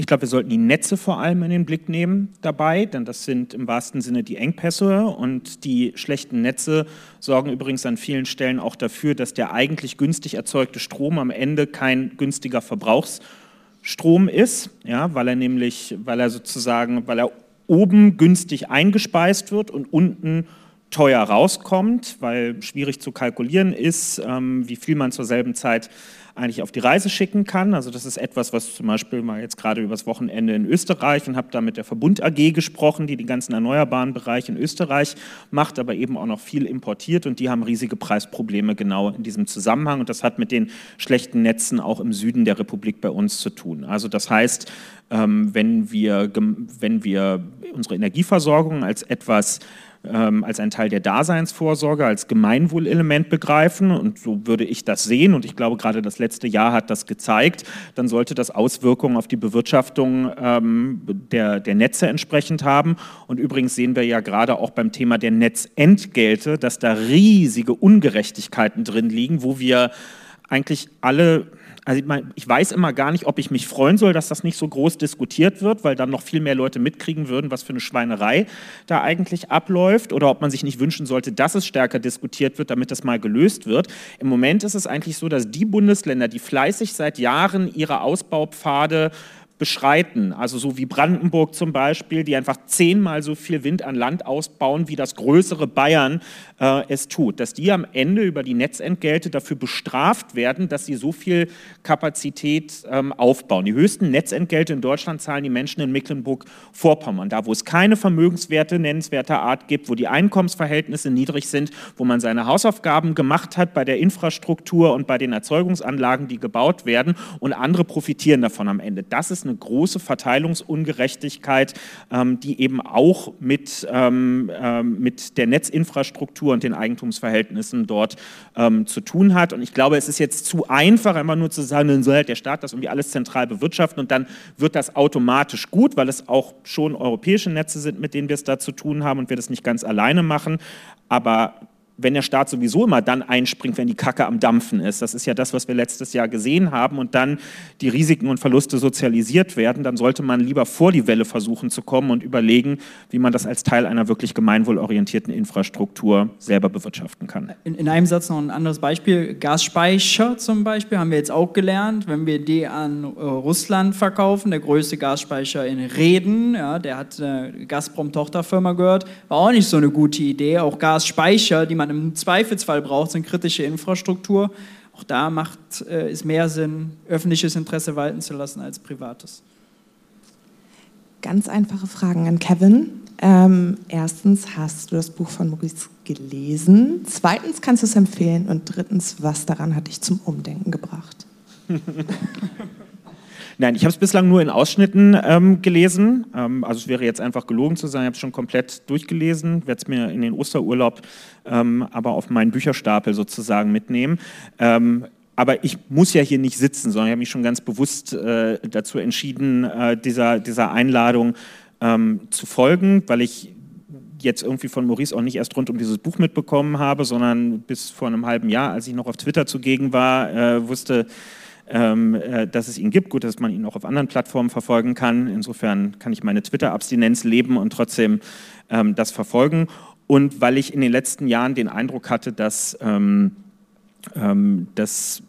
Ich glaube, wir sollten die Netze vor allem in den Blick nehmen dabei, denn das sind im wahrsten Sinne die Engpässe und die schlechten Netze sorgen übrigens an vielen Stellen auch dafür, dass der eigentlich günstig erzeugte Strom am Ende kein günstiger Verbrauchsstrom ist, ja, weil er nämlich, weil er sozusagen, weil er oben günstig eingespeist wird und unten teuer rauskommt, weil schwierig zu kalkulieren ist, ähm, wie viel man zur selben Zeit eigentlich auf die Reise schicken kann. Also das ist etwas, was zum Beispiel mal jetzt gerade übers Wochenende in Österreich und habe da mit der Verbund AG gesprochen, die die ganzen erneuerbaren Bereiche in Österreich macht, aber eben auch noch viel importiert und die haben riesige Preisprobleme genau in diesem Zusammenhang und das hat mit den schlechten Netzen auch im Süden der Republik bei uns zu tun. Also das heißt, ähm, wenn wir, wenn wir unsere Energieversorgung als etwas ähm, als ein Teil der Daseinsvorsorge, als Gemeinwohlelement begreifen. Und so würde ich das sehen. Und ich glaube, gerade das letzte Jahr hat das gezeigt. Dann sollte das Auswirkungen auf die Bewirtschaftung ähm, der, der Netze entsprechend haben. Und übrigens sehen wir ja gerade auch beim Thema der Netzentgelte, dass da riesige Ungerechtigkeiten drin liegen, wo wir eigentlich alle also ich, weiß immer gar nicht, ob ich mich freuen soll, dass das nicht so groß diskutiert wird, weil dann noch viel mehr Leute mitkriegen würden, was für eine Schweinerei da eigentlich abläuft, oder ob man sich nicht wünschen sollte, dass es stärker diskutiert wird, damit das mal gelöst wird. Im Moment ist es eigentlich so, dass die Bundesländer, die fleißig seit Jahren ihre Ausbaupfade beschreiten. Also so wie Brandenburg zum Beispiel, die einfach zehnmal so viel Wind an Land ausbauen, wie das größere Bayern äh, es tut. Dass die am Ende über die Netzentgelte dafür bestraft werden, dass sie so viel Kapazität ähm, aufbauen. Die höchsten Netzentgelte in Deutschland zahlen die Menschen in Mecklenburg-Vorpommern. Da, wo es keine Vermögenswerte nennenswerter Art gibt, wo die Einkommensverhältnisse niedrig sind, wo man seine Hausaufgaben gemacht hat bei der Infrastruktur und bei den Erzeugungsanlagen, die gebaut werden und andere profitieren davon am Ende. Das ist eine große Verteilungsungerechtigkeit, ähm, die eben auch mit, ähm, ähm, mit der Netzinfrastruktur und den Eigentumsverhältnissen dort zu tun hat. Und ich glaube, es ist jetzt zu einfach, immer nur zu sagen, dann soll halt der Staat das irgendwie alles zentral bewirtschaften und dann wird das automatisch gut, weil es auch schon europäische Netze sind, mit denen wir es da zu tun haben und wir das nicht ganz alleine machen. Aber wenn der Staat sowieso immer dann einspringt, wenn die Kacke am Dampfen ist. Das ist ja das, was wir letztes Jahr gesehen haben und dann die Risiken und Verluste sozialisiert werden, dann sollte man lieber vor die Welle versuchen zu kommen und überlegen, wie man das als Teil einer wirklich gemeinwohlorientierten Infrastruktur selber bewirtschaften kann. In, in einem Satz noch ein anderes Beispiel. Gasspeicher zum Beispiel haben wir jetzt auch gelernt, wenn wir die an äh, Russland verkaufen, der größte Gasspeicher in Reden, ja, der hat eine Gazprom-Tochterfirma gehört, war auch nicht so eine gute Idee. Auch Gasspeicher, die man im Zweifelsfall braucht, sind kritische Infrastruktur. Auch da macht äh, es mehr Sinn, öffentliches Interesse walten zu lassen als privates. Ganz einfache Fragen an Kevin. Ähm, erstens, hast du das Buch von Maurice gelesen? Zweitens, kannst du es empfehlen? Und drittens, was daran hat dich zum Umdenken gebracht? Nein, ich habe es bislang nur in Ausschnitten ähm, gelesen. Ähm, also es wäre jetzt einfach gelogen zu sein. Ich habe es schon komplett durchgelesen, werde es mir in den Osterurlaub ähm, aber auf meinen Bücherstapel sozusagen mitnehmen. Ähm, aber ich muss ja hier nicht sitzen, sondern ich habe mich schon ganz bewusst äh, dazu entschieden, äh, dieser, dieser Einladung ähm, zu folgen, weil ich jetzt irgendwie von Maurice auch nicht erst rund um dieses Buch mitbekommen habe, sondern bis vor einem halben Jahr, als ich noch auf Twitter zugegen war, äh, wusste, dass es ihn gibt. Gut, dass man ihn auch auf anderen Plattformen verfolgen kann. Insofern kann ich meine Twitter-Abstinenz leben und trotzdem ähm, das verfolgen. Und weil ich in den letzten Jahren den Eindruck hatte, dass, ähm, ähm dass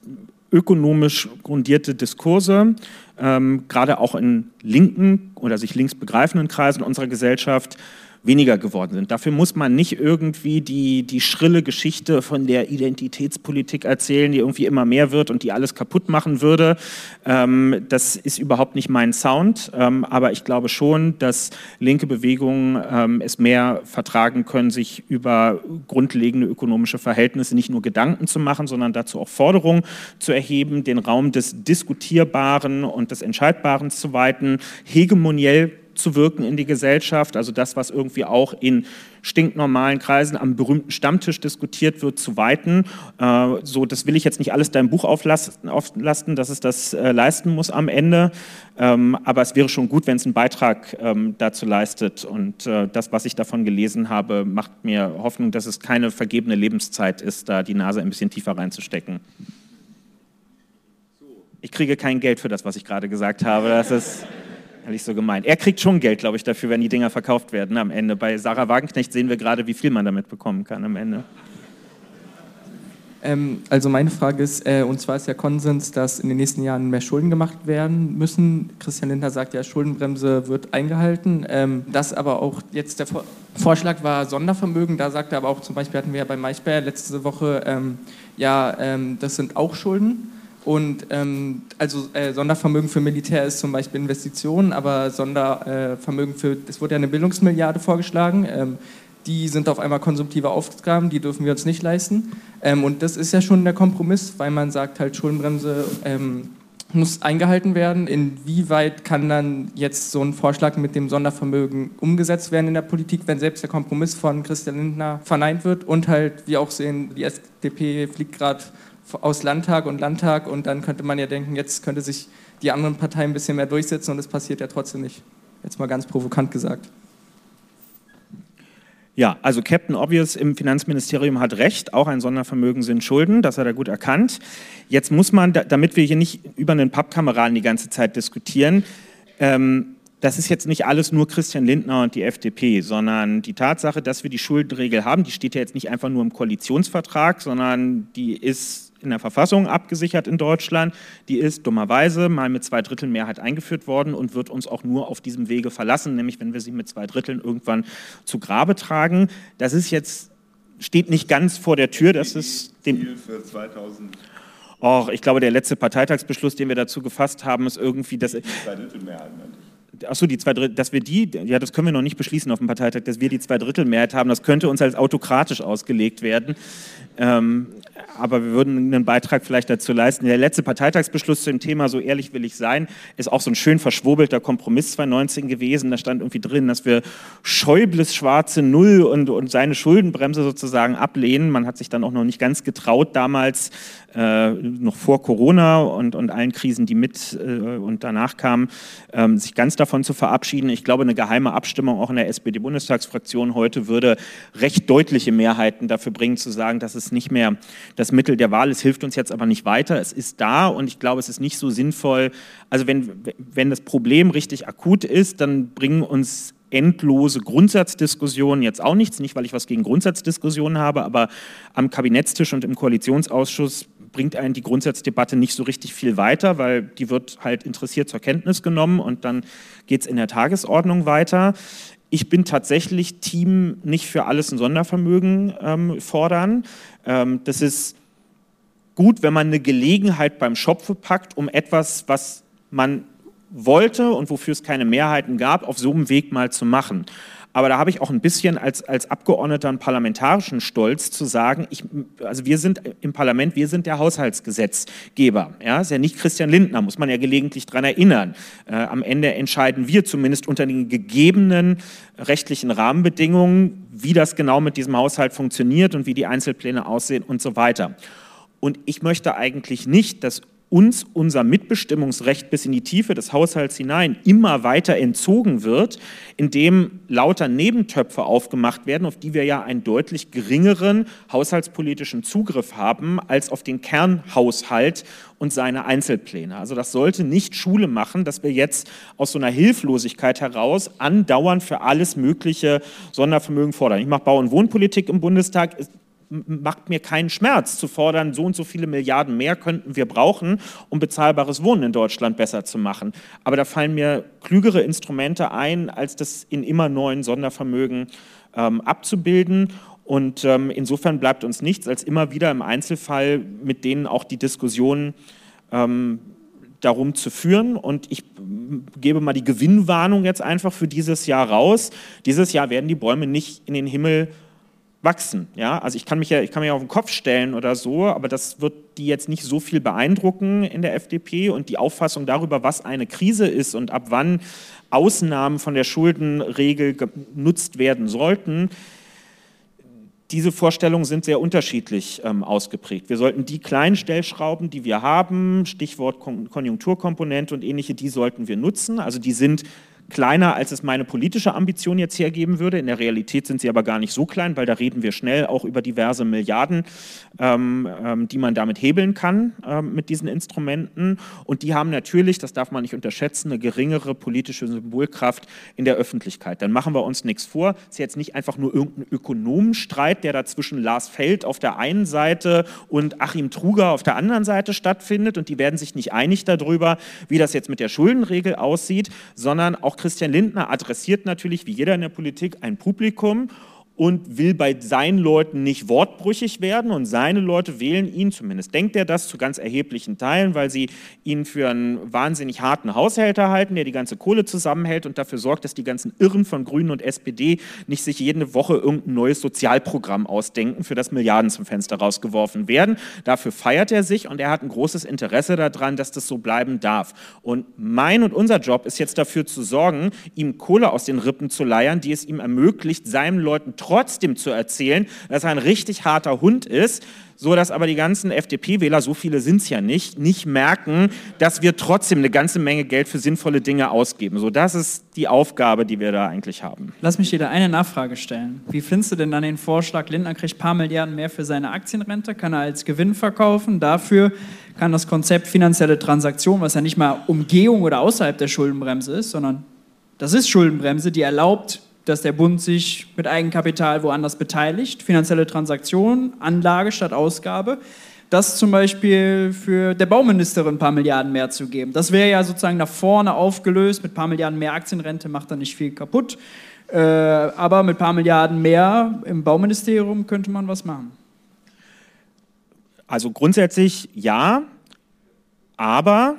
ökonomisch grundierte Diskurse, ähm, gerade auch in linken oder sich links begreifenden Kreisen unserer Gesellschaft, weniger geworden sind. Dafür muss man nicht irgendwie die, die schrille Geschichte von der Identitätspolitik erzählen, die irgendwie immer mehr wird und die alles kaputt machen würde. Ähm, das ist überhaupt nicht mein Sound, ähm, aber ich glaube schon, dass linke Bewegungen ähm, es mehr vertragen können, sich über grundlegende ökonomische Verhältnisse nicht nur Gedanken zu machen, sondern dazu auch Forderungen zu erheben, den Raum des Diskutierbaren und des Entscheidbaren zu weiten, hegemoniell zu wirken in die Gesellschaft, also das, was irgendwie auch in stinknormalen Kreisen am berühmten Stammtisch diskutiert wird, zu weiten. Äh, so, das will ich jetzt nicht alles deinem Buch auflasten, dass es das äh, leisten muss am Ende, ähm, aber es wäre schon gut, wenn es einen Beitrag ähm, dazu leistet und äh, das, was ich davon gelesen habe, macht mir Hoffnung, dass es keine vergebene Lebenszeit ist, da die Nase ein bisschen tiefer reinzustecken. Ich kriege kein Geld für das, was ich gerade gesagt habe. Das ist Ehrlich so gemeint. Er kriegt schon Geld, glaube ich, dafür, wenn die Dinger verkauft werden am Ende. Bei Sarah Wagenknecht sehen wir gerade, wie viel man damit bekommen kann am Ende. Ähm, also meine Frage ist, äh, und zwar ist der Konsens, dass in den nächsten Jahren mehr Schulden gemacht werden müssen. Christian Lindner sagt ja, Schuldenbremse wird eingehalten. Ähm, das aber auch jetzt der Vor Vorschlag war Sondervermögen. Da sagt er aber auch, zum Beispiel hatten wir ja bei Maischberger letzte Woche, ähm, ja, ähm, das sind auch Schulden. Und ähm, also äh, Sondervermögen für Militär ist zum Beispiel Investitionen, aber Sondervermögen für, es wurde ja eine Bildungsmilliarde vorgeschlagen, ähm, die sind auf einmal konsumtive Aufgaben, die dürfen wir uns nicht leisten. Ähm, und das ist ja schon der Kompromiss, weil man sagt halt, Schuldenbremse ähm, muss eingehalten werden. Inwieweit kann dann jetzt so ein Vorschlag mit dem Sondervermögen umgesetzt werden in der Politik, wenn selbst der Kompromiss von Christian Lindner verneint wird und halt, wir auch sehen, die SDP fliegt gerade aus Landtag und Landtag und dann könnte man ja denken, jetzt könnte sich die anderen Parteien ein bisschen mehr durchsetzen und es passiert ja trotzdem nicht. Jetzt mal ganz provokant gesagt. Ja, also Captain Obvious im Finanzministerium hat recht, auch ein Sondervermögen sind Schulden, das hat er gut erkannt. Jetzt muss man, damit wir hier nicht über einen Pappkameraden die ganze Zeit diskutieren, ähm, das ist jetzt nicht alles nur Christian Lindner und die FDP, sondern die Tatsache, dass wir die Schuldenregel haben, die steht ja jetzt nicht einfach nur im Koalitionsvertrag, sondern die ist in der Verfassung abgesichert in Deutschland. Die ist dummerweise mal mit zwei Dritteln Mehrheit eingeführt worden und wird uns auch nur auf diesem Wege verlassen, nämlich wenn wir sie mit zwei Dritteln irgendwann zu Grabe tragen. Das ist jetzt, steht nicht ganz vor der Tür. Das ist dem. für 2000. Och, ich glaube, der letzte Parteitagsbeschluss, den wir dazu gefasst haben, ist irgendwie das. Zwei Drittel Mehrheit, Achso, die zwei Drittel, dass wir die, ja, das können wir noch nicht beschließen auf dem Parteitag, dass wir die zwei Drittel Mehrheit haben, das könnte uns als autokratisch ausgelegt werden. Ähm, aber wir würden einen Beitrag vielleicht dazu leisten. Der letzte Parteitagsbeschluss zu dem Thema, so ehrlich will ich sein, ist auch so ein schön verschwurbelter Kompromiss 2019 gewesen. Da stand irgendwie drin, dass wir Schäubles schwarze Null und, und seine Schuldenbremse sozusagen ablehnen. Man hat sich dann auch noch nicht ganz getraut, damals äh, noch vor Corona und, und allen Krisen, die mit äh, und danach kamen, ähm, sich ganz davon zu verabschieden. Ich glaube, eine geheime Abstimmung auch in der SPD-Bundestagsfraktion heute würde recht deutliche Mehrheiten dafür bringen, zu sagen, dass es nicht mehr das Mittel der Wahl ist, hilft uns jetzt aber nicht weiter. Es ist da und ich glaube, es ist nicht so sinnvoll. Also wenn, wenn das Problem richtig akut ist, dann bringen uns endlose Grundsatzdiskussionen jetzt auch nichts, nicht weil ich was gegen Grundsatzdiskussionen habe, aber am Kabinettstisch und im Koalitionsausschuss bringt einen die Grundsatzdebatte nicht so richtig viel weiter, weil die wird halt interessiert zur Kenntnis genommen und dann geht es in der Tagesordnung weiter. Ich bin tatsächlich Team nicht für alles ein Sondervermögen ähm, fordern. Ähm, das ist gut, wenn man eine Gelegenheit beim Schopfe packt, um etwas, was man wollte und wofür es keine Mehrheiten gab, auf so einem Weg mal zu machen. Aber da habe ich auch ein bisschen als, als Abgeordneter einen parlamentarischen Stolz zu sagen, ich, also wir sind im Parlament, wir sind der Haushaltsgesetzgeber. Ja, ist ja nicht Christian Lindner, muss man ja gelegentlich daran erinnern. Äh, am Ende entscheiden wir zumindest unter den gegebenen rechtlichen Rahmenbedingungen, wie das genau mit diesem Haushalt funktioniert und wie die Einzelpläne aussehen und so weiter. Und ich möchte eigentlich nicht, dass uns unser Mitbestimmungsrecht bis in die Tiefe des Haushalts hinein immer weiter entzogen wird, indem lauter Nebentöpfe aufgemacht werden, auf die wir ja einen deutlich geringeren haushaltspolitischen Zugriff haben als auf den Kernhaushalt und seine Einzelpläne. Also das sollte nicht Schule machen, dass wir jetzt aus so einer Hilflosigkeit heraus andauernd für alles mögliche Sondervermögen fordern. Ich mache Bau- und Wohnpolitik im Bundestag macht mir keinen Schmerz zu fordern, so und so viele Milliarden mehr könnten wir brauchen, um bezahlbares Wohnen in Deutschland besser zu machen. Aber da fallen mir klügere Instrumente ein, als das in immer neuen Sondervermögen ähm, abzubilden. Und ähm, insofern bleibt uns nichts, als immer wieder im Einzelfall mit denen auch die Diskussion ähm, darum zu führen. Und ich gebe mal die Gewinnwarnung jetzt einfach für dieses Jahr raus. Dieses Jahr werden die Bäume nicht in den Himmel wachsen. Ja? Also ich kann, mich ja, ich kann mich auf den Kopf stellen oder so, aber das wird die jetzt nicht so viel beeindrucken in der FDP und die Auffassung darüber, was eine Krise ist und ab wann Ausnahmen von der Schuldenregel genutzt werden sollten, diese Vorstellungen sind sehr unterschiedlich ähm, ausgeprägt. Wir sollten die kleinen Stellschrauben, die wir haben, Stichwort Konjunkturkomponente und ähnliche, die sollten wir nutzen. Also die sind kleiner, als es meine politische Ambition jetzt hergeben würde. In der Realität sind sie aber gar nicht so klein, weil da reden wir schnell auch über diverse Milliarden, ähm, ähm, die man damit hebeln kann ähm, mit diesen Instrumenten. Und die haben natürlich, das darf man nicht unterschätzen, eine geringere politische Symbolkraft in der Öffentlichkeit. Dann machen wir uns nichts vor. Es ist jetzt nicht einfach nur irgendein Ökonomenstreit, der da zwischen Lars Feld auf der einen Seite und Achim Truger auf der anderen Seite stattfindet. Und die werden sich nicht einig darüber, wie das jetzt mit der Schuldenregel aussieht, sondern auch Christian Lindner adressiert natürlich, wie jeder in der Politik, ein Publikum und will bei seinen Leuten nicht wortbrüchig werden und seine Leute wählen ihn, zumindest denkt er das, zu ganz erheblichen Teilen, weil sie ihn für einen wahnsinnig harten Haushälter halten, der die ganze Kohle zusammenhält und dafür sorgt, dass die ganzen Irren von Grünen und SPD nicht sich jede Woche irgendein neues Sozialprogramm ausdenken, für das Milliarden zum Fenster rausgeworfen werden. Dafür feiert er sich und er hat ein großes Interesse daran, dass das so bleiben darf. Und mein und unser Job ist jetzt dafür zu sorgen, ihm Kohle aus den Rippen zu leiern, die es ihm ermöglicht, seinen Leuten trotzdem trotzdem zu erzählen, dass er ein richtig harter Hund ist, so dass aber die ganzen FDP-Wähler, so viele sind es ja nicht, nicht merken, dass wir trotzdem eine ganze Menge Geld für sinnvolle Dinge ausgeben. So, das ist die Aufgabe, die wir da eigentlich haben. Lass mich dir eine Nachfrage stellen. Wie findest du denn dann den Vorschlag, Lindner kriegt ein paar Milliarden mehr für seine Aktienrente, kann er als Gewinn verkaufen, dafür kann das Konzept finanzielle Transaktion, was ja nicht mal Umgehung oder außerhalb der Schuldenbremse ist, sondern das ist Schuldenbremse, die erlaubt, dass der Bund sich mit Eigenkapital woanders beteiligt, finanzielle Transaktionen, Anlage statt Ausgabe, das zum Beispiel für der Bauministerin ein paar Milliarden mehr zu geben. Das wäre ja sozusagen nach vorne aufgelöst, mit ein paar Milliarden mehr Aktienrente macht da nicht viel kaputt, äh, aber mit ein paar Milliarden mehr im Bauministerium könnte man was machen. Also grundsätzlich ja, aber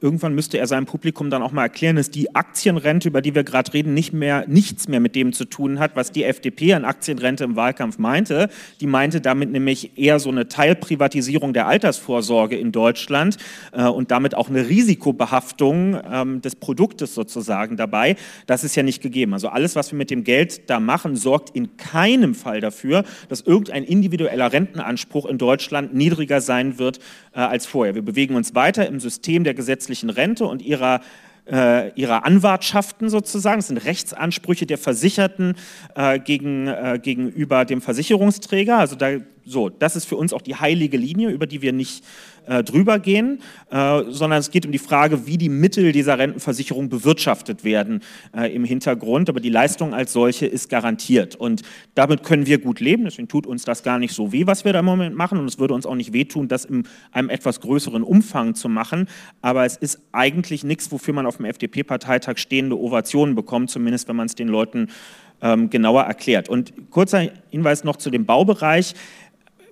irgendwann müsste er seinem Publikum dann auch mal erklären, dass die Aktienrente, über die wir gerade reden, nicht mehr, nichts mehr mit dem zu tun hat, was die FDP an Aktienrente im Wahlkampf meinte. Die meinte damit nämlich eher so eine Teilprivatisierung der Altersvorsorge in Deutschland äh, und damit auch eine Risikobehaftung ähm, des Produktes sozusagen dabei. Das ist ja nicht gegeben. Also alles, was wir mit dem Geld da machen, sorgt in keinem Fall dafür, dass irgendein individueller Rentenanspruch in Deutschland niedriger sein wird äh, als vorher. Wir bewegen uns weiter im System der gesetzlichen Rente und ihrer äh, ihrer Anwartschaften sozusagen. Das sind Rechtsansprüche der Versicherten äh, gegen, äh, gegenüber dem Versicherungsträger. Also da, so, das ist für uns auch die heilige Linie, über die wir nicht äh, drüber gehen, äh, sondern es geht um die Frage, wie die Mittel dieser Rentenversicherung bewirtschaftet werden äh, im Hintergrund. Aber die Leistung als solche ist garantiert. Und damit können wir gut leben. Deswegen tut uns das gar nicht so weh, was wir da im Moment machen. Und es würde uns auch nicht wehtun, das in einem etwas größeren Umfang zu machen. Aber es ist eigentlich nichts, wofür man auf dem FDP-Parteitag stehende Ovationen bekommt, zumindest wenn man es den Leuten ähm, genauer erklärt. Und kurzer Hinweis noch zu dem Baubereich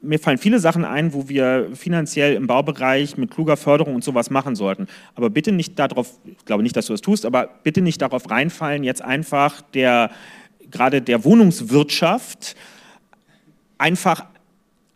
mir fallen viele Sachen ein, wo wir finanziell im Baubereich mit kluger Förderung und sowas machen sollten. Aber bitte nicht darauf, ich glaube nicht, dass du das tust, aber bitte nicht darauf reinfallen, jetzt einfach der, gerade der Wohnungswirtschaft einfach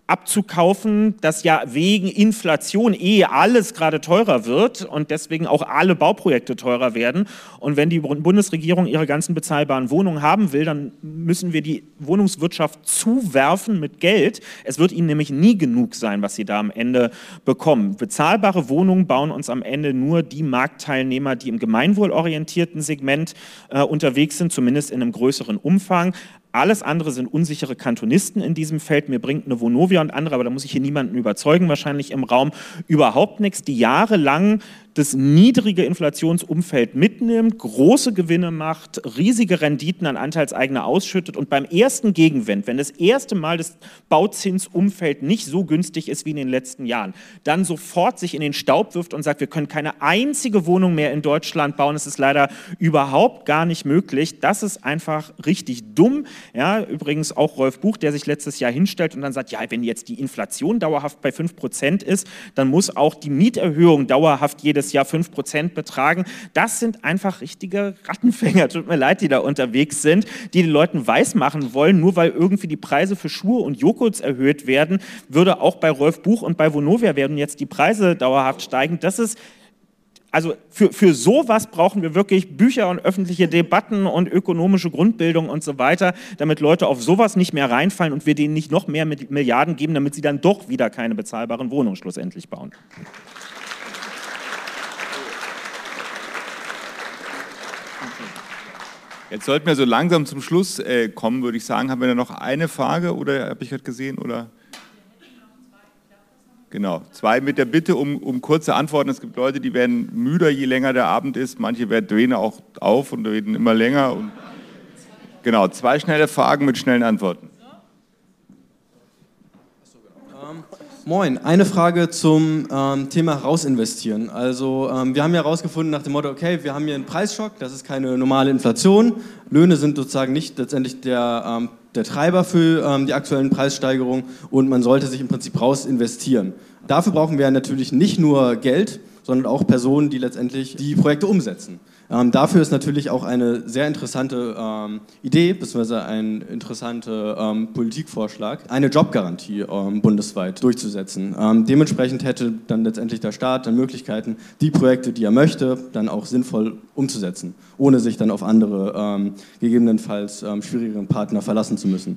abzukaufen, dass ja wegen Inflation eh alles gerade teurer wird und deswegen auch alle Bauprojekte teurer werden. Und wenn die Bundesregierung ihre ganzen bezahlbaren Wohnungen haben will, dann müssen wir die Wohnungswirtschaft zuwerfen mit Geld. Es wird ihnen nämlich nie genug sein, was sie da am Ende bekommen. Bezahlbare Wohnungen bauen uns am Ende nur die Marktteilnehmer, die im gemeinwohlorientierten Segment äh, unterwegs sind, zumindest in einem größeren Umfang. Alles andere sind unsichere Kantonisten in diesem Feld. Mir bringt eine Vonovia und andere, aber da muss ich hier niemanden überzeugen, wahrscheinlich im Raum, überhaupt nichts, die jahrelang das niedrige Inflationsumfeld mitnimmt, große Gewinne macht, riesige Renditen an Anteilseigner ausschüttet und beim ersten Gegenwind, wenn das erste Mal das Bauzinsumfeld nicht so günstig ist wie in den letzten Jahren, dann sofort sich in den Staub wirft und sagt, wir können keine einzige Wohnung mehr in Deutschland bauen, es ist leider überhaupt gar nicht möglich. Das ist einfach richtig dumm. Ja, übrigens auch Rolf Buch, der sich letztes Jahr hinstellt und dann sagt, ja, wenn jetzt die Inflation dauerhaft bei 5% ist, dann muss auch die Mieterhöhung dauerhaft jedes jedes Jahr 5% betragen. Das sind einfach richtige Rattenfänger, tut mir leid, die da unterwegs sind, die den Leuten weismachen wollen, nur weil irgendwie die Preise für Schuhe und Joghurts erhöht werden, würde auch bei Rolf Buch und bei Vonovia werden jetzt die Preise dauerhaft steigen. Das ist also für, für sowas brauchen wir wirklich Bücher und öffentliche Debatten und ökonomische Grundbildung und so weiter, damit Leute auf sowas nicht mehr reinfallen und wir denen nicht noch mehr Milliarden geben, damit sie dann doch wieder keine bezahlbaren Wohnungen schlussendlich bauen. Jetzt sollten wir so langsam zum Schluss äh, kommen, würde ich sagen. Haben wir da noch eine Frage oder habe ich gerade gesehen? Oder? Genau, zwei mit der Bitte um, um kurze Antworten. Es gibt Leute, die werden müder, je länger der Abend ist. Manche werden drehen auch auf und reden immer länger. Und genau, zwei schnelle Fragen mit schnellen Antworten. Moin, eine Frage zum ähm, Thema rausinvestieren. Also ähm, wir haben ja herausgefunden nach dem Motto, okay, wir haben hier einen Preisschock, das ist keine normale Inflation. Löhne sind sozusagen nicht letztendlich der, ähm, der Treiber für ähm, die aktuellen Preissteigerungen und man sollte sich im Prinzip raus investieren. Dafür brauchen wir natürlich nicht nur Geld, sondern auch Personen, die letztendlich die Projekte umsetzen. Ähm, dafür ist natürlich auch eine sehr interessante ähm, Idee, beziehungsweise ein interessanter ähm, Politikvorschlag, eine Jobgarantie ähm, bundesweit durchzusetzen. Ähm, dementsprechend hätte dann letztendlich der Staat dann Möglichkeiten, die Projekte, die er möchte, dann auch sinnvoll umzusetzen, ohne sich dann auf andere, ähm, gegebenenfalls schwierigeren Partner verlassen zu müssen.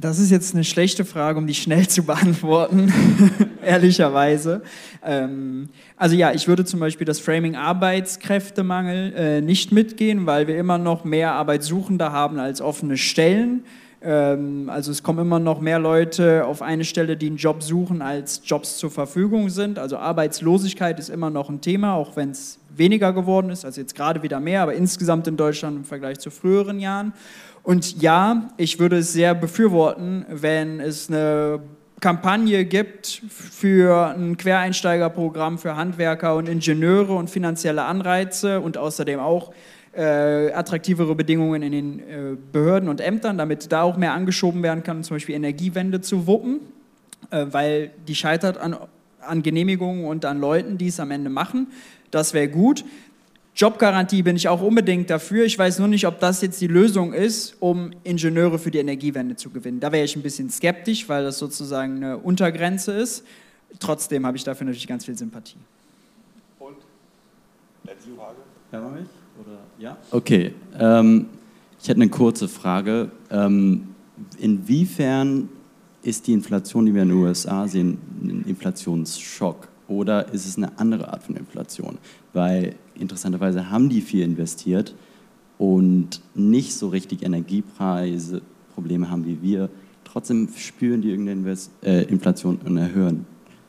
Das ist jetzt eine schlechte Frage, um die schnell zu beantworten, ehrlicherweise. Ähm, also ja, ich würde zum Beispiel das Framing Arbeitskräftemangel äh, nicht mitgehen, weil wir immer noch mehr Arbeitssuchende haben als offene Stellen. Ähm, also es kommen immer noch mehr Leute auf eine Stelle, die einen Job suchen, als Jobs zur Verfügung sind. Also Arbeitslosigkeit ist immer noch ein Thema, auch wenn es weniger geworden ist, also jetzt gerade wieder mehr, aber insgesamt in Deutschland im Vergleich zu früheren Jahren. Und ja, ich würde es sehr befürworten, wenn es eine Kampagne gibt für ein Quereinsteigerprogramm für Handwerker und Ingenieure und finanzielle Anreize und außerdem auch äh, attraktivere Bedingungen in den äh, Behörden und Ämtern, damit da auch mehr angeschoben werden kann, zum Beispiel Energiewende zu wuppen, äh, weil die scheitert an an Genehmigungen und an Leuten, die es am Ende machen. Das wäre gut. Jobgarantie bin ich auch unbedingt dafür. Ich weiß nur nicht, ob das jetzt die Lösung ist, um Ingenieure für die Energiewende zu gewinnen. Da wäre ich ein bisschen skeptisch, weil das sozusagen eine Untergrenze ist. Trotzdem habe ich dafür natürlich ganz viel Sympathie. Und letzte Frage. Hört man mich? Oder? Ja? Okay. Ähm, ich hätte eine kurze Frage. Ähm, inwiefern ist die Inflation, die wir in den USA sehen, ein Inflationsschock? Oder ist es eine andere Art von Inflation? Weil interessanterweise haben die viel investiert und nicht so richtig Energiepreise, Probleme haben wie wir. Trotzdem spüren die irgendeine äh, Inflation und erhöhen.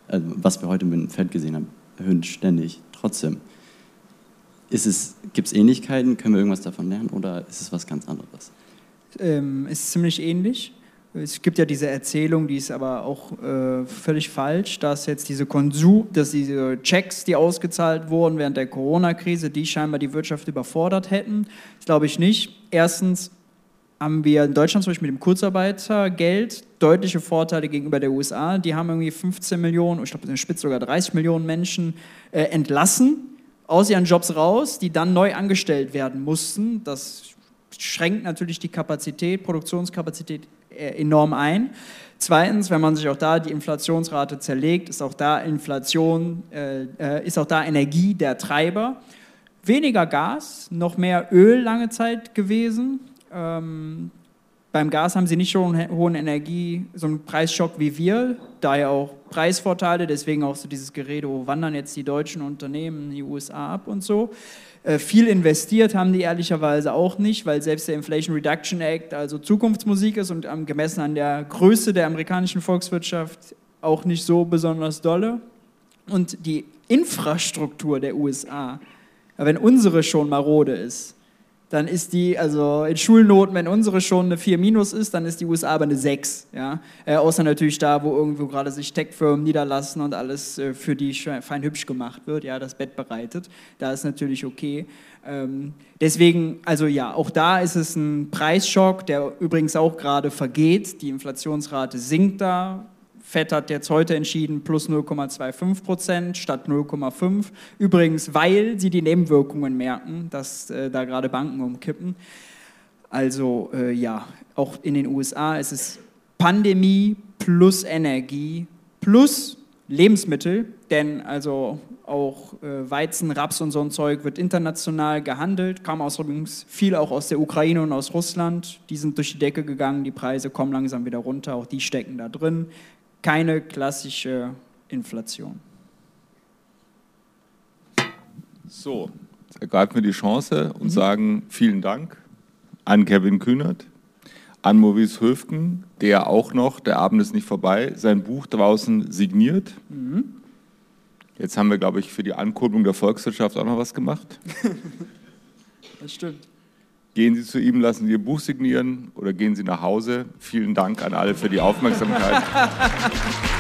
Also, was wir heute mit dem Fed gesehen haben, erhöhen ständig. Trotzdem. Gibt es Ähnlichkeiten? Können wir irgendwas davon lernen oder ist es was ganz anderes? Ähm, ist ziemlich ähnlich. Es gibt ja diese Erzählung, die ist aber auch äh, völlig falsch, dass jetzt diese Konsum, dass diese Checks, die ausgezahlt wurden während der Corona-Krise, die scheinbar die Wirtschaft überfordert hätten. Das glaube ich nicht. Erstens haben wir in Deutschland zum Beispiel mit dem Kurzarbeitergeld deutliche Vorteile gegenüber der USA. Die haben irgendwie 15 Millionen, ich glaube in der Spitze sogar 30 Millionen Menschen äh, entlassen aus ihren Jobs raus, die dann neu angestellt werden mussten. Das schränkt natürlich die Kapazität, Produktionskapazität enorm ein. Zweitens, wenn man sich auch da die Inflationsrate zerlegt, ist auch da Inflation, äh, äh, ist auch da Energie der Treiber. Weniger Gas, noch mehr Öl lange Zeit gewesen. Ähm, beim Gas haben sie nicht so einen hohen Energie, so einen Preisschock wie wir, daher auch Preisvorteile, deswegen auch so dieses Gerede, wo wandern jetzt die deutschen Unternehmen in die USA ab und so. Äh, viel investiert haben die ehrlicherweise auch nicht, weil selbst der Inflation Reduction Act also Zukunftsmusik ist und gemessen an der Größe der amerikanischen Volkswirtschaft auch nicht so besonders dolle. Und die Infrastruktur der USA, wenn unsere schon marode ist, dann ist die, also in Schulnoten, wenn unsere schon eine 4 minus ist, dann ist die USA aber eine 6. Ja? Äh, außer natürlich da, wo irgendwo gerade sich Tech-Firmen niederlassen und alles äh, für die fein hübsch gemacht wird, ja, das Bett bereitet. Da ist natürlich okay. Ähm, deswegen, also ja, auch da ist es ein Preisschock, der übrigens auch gerade vergeht. Die Inflationsrate sinkt da FED hat jetzt heute entschieden, plus 0,25 Prozent statt 0,5. Übrigens, weil sie die Nebenwirkungen merken, dass äh, da gerade Banken umkippen. Also äh, ja, auch in den USA ist es Pandemie plus Energie plus Lebensmittel, denn also auch äh, Weizen, Raps und so ein Zeug wird international gehandelt, kam aus, übrigens viel auch aus der Ukraine und aus Russland. Die sind durch die Decke gegangen, die Preise kommen langsam wieder runter, auch die stecken da drin keine klassische Inflation. So, jetzt ergreifen wir die Chance und mhm. sagen vielen Dank an Kevin Kühnert, an Maurice Höfgen, der auch noch, der Abend ist nicht vorbei, sein Buch draußen signiert. Mhm. Jetzt haben wir, glaube ich, für die Ankurbelung der Volkswirtschaft auch noch was gemacht. das stimmt. Gehen Sie zu ihm, lassen Sie Ihr Buch signieren oder gehen Sie nach Hause. Vielen Dank an alle für die Aufmerksamkeit.